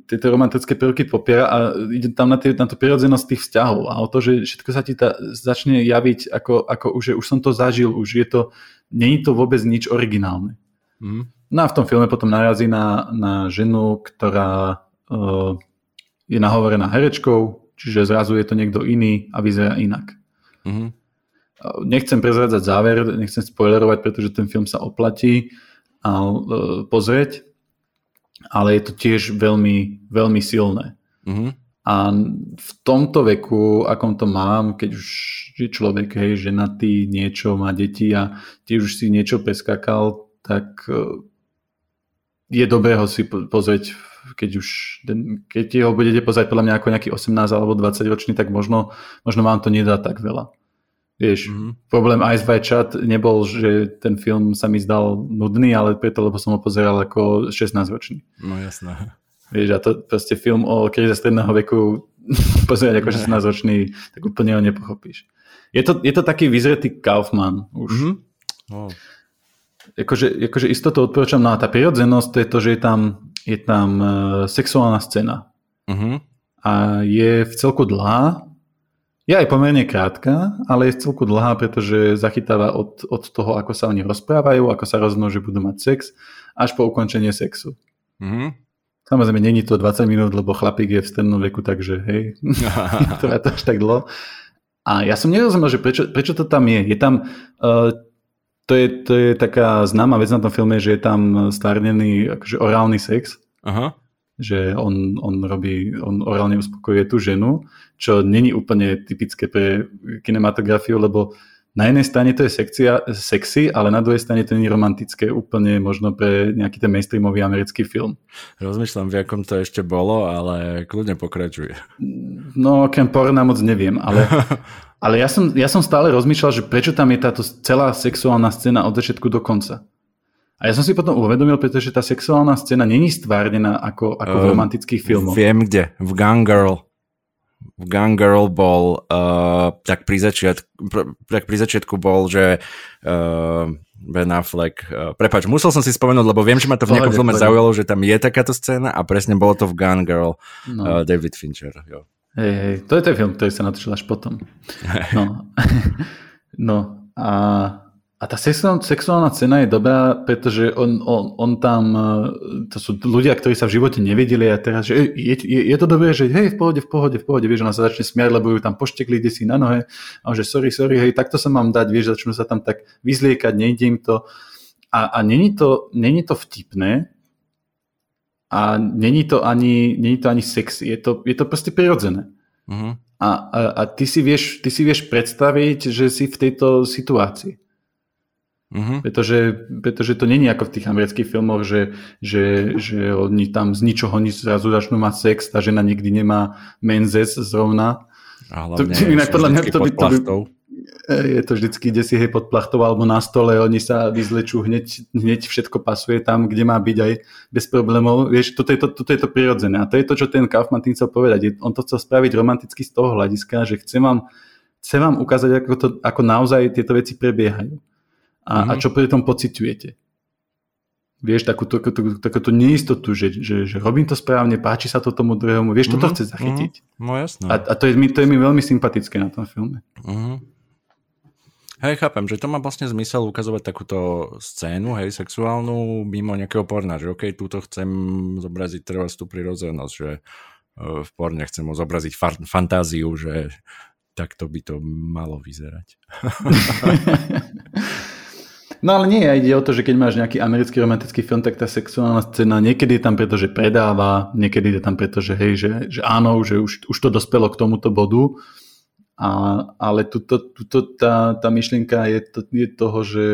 tieto romantické prvky popiera a ide tam na, tie, na tú prirodzenosť tých vzťahov a o to, že všetko sa ti ta, začne javiť ako, ako už, že už som to zažil, už je to, není to vôbec nič originálne. Mm. No a v tom filme potom narazí na, na ženu, ktorá uh, je nahovorená herečkou, čiže zrazu je to niekto iný a vyzerá inak. Mm. Nechcem prezradzať záver, nechcem spoilerovať, pretože ten film sa oplatí a uh, pozrieť, ale je to tiež veľmi, veľmi silné. Mm-hmm. A v tomto veku, akom to mám, keď už je človek, hej, ženatý, niečo, má deti a tiež už si niečo preskakal, tak e, je dobré ho si pozrieť, keď už, keď ho budete pozrieť podľa mňa ako nejaký 18 alebo 20 ročný, tak možno, možno vám to nedá tak veľa. Vieš, mm-hmm. problém Ice White Chat nebol, že ten film sa mi zdal nudný, ale preto, lebo som ho pozeral ako 16-ročný. No jasné. Vieš, a to proste film o kríze stredného veku pozerať ako 16-ročný, tak úplne ho nepochopíš. Je to, je to taký vyzretý Kaufman už. Mm-hmm. Oh. Akože, akože istoto odporúčam, no a tá prirodzenosť to je to, že je tam, je tam uh, sexuálna scéna. Mm-hmm. A je v celku dlhá, je aj pomerne krátka, ale je celku dlhá, pretože zachytáva od, od toho, ako sa oni rozprávajú, ako sa rozhodnú, že budú mať sex, až po ukončenie sexu. Mm-hmm. Samozrejme, není to 20 minút, lebo chlapík je v strednom veku, takže hej, to je to až tak dlho. A ja som nerozumel, že prečo, prečo to tam je. Je tam, uh, to, je, to je taká známa vec na tom filme, že je tam stárnený akože orálny sex. Aha že on, on robí, on orálne uspokojuje tú ženu, čo není úplne typické pre kinematografiu, lebo na jednej strane to je sekcia, sexy, ale na druhej strane to nie je romantické úplne možno pre nejaký ten mainstreamový americký film. Rozmýšľam, v akom to ešte bolo, ale kľudne pokračuje. No, okrem porna moc neviem, ale, ale ja, som, ja som stále rozmýšľal, že prečo tam je táto celá sexuálna scéna od začiatku do konca. A ja som si potom uvedomil, pretože tá sexuálna scéna není stvárnená ako, ako v ehm, romantických filmoch. Viem kde, v Gun Girl. V Gun Girl bol, uh, tak, pri začiatku, pr- tak pri začiatku bol, že uh, Ben Affleck, uh, prepač, musel som si spomenúť, lebo viem, že ma to v nejakom filme zaujalo, že tam je takáto scéna a presne bolo to v Gun Girl no. uh, David Fincher. Jo. Hej, hej, to je ten film, ktorý sa natočil až potom. No, no a a tá sexuálna, sexuálna cena je dobrá, pretože on, on, on tam, e, to sú ľudia, ktorí sa v živote nevedeli a teraz, že je, je, je to dobré, že hej, v pohode, v pohode, v pohode, vieš, ona sa začne smiať, lebo ju tam poštekli kde si na nohe a že sorry, sorry, hej, takto sa mám dať, vieš, začnú sa tam tak vyzliekať, nejde im to. A, a není, to, není to vtipné a není to ani, není to ani sexy, je to, je to proste prirodzené. Uh-huh. A, a, a ty, si vieš, ty si vieš predstaviť, že si v tejto situácii. Uh-huh. Pretože, pretože to není ako v tých amerických filmoch, že, že, že oni tam z ničoho nič zrazu začnú mať sex, tá žena nikdy nemá menzes zrovna. A hlavne to, inak podľa mňa to by, to by, je to vždycky, kde si hej pod plachtou alebo na stole, oni sa vyzlečú, hneď, hneď všetko pasuje tam, kde má byť aj bez problémov. Vieš, toto je to, toto je to prirodzené. A to je to, čo ten Kaufman tým chcel povedať. On to chcel spraviť romanticky z toho hľadiska, že chcem vám, chcem vám ukázať, ako, to, ako naozaj tieto veci prebiehajú a, mm-hmm. a čo pri tom pociťujete. Vieš, takúto, takú, takúto neistotu, že, že, že robím to správne, páči sa to tomu druhému, vieš, mm-hmm. toto chce zachytiť. Mm-hmm. No jasné. A, a to, je, to je mi veľmi sympatické na tom filme. Mm-hmm. Hej, chápem, že to má vlastne zmysel ukazovať takúto scénu, hej, sexuálnu, mimo nejakého porna, že okej, okay, túto chcem zobraziť trvať tú prirodzenosť, že uh, v porne chcem zobraziť fa- fantáziu, že takto by to malo vyzerať. No ale nie, ide o to, že keď máš nejaký americký romantický film, tak tá sexuálna scéna niekedy je tam preto, že predáva, niekedy je tam preto, že hej, že, že áno, že už, už to dospelo k tomuto bodu, a, ale tuto, tuto tá, tá myšlienka je, to, je toho, že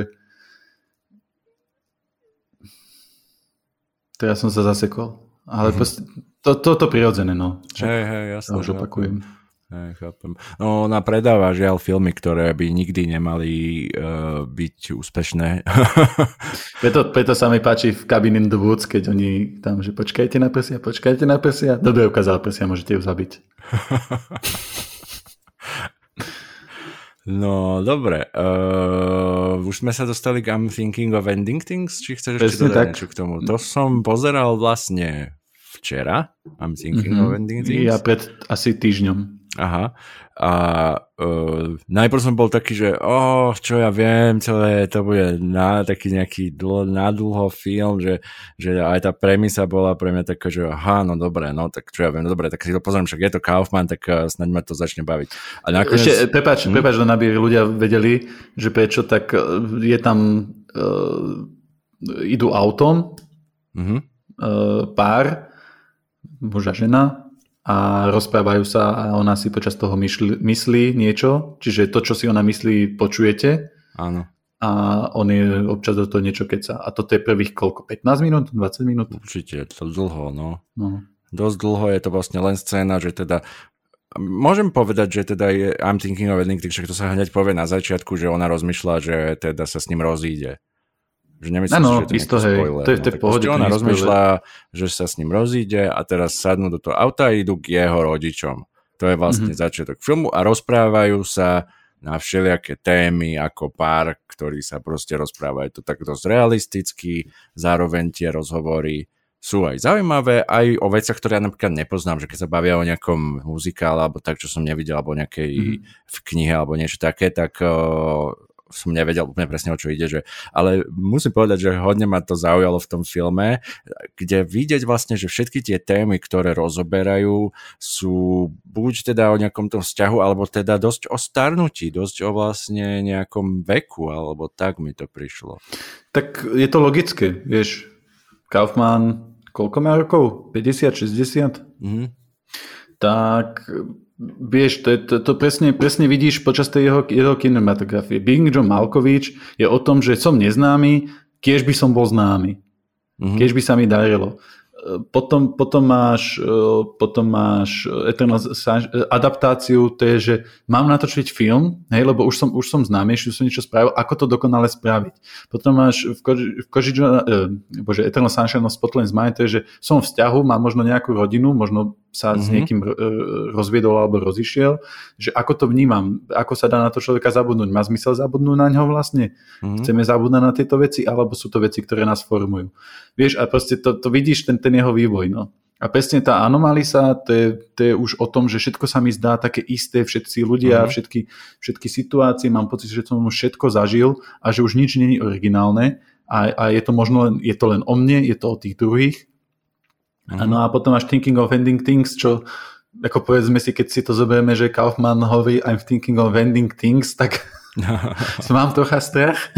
teraz som sa zasekol. Ale mm-hmm. to, to, to prirodzené, no. Hej, hej, jasne. Už opakujem. Chápem. Hej, chápem. No ona predáva žiaľ filmy, ktoré by nikdy nemali uh, byť úspešné. preto, preto sa mi páči v Cabin in the Woods, keď oni tam, že počkajte na prsia, počkajte na prsia. Dobre ukázal prsia, môžete ju zabiť. No, dobre. Uh, už sme sa dostali k I'm thinking of ending things, či chceš ešte dodať niečo k tomu? To som pozeral vlastne včera. I'm thinking mm-hmm. of ending things. Ja pred asi týždňom. Aha. A uh, najprv som bol taký, že oh, čo ja viem, celé to bude na taký nejaký dl- nadlho film, že, že aj tá premisa bola pre mňa taká, že aha, no dobre, no tak čo ja viem, no dobre, tak si to pozriem, však je to Kaufman, tak uh, snaď ma to začne baviť. A nakoniec... Ešte, prepáč, hm? prepáč, len aby ľudia vedeli, že prečo, tak je tam uh, idú autom mm-hmm. uh, pár, muž a žena a rozprávajú sa a ona si počas toho myšli, myslí niečo, čiže to, čo si ona myslí, počujete. Áno. A on je občas do toho niečo keca. A toto je prvých koľko? 15 minút? 20 minút? Určite, to dlho, no. no. Dosť dlho je to vlastne len scéna, že teda môžem povedať, že teda je I'm thinking of ending, však to sa hneď povie na začiatku, že ona rozmýšľa, že teda sa s ním rozíde. Že nemyslím ano, si, že to isto, hej, spoiler. to je, to je no, pohode, ona rozmýšľa, že sa s ním rozíde a teraz sadnú do toho auta a idú k jeho rodičom. To je vlastne mm-hmm. začiatok filmu a rozprávajú sa na všelijaké témy ako pár, ktorí sa proste rozprávajú. to tak dosť realisticky, zároveň tie rozhovory sú aj zaujímavé, aj o veciach, ktoré ja napríklad nepoznám, že keď sa bavia o nejakom muzikále alebo tak, čo som nevidel, alebo nejakej mm-hmm. v knihe alebo niečo také, tak uh, som nevedel úplne presne o čo ide, že, ale musím povedať, že hodne ma to zaujalo v tom filme, kde vidieť vlastne, že všetky tie témy, ktoré rozoberajú, sú buď teda o nejakom tom vzťahu, alebo teda dosť o starnutí, dosť o vlastne nejakom veku, alebo tak mi to prišlo. Tak je to logické, vieš, Kaufman koľko má rokov? 50, 60? Mm-hmm. Tak Vieš, to, to, to presne, presne vidíš počas tej jeho, jeho kinematografie. Being John Malkovich je o tom, že som neznámy, kiež by som bol známy. Mm-hmm. Kiež by sa mi darilo potom, potom, máš, e, potom máš Eternal adaptáciu, to je, že mám natočiť film, hej, lebo už som, už som známejší, už som niečo spravil, ako to dokonale spraviť. Potom máš v, Koji, v Koji, uh, bože, Eternal Sunshine of Spotless Mind, to je, že som v vzťahu, mám možno nejakú rodinu, možno sa mm-hmm. s mhm. niekým rozviedol alebo rozišiel, že ako to vnímam, ako sa dá na to človeka zabudnúť. Má zmysel zabudnúť na ňo vlastne? Mm-hmm. Chceme zabudnúť na tieto veci, alebo sú to veci, ktoré nás formujú? Vieš, a proste to, to vidíš, ten, ten jeho vývoj. No. A presne tá anomalisa, to je, to je už o tom, že všetko sa mi zdá také isté, všetci ľudia, mm-hmm. všetky, všetky situácie, mám pocit, že som všetko zažil a že už nič není originálne a, a je to možno len, je to len o mne, je to o tých druhých Mm-hmm. No a potom máš Thinking of Ending Things, čo ako povedzme si, keď si to zoberieme, že Kaufman hovorí I'm thinking of ending things, tak mám trocha strach.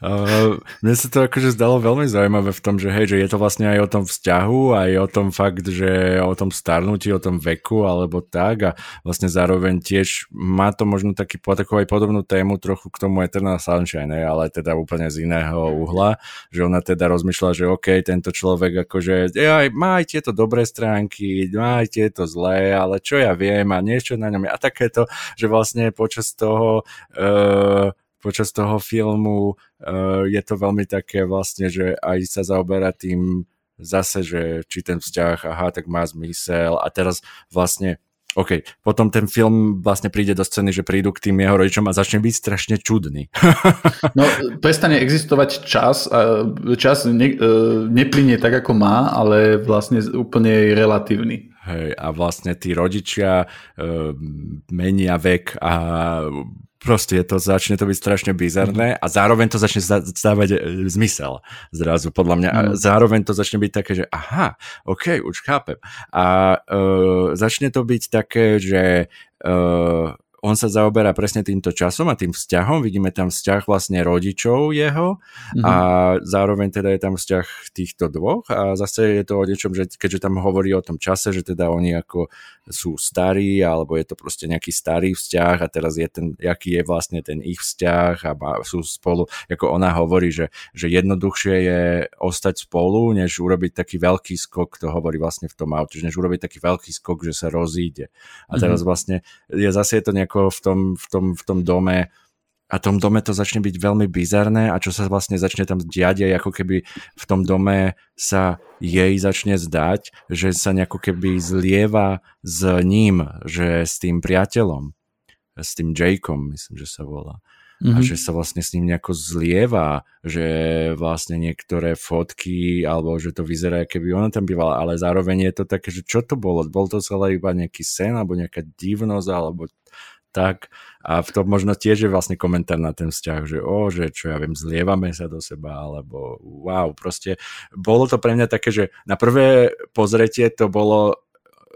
Uh, mne sa to akože zdalo veľmi zaujímavé v tom, že hej, že je to vlastne aj o tom vzťahu, aj o tom fakt, že o tom starnutí, o tom veku alebo tak. A vlastne zároveň tiež má to možno taký, takú aj podobnú tému trochu k tomu Eternal Sunshine, ale teda úplne z iného uhla, že ona teda rozmýšľa, že OK, tento človek akože aj, má aj tieto dobré stránky, má aj tieto zlé, ale čo ja viem a niečo na ňom a takéto, že vlastne počas toho uh, počas toho filmu uh, je to veľmi také vlastne, že aj sa zaoberá tým zase, že či ten vzťah, aha, tak má zmysel a teraz vlastne OK, potom ten film vlastne príde do scény, že prídu k tým jeho rodičom a začne byť strašne čudný. no, prestane existovať čas a čas ne, e, neplynie tak, ako má, ale vlastne úplne je relatívny. Hej, a vlastne tí rodičia e, menia vek a proste to začne to byť strašne bizarné mhm. a zároveň to začne stávať e, zmysel zrazu, podľa mňa. A mhm. zároveň to začne byť také, že aha, ok, už chápem. A uh, začne to byť také, že uh, on sa zaoberá presne týmto časom a tým vzťahom. Vidíme tam vzťah vlastne rodičov jeho mm-hmm. a zároveň teda je tam vzťah týchto dvoch a zase je to o niečom, že keďže tam hovorí o tom čase, že teda oni ako sú starí alebo je to proste nejaký starý vzťah a teraz je ten, aký je vlastne ten ich vzťah a sú spolu, ako ona hovorí, že, že jednoduchšie je ostať spolu, než urobiť taký veľký skok, to hovorí vlastne v tom aute, než urobiť taký veľký skok, že sa rozíde. A teraz mm-hmm. vlastne je zase je to nejako ako v tom, v tom, v tom dome a tom dome to začne byť veľmi bizarné a čo sa vlastne začne tam diať je ako keby v tom dome sa jej začne zdať, že sa nejako keby zlieva s ním, že s tým priateľom, s tým Jakeom, myslím, že sa volá. Mm-hmm. A mhm. že sa vlastne s ním nejako zlieva, že vlastne niektoré fotky, alebo že to vyzerá, keby ona tam bývala, ale zároveň je to také, že čo to bolo? Bol to celé iba nejaký sen, alebo nejaká divnosť, alebo tak. A v tom možno tiež je vlastne komentár na ten vzťah, že o, že čo ja viem, zlievame sa do seba, alebo wow, proste bolo to pre mňa také, že na prvé pozretie to bolo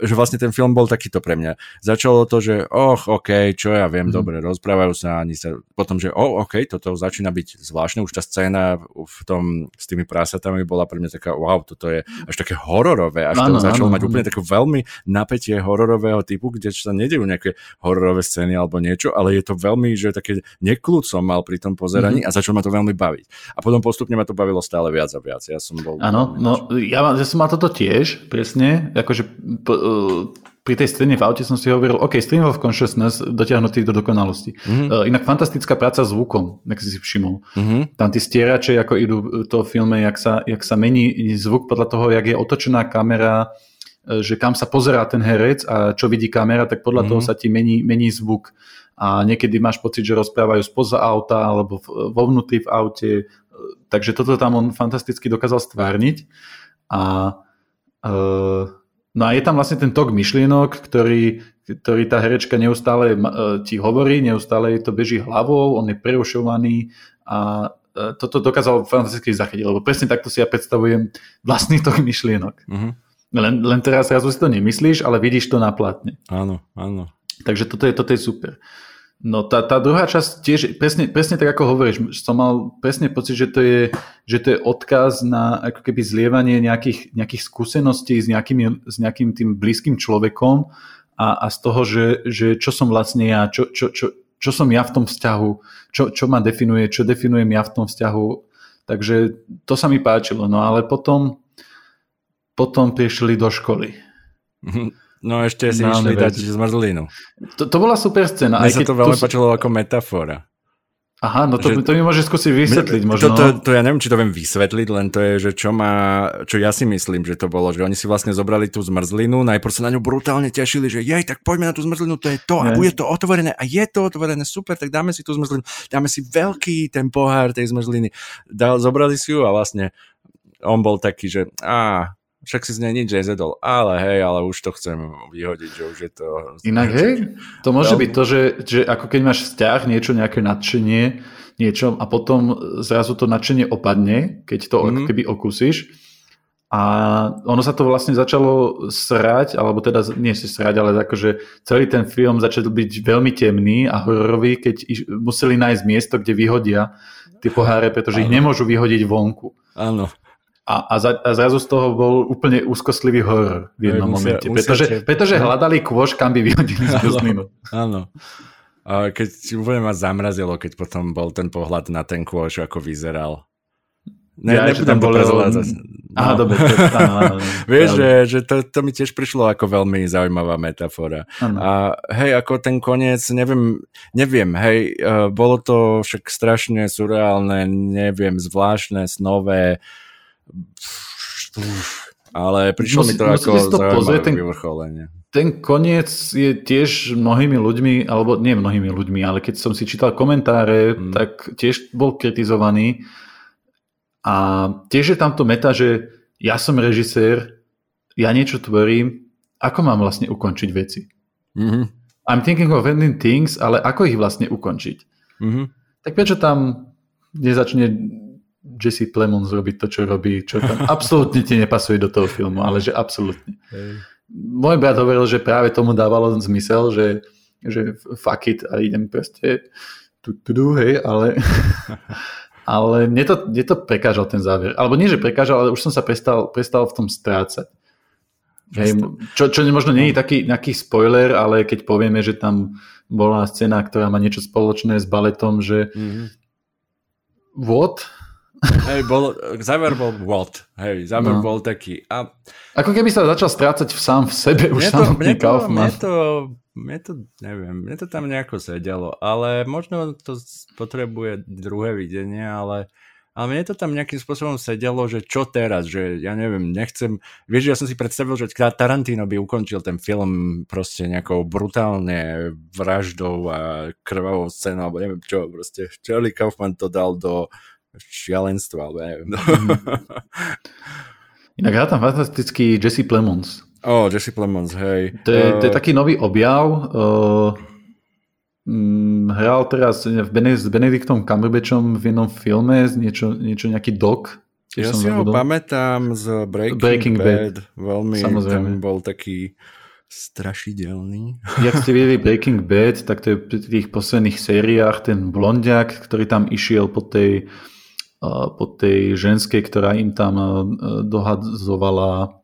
že vlastne ten film bol takýto pre mňa. Začalo to, že och, ok, čo ja viem, mm. dobre, rozprávajú sa, ani sa, potom, že oh, ok, toto začína byť zvláštne, už tá scéna v tom, s tými prasatami bola pre mňa taká, wow, toto je až také hororové, až ano, to začalo ano, mať ano. úplne také veľmi napätie hororového typu, kde sa nedejú nejaké hororové scény alebo niečo, ale je to veľmi, že také neklud som mal pri tom pozeraní mm. a začalo ma to veľmi baviť. A potom postupne ma to bavilo stále viac a viac. Ja som bol... Áno, no ja, ja som mal toto tiež, presne, akože pri pri tej scéne v aute som si hovoril, OK, stream of consciousness dotiahnutý do dokonalosti. Mm-hmm. Uh, inak fantastická práca s zvukom, ak si si všimol. Mm-hmm. Tam tí stierače, ako idú to v filme, jak sa, jak sa mení zvuk podľa toho, jak je otočená kamera, e, že kam sa pozerá ten herec a čo vidí kamera, tak podľa mm-hmm. toho sa ti mení, mení zvuk. A niekedy máš pocit, že rozprávajú spoza auta alebo vo vnútri v aute. E, takže toto tam on fantasticky dokázal stvárniť. A uh, No a je tam vlastne ten tok myšlienok, ktorý, ktorý tá herečka neustále e, ti hovorí, neustále to beží hlavou, on je prerušovaný a e, toto dokázal fantasticky zachytiť, lebo presne takto si ja predstavujem vlastný tok myšlienok. Uh-huh. Len, len teraz zrazu si to nemyslíš, ale vidíš to na platne. Áno, áno. Takže toto je, toto je super. No tá, tá druhá časť tiež, presne, presne tak ako hovoríš, som mal presne pocit, že to je, že to je odkaz na ako keby zlievanie nejakých, nejakých skúseností s, nejakými, s nejakým tým blízkym človekom a, a z toho, že, že čo som vlastne ja, čo, čo, čo, čo som ja v tom vzťahu, čo, čo ma definuje, čo definujem ja v tom vzťahu. Takže to sa mi páčilo. No ale potom, potom prišli do školy. No ešte si no, išli dať zmrzlinu. To, to bola super scéna. Mne sa to veľmi tu... páčilo ako metafora. Aha, no to, že, to mi môžeš skúsiť vysvetliť možno. To, to, to ja neviem, či to viem vysvetliť, len to je, že čo má, čo ja si myslím, že to bolo, že oni si vlastne zobrali tú zmrzlinu, najprv sa na ňu brutálne tešili, že jej, tak poďme na tú zmrzlinu, to je to, a bude to otvorené, a je to otvorené, super, tak dáme si tú zmrzlinu, dáme si veľký ten pohár tej zmrzliny. Dal, zobrali si ju a vlastne on bol taký, že á, však si z nej nič nezedol, ale hej, ale už to chcem vyhodiť, že už je to... Inak hej, to môže byť to, že, že ako keď máš vzťah, niečo, nejaké nadšenie, niečo a potom zrazu to nadšenie opadne, keď to mm. ako keby okúsiš a ono sa to vlastne začalo srať, alebo teda nie si srať, ale akože celý ten film začal byť veľmi temný a hororový, keď museli nájsť miesto, kde vyhodia tie poháre, pretože ano. ich nemôžu vyhodiť vonku. Áno. A, a, za, a zrazu z toho bol úplne úzkostlivý horor v jednom musia, momente. Pretože, pretože hľadali kôž, kam by vyhodili z Áno, áno. A keď úplne ma zamrazilo, keď potom bol ten pohľad na ten kôž, ako vyzeral. Ne, ja, nebudem to prezlázať. Aha, no. dobre. To, áno, áno, Vieš, že, že to, to mi tiež prišlo ako veľmi zaujímavá metafora. Áno. A hej, ako ten koniec, neviem, neviem, hej, uh, bolo to však strašne surreálne, neviem, zvláštne, snové, ale prišlo Musí, mi to ako to zaujímavé ten, vyvrcholenie. Ten koniec je tiež mnohými ľuďmi, alebo nie mnohými ľuďmi, ale keď som si čítal komentáre, hmm. tak tiež bol kritizovaný. A tiež je tam to meta, že ja som režisér, ja niečo tvorím, ako mám vlastne ukončiť veci? Mm-hmm. I'm thinking of ending things, ale ako ich vlastne ukončiť? Mm-hmm. Tak prečo tam nezačne Jesse Plemons robiť to, čo robí, čo tam absolútne ti nepasuje do toho filmu, ale že absolútne. Hey. Môj brat hovoril, že práve tomu dávalo zmysel, že, že fuck it a idem proste tu, tu, tu hej, ale, ale mne to, mne to prekážal ten záver. Alebo nie, že prekážal, ale už som sa prestal, prestal v tom strácať. Hej, čo, čo možno nie je taký nejaký spoiler, ale keď povieme, že tam bola scéna, ktorá má niečo spoločné s baletom, že mm-hmm. what? Hej, bol, záver bol what, hej, záver no. bol taký. A... Ako keby sa začal strácať v sám v sebe už mne to, samotný mne to, Kaufman. Mne to, mne to, neviem, mne to tam nejako sedelo, ale možno to potrebuje druhé videnie, ale, ale mne to tam nejakým spôsobom sedelo, že čo teraz, že ja neviem, nechcem, vieš, ja som si predstavil, že Tarantino by ukončil ten film proste nejakou brutálne vraždou a krvavou scénou, alebo neviem čo, proste Charlie Kaufman to dal do šialenstvo, alebo neviem. No. Inak hrá tam fantastický Jesse Plemons. O, oh, Jesse Plemons, hej. To je, uh... to je taký nový objav. Uh, hral teraz v s Benediktom Cumberbatchom v jednom filme, niečo, niečo nejaký dok. Ja si ho pamätám z Breaking, Breaking Bad. Bad. Veľmi, Samozrejme. ten bol taký strašidelný. Jak ste videli Breaking Bad, tak to je v tých posledných sériách ten blondiak, ktorý tam išiel po tej po tej ženskej, ktorá im tam dohadzovala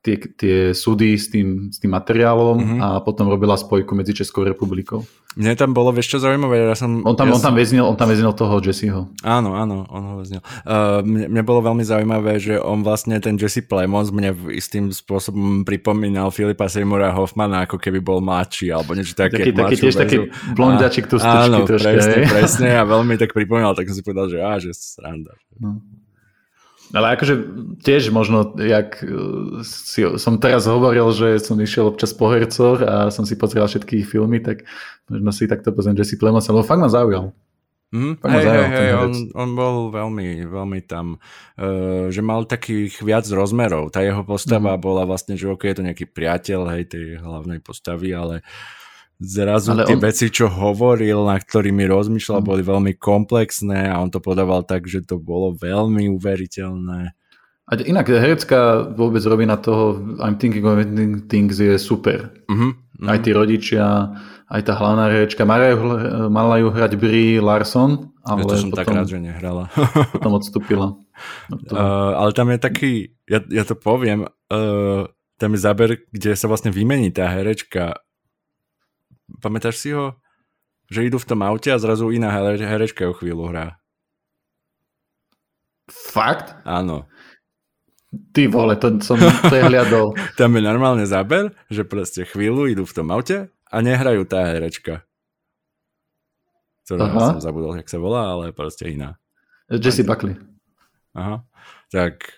tie, tie súdy s tým, s tým materiálom mm-hmm. a potom robila spojku medzi Českou republikou. Mne tam bolo, vieš čo zaujímavé, ja som... On tam, ja on tam, väznil, on tam väznil toho Jesseho. Áno, áno, on ho väznil. Uh, mne, mne bolo veľmi zaujímavé, že on vlastne, ten Jesse Plemons mne istým spôsobom pripomínal Filipa Seymoura Hoffmana, ako keby bol mladší, alebo niečo také. Taký, taký tiež taký blondiačik tu Áno, troška, presne, presne a veľmi tak pripomínal, tak som si povedal, že á, že sranda. No. Ale akože tiež možno, jak e, si, som teraz hovoril, že som išiel občas po hercoch a som si pozrel všetky ich filmy, tak možno si takto pozriem Jesse Plemons, lebo fakt ma zaujal. Mm, hej, hej, hej, on, on bol veľmi, veľmi tam, uh, že mal takých viac rozmerov. Tá jeho postava mm. bola vlastne, že ok, je to nejaký priateľ, hej, tej hlavnej postavy, ale uh, zrazu Ale tie on... veci, čo hovoril, na ktorými rozmýšľal, mm. boli veľmi komplexné a on to podával tak, že to bolo veľmi uveriteľné. A inak herecká vôbec na toho I'm thinking of ending things je super. Uh-huh. Aj tí rodičia, aj tá hlavná herečka. Mala ju hrať Brie Larson, ale ja to som potom, tak rád, že nehrala. potom odstúpila. Uh, ale tam je taký, ja, ja to poviem, uh, tam je záber, kde sa vlastne vymení tá herečka Pamätáš si ho? Že idú v tom aute a zrazu iná herečka o chvíľu hrá. Fakt? Áno. Ty vole, to som prehliadol. Tam je normálne záber, že proste chvíľu idú v tom aute a nehrajú tá herečka. Ktorá som zabudol, jak sa volá, ale proste iná. Jessie Buckley. Aha. Tak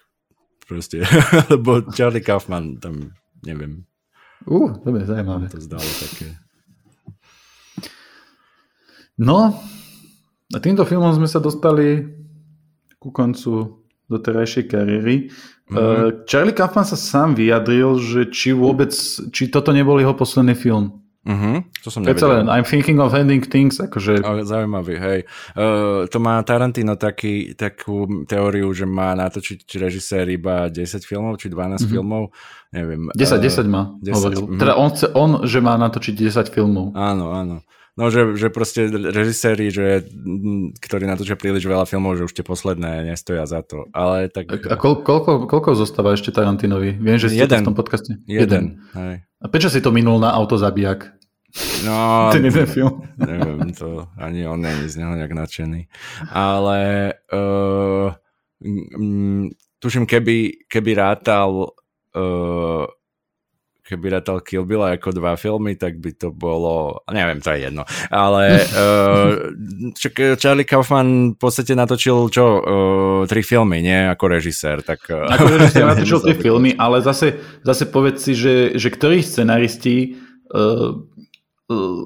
proste, lebo Charlie Kaufman tam, neviem. Uh, dobre, zaujímavé. To zdalo také. No, a týmto filmom sme sa dostali ku koncu doterajšej kariéry. Mm-hmm. Charlie Kaufman sa sám vyjadril, že či vôbec, či toto nebol jeho posledný film. Uh-huh, to som nevedel. len, I'm thinking of ending things, akože... Zaujímavý, hej. Uh, to má Tarantino taký, takú teóriu, že má natočiť režisér iba 10 filmov, či 12 uh-huh. filmov, neviem. 10, uh, 10 má, 10, hovoril. Uh-huh. Teda on, chce, on, že má natočiť 10 filmov. Áno, áno. No, že, že proste režiséri, že, ktorí natočia príliš veľa filmov, že už tie posledné nestoja za to. Ale tak... A, a kol, koľko, koľko zostáva ešte Tarantinovi? Viem, že ste jeden. v tom podcaste. Jeden. jeden. Hej. A prečo si to minul na autozabijak? No, ten jeden film. Neviem, to ani on není z neho nejak nadšený. Ale uh, m, tuším, keby, keby rátal uh, keby rátal Kill Bill ako dva filmy, tak by to bolo, neviem, to je jedno, ale uh, Charlie Kaufman v podstate natočil čo, uh, tri filmy, nie ako režisér. Tak, ako režisér natočil tri filmy, ale zase, zase povedz si, že, že ktorí scenaristi uh, uh,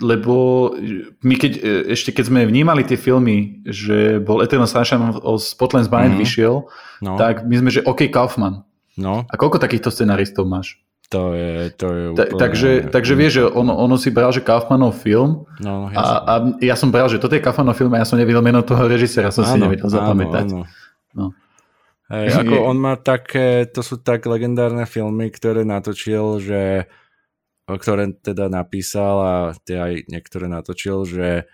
lebo my keď, ešte keď sme vnímali tie filmy, že bol Eternal Sunshine of Spotland's Mind mm-hmm. vyšiel, no. tak my sme, že OK, Kaufman. No. A koľko takýchto scenaristov máš? To je, to je úplne... Ta, takže, takže vieš, že ono, ono si bral, že Kaufmanov film no, a, a ja som bral, že toto je Kaufmanov film a ja som nevidel meno toho režisera, som áno, si nevedel zapamätať. Áno, No. Hej, ako on má také, to sú tak legendárne filmy, ktoré natočil, že ktoré teda napísal a tie aj niektoré natočil, že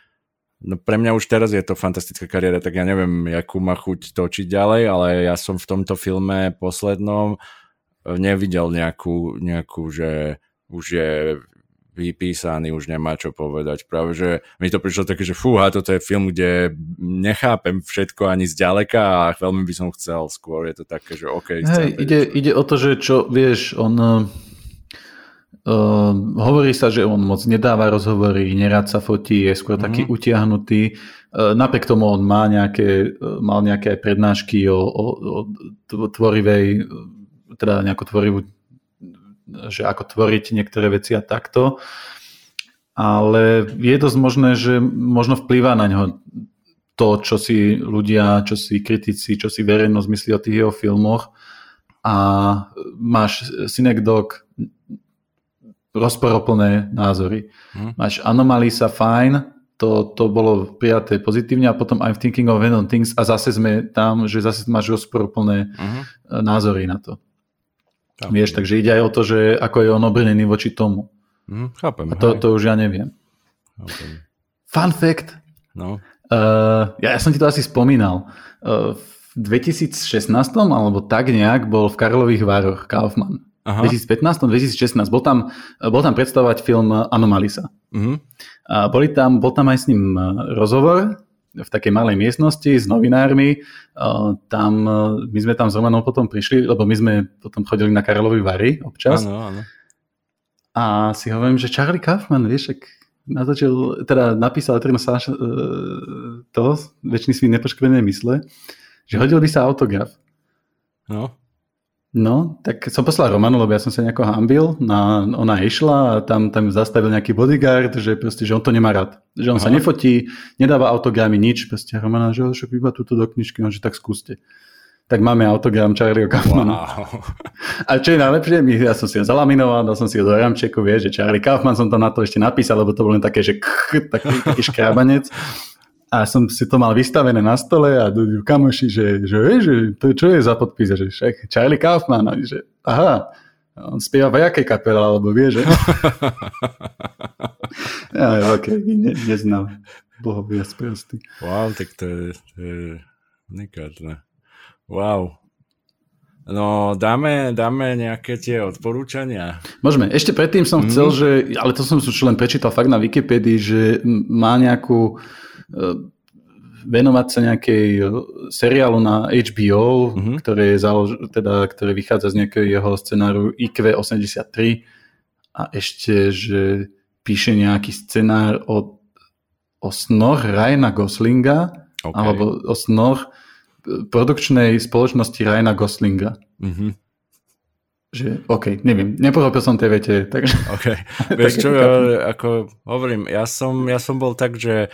no pre mňa už teraz je to fantastická kariéra, tak ja neviem, akú má chuť točiť ďalej, ale ja som v tomto filme poslednom nevidel nejakú, nejakú, že už je vypísaný, už nemá čo povedať. Práve, že mi to prišlo také, že fúha, toto je film, kde nechápem všetko ani zďaleka a veľmi by som chcel. Skôr je to také, že OK. Hej, ide, ide o to, že čo, vieš, on uh, hovorí sa, že on moc nedáva rozhovory, nerad sa fotí, je skôr mm-hmm. taký utiahnutý. Uh, napriek tomu on má nejaké, mal nejaké aj prednášky o, o, o tvorivej teda nejakú tvorivú, že ako tvoriť niektoré veci a takto. Ale je dosť možné, že možno vplýva na ňo to, čo si ľudia, čo si kritici, čo si verejnosť myslí o tých jeho filmoch a máš Synecdoche rozporoplné názory. Hmm. Máš Anomalisa fajn, to, to bolo prijaté pozitívne a potom I'm thinking of random things a zase sme tam, že zase máš rozporoplné uh-huh. názory na to. Chápem. Vieš, takže ide aj o to, že ako je on obrnený voči tomu. Mm, chápem. A to, to už ja neviem. Chápem. Fun fact. No. Uh, ja, ja som ti to asi spomínal. Uh, 2016 alebo tak nejak bol v Karlových Vároch Kaufmann. Aha. 2015, 2016. Bol tam, bol tam predstavovať film Anomalisa. Uh-huh. A boli tam, bol tam aj s ním e, rozhovor v takej malej miestnosti s novinármi. E, tam, e, my sme tam s Romanom potom prišli, lebo my sme potom chodili na Karlovy Vary občas. Áno, áno. A si hovorím, že Charlie Kaufman, vieš, ak natočil, teda napísal Etrima Sáša to, väčšiny svých nepoškvené mysle, že hodil by sa autograf. No. No, tak som poslal Romanu, lebo ja som sa nejako hambil. Na, ona išla a tam, tam zastavil nejaký bodyguard, že proste, že on to nemá rád. Že on Aha. sa nefotí, nedáva autogramy, nič. Proste Romana, že však iba túto do knižky, on, že tak skúste. Tak máme autogram Charlieho Kaufmana. Wow. A čo je najlepšie, ja som si ho zalaminoval, dal som si ho do ramčeku, vieš, že Charlie Kaufman som to na to ešte napísal, lebo to bolo len také, že kch, taký, taký škrábanec a som si to mal vystavené na stole a kamoši, že, že, že to čo je za podpis, že však Charlie Kaufman, a že aha, on spieva v jakej kapele, alebo vie, že? ja, ok, ne, neznám. Boho viac prostý. Wow, tak to je, to je unikátne. Wow. No, dáme, dáme nejaké tie odporúčania. Môžeme. Ešte predtým som mm. chcel, že, ale to som už len prečítal fakt na Wikipedii, že má nejakú venovať sa nejakej e, seriálu na HBO, mm-hmm. ktoré, je založ, teda, ktoré vychádza z nejakého jeho scenáru IQ83 a ešte, že píše nejaký scenár o, o snoch Ryana Goslinga okay. alebo o snoch produkčnej spoločnosti Ryana Goslinga. Mm-hmm že OK, neviem, nepochopil som tie vete, takže... OK, vieš čo, ja, ako hovorím, ja som, ja som bol tak, že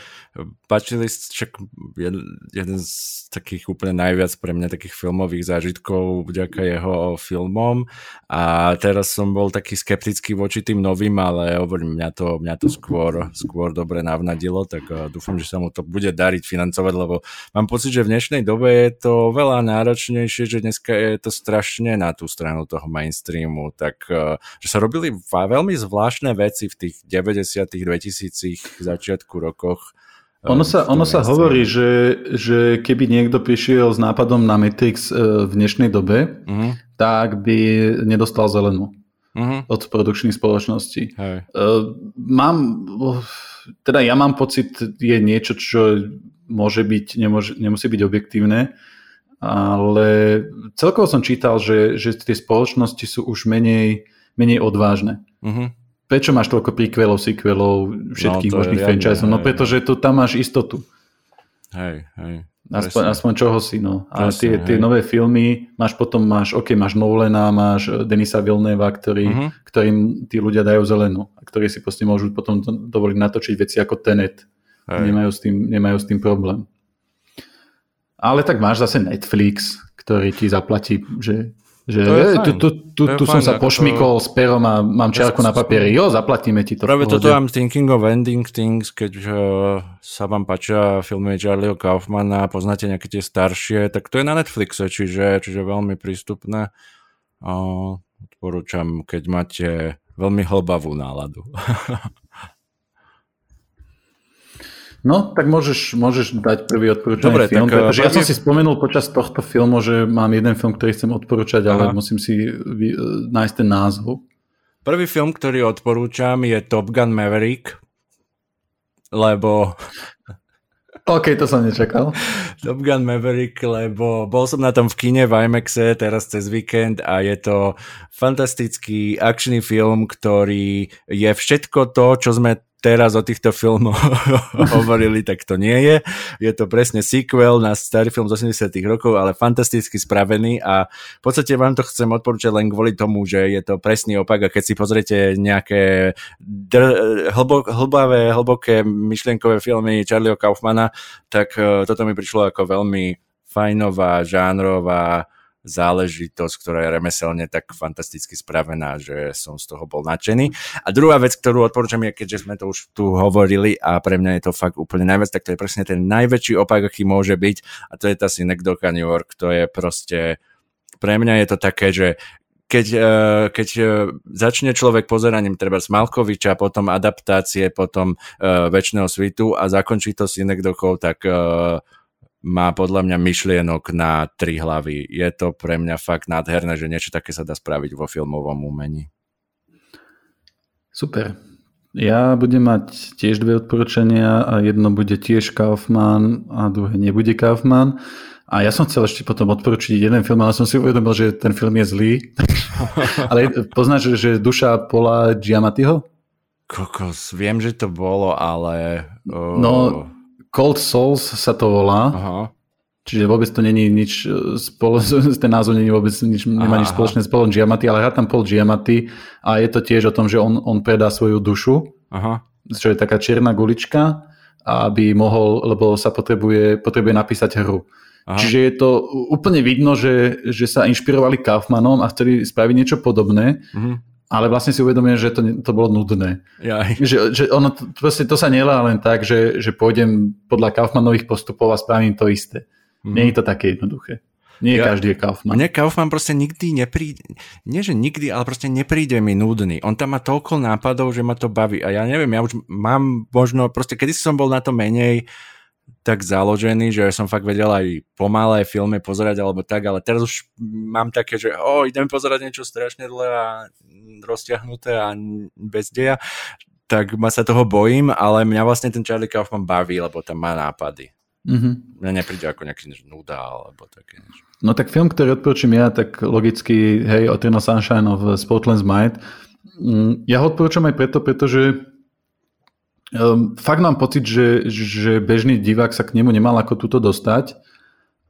páčili však jeden, jeden z takých úplne najviac pre mňa takých filmových zážitkov vďaka jeho filmom. A teraz som bol taký skeptický voči tým novým, ale hovorím, mňa to, mňa to skôr, skôr dobre navnadilo, tak uh, dúfam, že sa mu to bude dariť financovať, lebo mám pocit, že v dnešnej dobe je to veľa náročnejšie, že dneska je to strašne na tú stranu toho mainstreamu, tak uh, že sa robili veľmi zvláštne veci v tých 90 2000 začiatku rokoch ono sa, ono sa hovorí, že, že keby niekto prišiel s nápadom na Matrix e, v dnešnej dobe, uh-huh. tak by nedostal zelenú uh-huh. od produkčných spoločností. Hej. E, mám, teda ja mám pocit, je niečo, čo môže byť, nemôže, nemusí byť objektívne, ale celkovo som čítal, že, že tie spoločnosti sú už menej, menej odvážne. Uh-huh prečo máš toľko prequelov, sequelov, všetkých no, možných franchiseov? No pretože tu tam máš istotu. Hej, hej. Aspoň, aspoň čoho si, no. A Presne, tie, tie nové filmy, máš potom, máš, OK, máš Nolana, máš Denisa Vilneva, ktorý, uh-huh. ktorým tí ľudia dajú zelenú a ktorí si proste môžu potom dovoliť natočiť veci ako Tenet. Nemajú s, tým, nemajú s tým problém. Ale tak máš zase Netflix, ktorý ti zaplatí, že že je tu, tu, tu, tu som sa pošmikol to... s perom a mám čiarku na papieri. Jo, zaplatíme ti to. Práve toto I'm thinking of ending things, keď uh, sa vám páčia filmy Charlieho Kaufmana a poznáte nejaké tie staršie, tak to je na Netflixe, čiže, čiže veľmi prístupné. Uh, odporúčam, keď máte veľmi hlbavú náladu. No, tak môžeš, môžeš dať prvý odporúčaný Dobre, film, tak, pretože prvý... ja som si spomenul počas tohto filmu, že mám jeden film, ktorý chcem odporúčať, ale musím si vy, nájsť ten názov. Prvý film, ktorý odporúčam je Top Gun Maverick, lebo... OK, to som nečakal. Top Gun Maverick, lebo bol som na tom v kine v IMAXe teraz cez víkend a je to fantastický akčný film, ktorý je všetko to, čo sme teraz o týchto filmoch hovorili, tak to nie je. Je to presne sequel na starý film z 80 rokov, ale fantasticky spravený a v podstate vám to chcem odporúčať len kvôli tomu, že je to presný opak a keď si pozriete nejaké dr- hlbo- hlbavé, hlboké myšlienkové filmy Charlieho Kaufmana, tak uh, toto mi prišlo ako veľmi fajnová, žánrová, záležitosť, ktorá je remeselne tak fantasticky spravená, že som z toho bol nadšený. A druhá vec, ktorú odporúčam je, keďže sme to už tu hovorili a pre mňa je to fakt úplne najviac, tak to je presne ten najväčší opak, aký môže byť a to je tá Synecdoche New York, to je proste pre mňa je to také, že keď, e, keď e, začne človek pozeraním treba z Malkoviča, potom adaptácie, potom uh, väčšného svitu a zakončí to Synecdochou, tak má podľa mňa myšlienok na tri hlavy. Je to pre mňa fakt nádherné, že niečo také sa dá spraviť vo filmovom umení. Super. Ja budem mať tiež dve odporúčania a jedno bude tiež Kaufman a druhé nebude Kaufman. A ja som chcel ešte potom odporučiť jeden film, ale som si uvedomil, že ten film je zlý. ale poznáš, že duša Pola Giamattiho? Kokos, viem, že to bolo, ale... Uh... No, Cold Souls sa to volá. Aha. Čiže vôbec to není nič e, spolo, ten názov není vôbec nič, nemá nič spoločné s Paulom Giamatti, ale hrá tam Paul Giamatti a je to tiež o tom, že on, on predá svoju dušu, Aha. čo je taká čierna gulička, aby mohol, lebo sa potrebuje, potrebuje napísať hru. Aha. Čiže je to úplne vidno, že, že sa inšpirovali Kaufmanom a chceli spraviť niečo podobné, uh-huh. Ale vlastne si uvedomujem, že to, to bolo nudné. Že, že ono, proste to sa nelá len tak, že, že pôjdem podľa Kaufmanových postupov a spravím to isté. Mm. Nie je to také jednoduché. Nie ja, každý je Kaufman. Mne Kaufman proste nikdy nepríde, nie že nikdy, ale proste nepríde mi nudný. On tam má toľko nápadov, že ma to baví. A ja neviem, ja už mám možno, proste kedy som bol na to menej tak založený, že som fakt vedel aj pomalé filmy pozerať alebo tak, ale teraz už mám také, že o, idem pozerať niečo strašne dlhé a rozťahnuté a bez deja, tak ma sa toho bojím, ale mňa vlastne ten Charlie Kaufman baví, lebo tam má nápady. Mm-hmm. Mňa nepríde ako nejaký nuda alebo také. No tak film, ktorý odporúčam ja, tak logicky, hej, Eternal Sunshine of Spotland's Might. Mm, ja ho odporúčam aj preto, pretože um, fakt mám pocit, že, že bežný divák sa k nemu nemal ako túto dostať.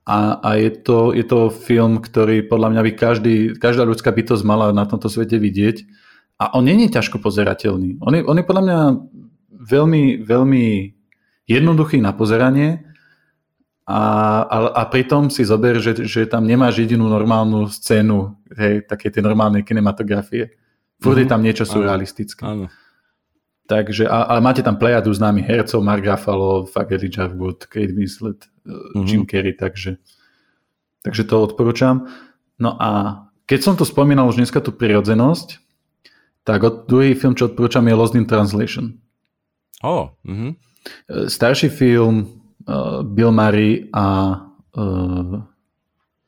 A, a je, to, je to film, ktorý podľa mňa by každý, každá ľudská bytosť mala na tomto svete vidieť. A on nie je ťažko pozerateľný. On je, on je podľa mňa veľmi, veľmi jednoduchý na pozeranie a, a, a pritom si zober, že, že tam nemáš jedinú normálnu scénu hej, také tej normálnej kinematografie. Furt mm-hmm. je mhm. tam niečo surrealistické. Áno. Takže, a, ale máte tam plejadu známych hercov, Mark Ruffalo, fuck Elijah Wood, Kate Winslet, mm-hmm. Jim Carrey, takže, takže to odporúčam. No a keď som tu spomínal už dneska tú prirodzenosť, tak od, druhý film, čo odporúčam, je Lost in Translation. Oh, mm-hmm. Starší film, uh, Bill Murray a uh,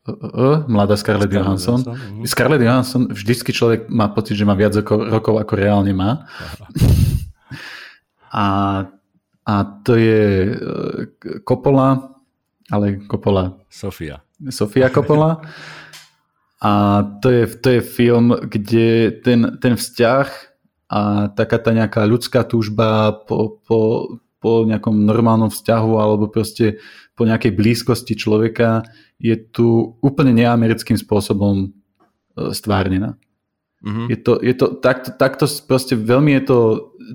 uh, mladá Scarlett Johansson. Johansson. Uh-huh. Scarlett Johansson, vždycky človek má pocit, že má viac ako, rokov, ako reálne má. a, a to je uh, Coppola, ale Coppola... Sofia. Sofia Coppola. A to je, to je film, kde ten, ten vzťah a taká tá nejaká ľudská túžba po, po, po nejakom normálnom vzťahu alebo proste po nejakej blízkosti človeka je tu úplne neamerickým spôsobom e, stvárnená. Mm-hmm. Je to, je to takto, takto proste veľmi je to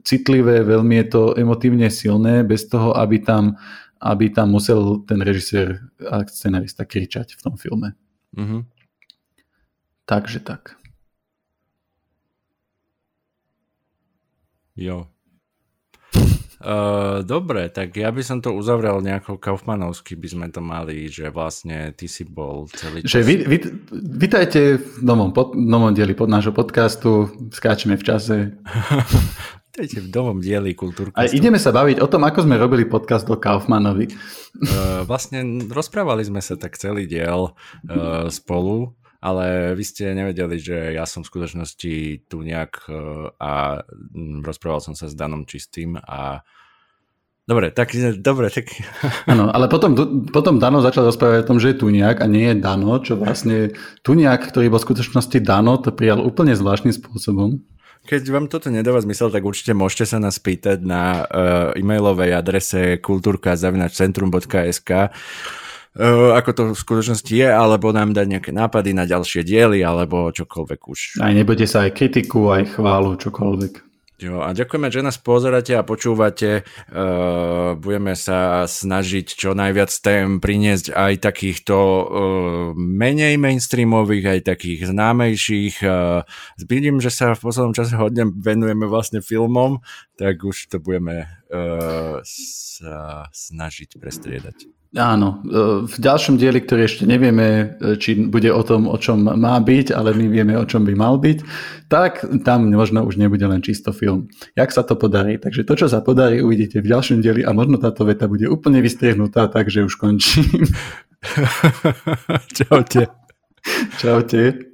citlivé, veľmi je to emotívne silné, bez toho, aby tam, aby tam musel ten režisér a scenarista kričať v tom filme. Mm-hmm. Takže tak. Jo. Uh, dobre, tak ja by som to uzavrel nejako kaufmanovsky by sme to mali, že vlastne ty si bol celý čas. Že vy, vy, vítajte v novom, pod, novom dieli pod nášho podcastu, skáčeme v čase. Vítajte v novom dieli kultúrku. A ideme sa baviť o tom, ako sme robili podcast o Kaufmanovi. Uh, vlastne rozprávali sme sa tak celý diel uh, spolu ale vy ste nevedeli, že ja som v skutočnosti tu nejak e, a rozprával som sa s Danom Čistým a Dobre, tak, dobre, tak... Áno, ale potom, potom Dano začal rozprávať o tom, že je Tuniak a nie je Dano, čo vlastne Tuniak, ktorý bol v skutočnosti Dano, to prijal úplne zvláštnym spôsobom. Keď vám toto nedáva zmysel, tak určite môžete sa nás pýtať na uh, e-mailovej adrese kultúrka.centrum.sk uh, ako to v skutočnosti je, alebo nám dať nejaké nápady na ďalšie diely, alebo čokoľvek už. Aj nebudete sa aj kritiku, aj chválu, čokoľvek. Jo, a ďakujeme, že nás pozeráte a počúvate. Uh, budeme sa snažiť čo najviac tém priniesť aj takýchto uh, menej mainstreamových, aj takých známejších. Uh, Vidím, že sa v poslednom čase hodne venujeme vlastne filmom, tak už to budeme uh, sa snažiť prestriedať. Áno, e, v ďalšom dieli, ktorý ešte nevieme, e, či bude o tom, o čom má byť, ale my vieme, o čom by mal byť, tak tam možno už nebude len čisto film. Jak sa to podarí? Takže to, čo sa podarí, uvidíte v ďalšom dieli a možno táto veta bude úplne vystriehnutá, takže už končím. Čaute. Čaute.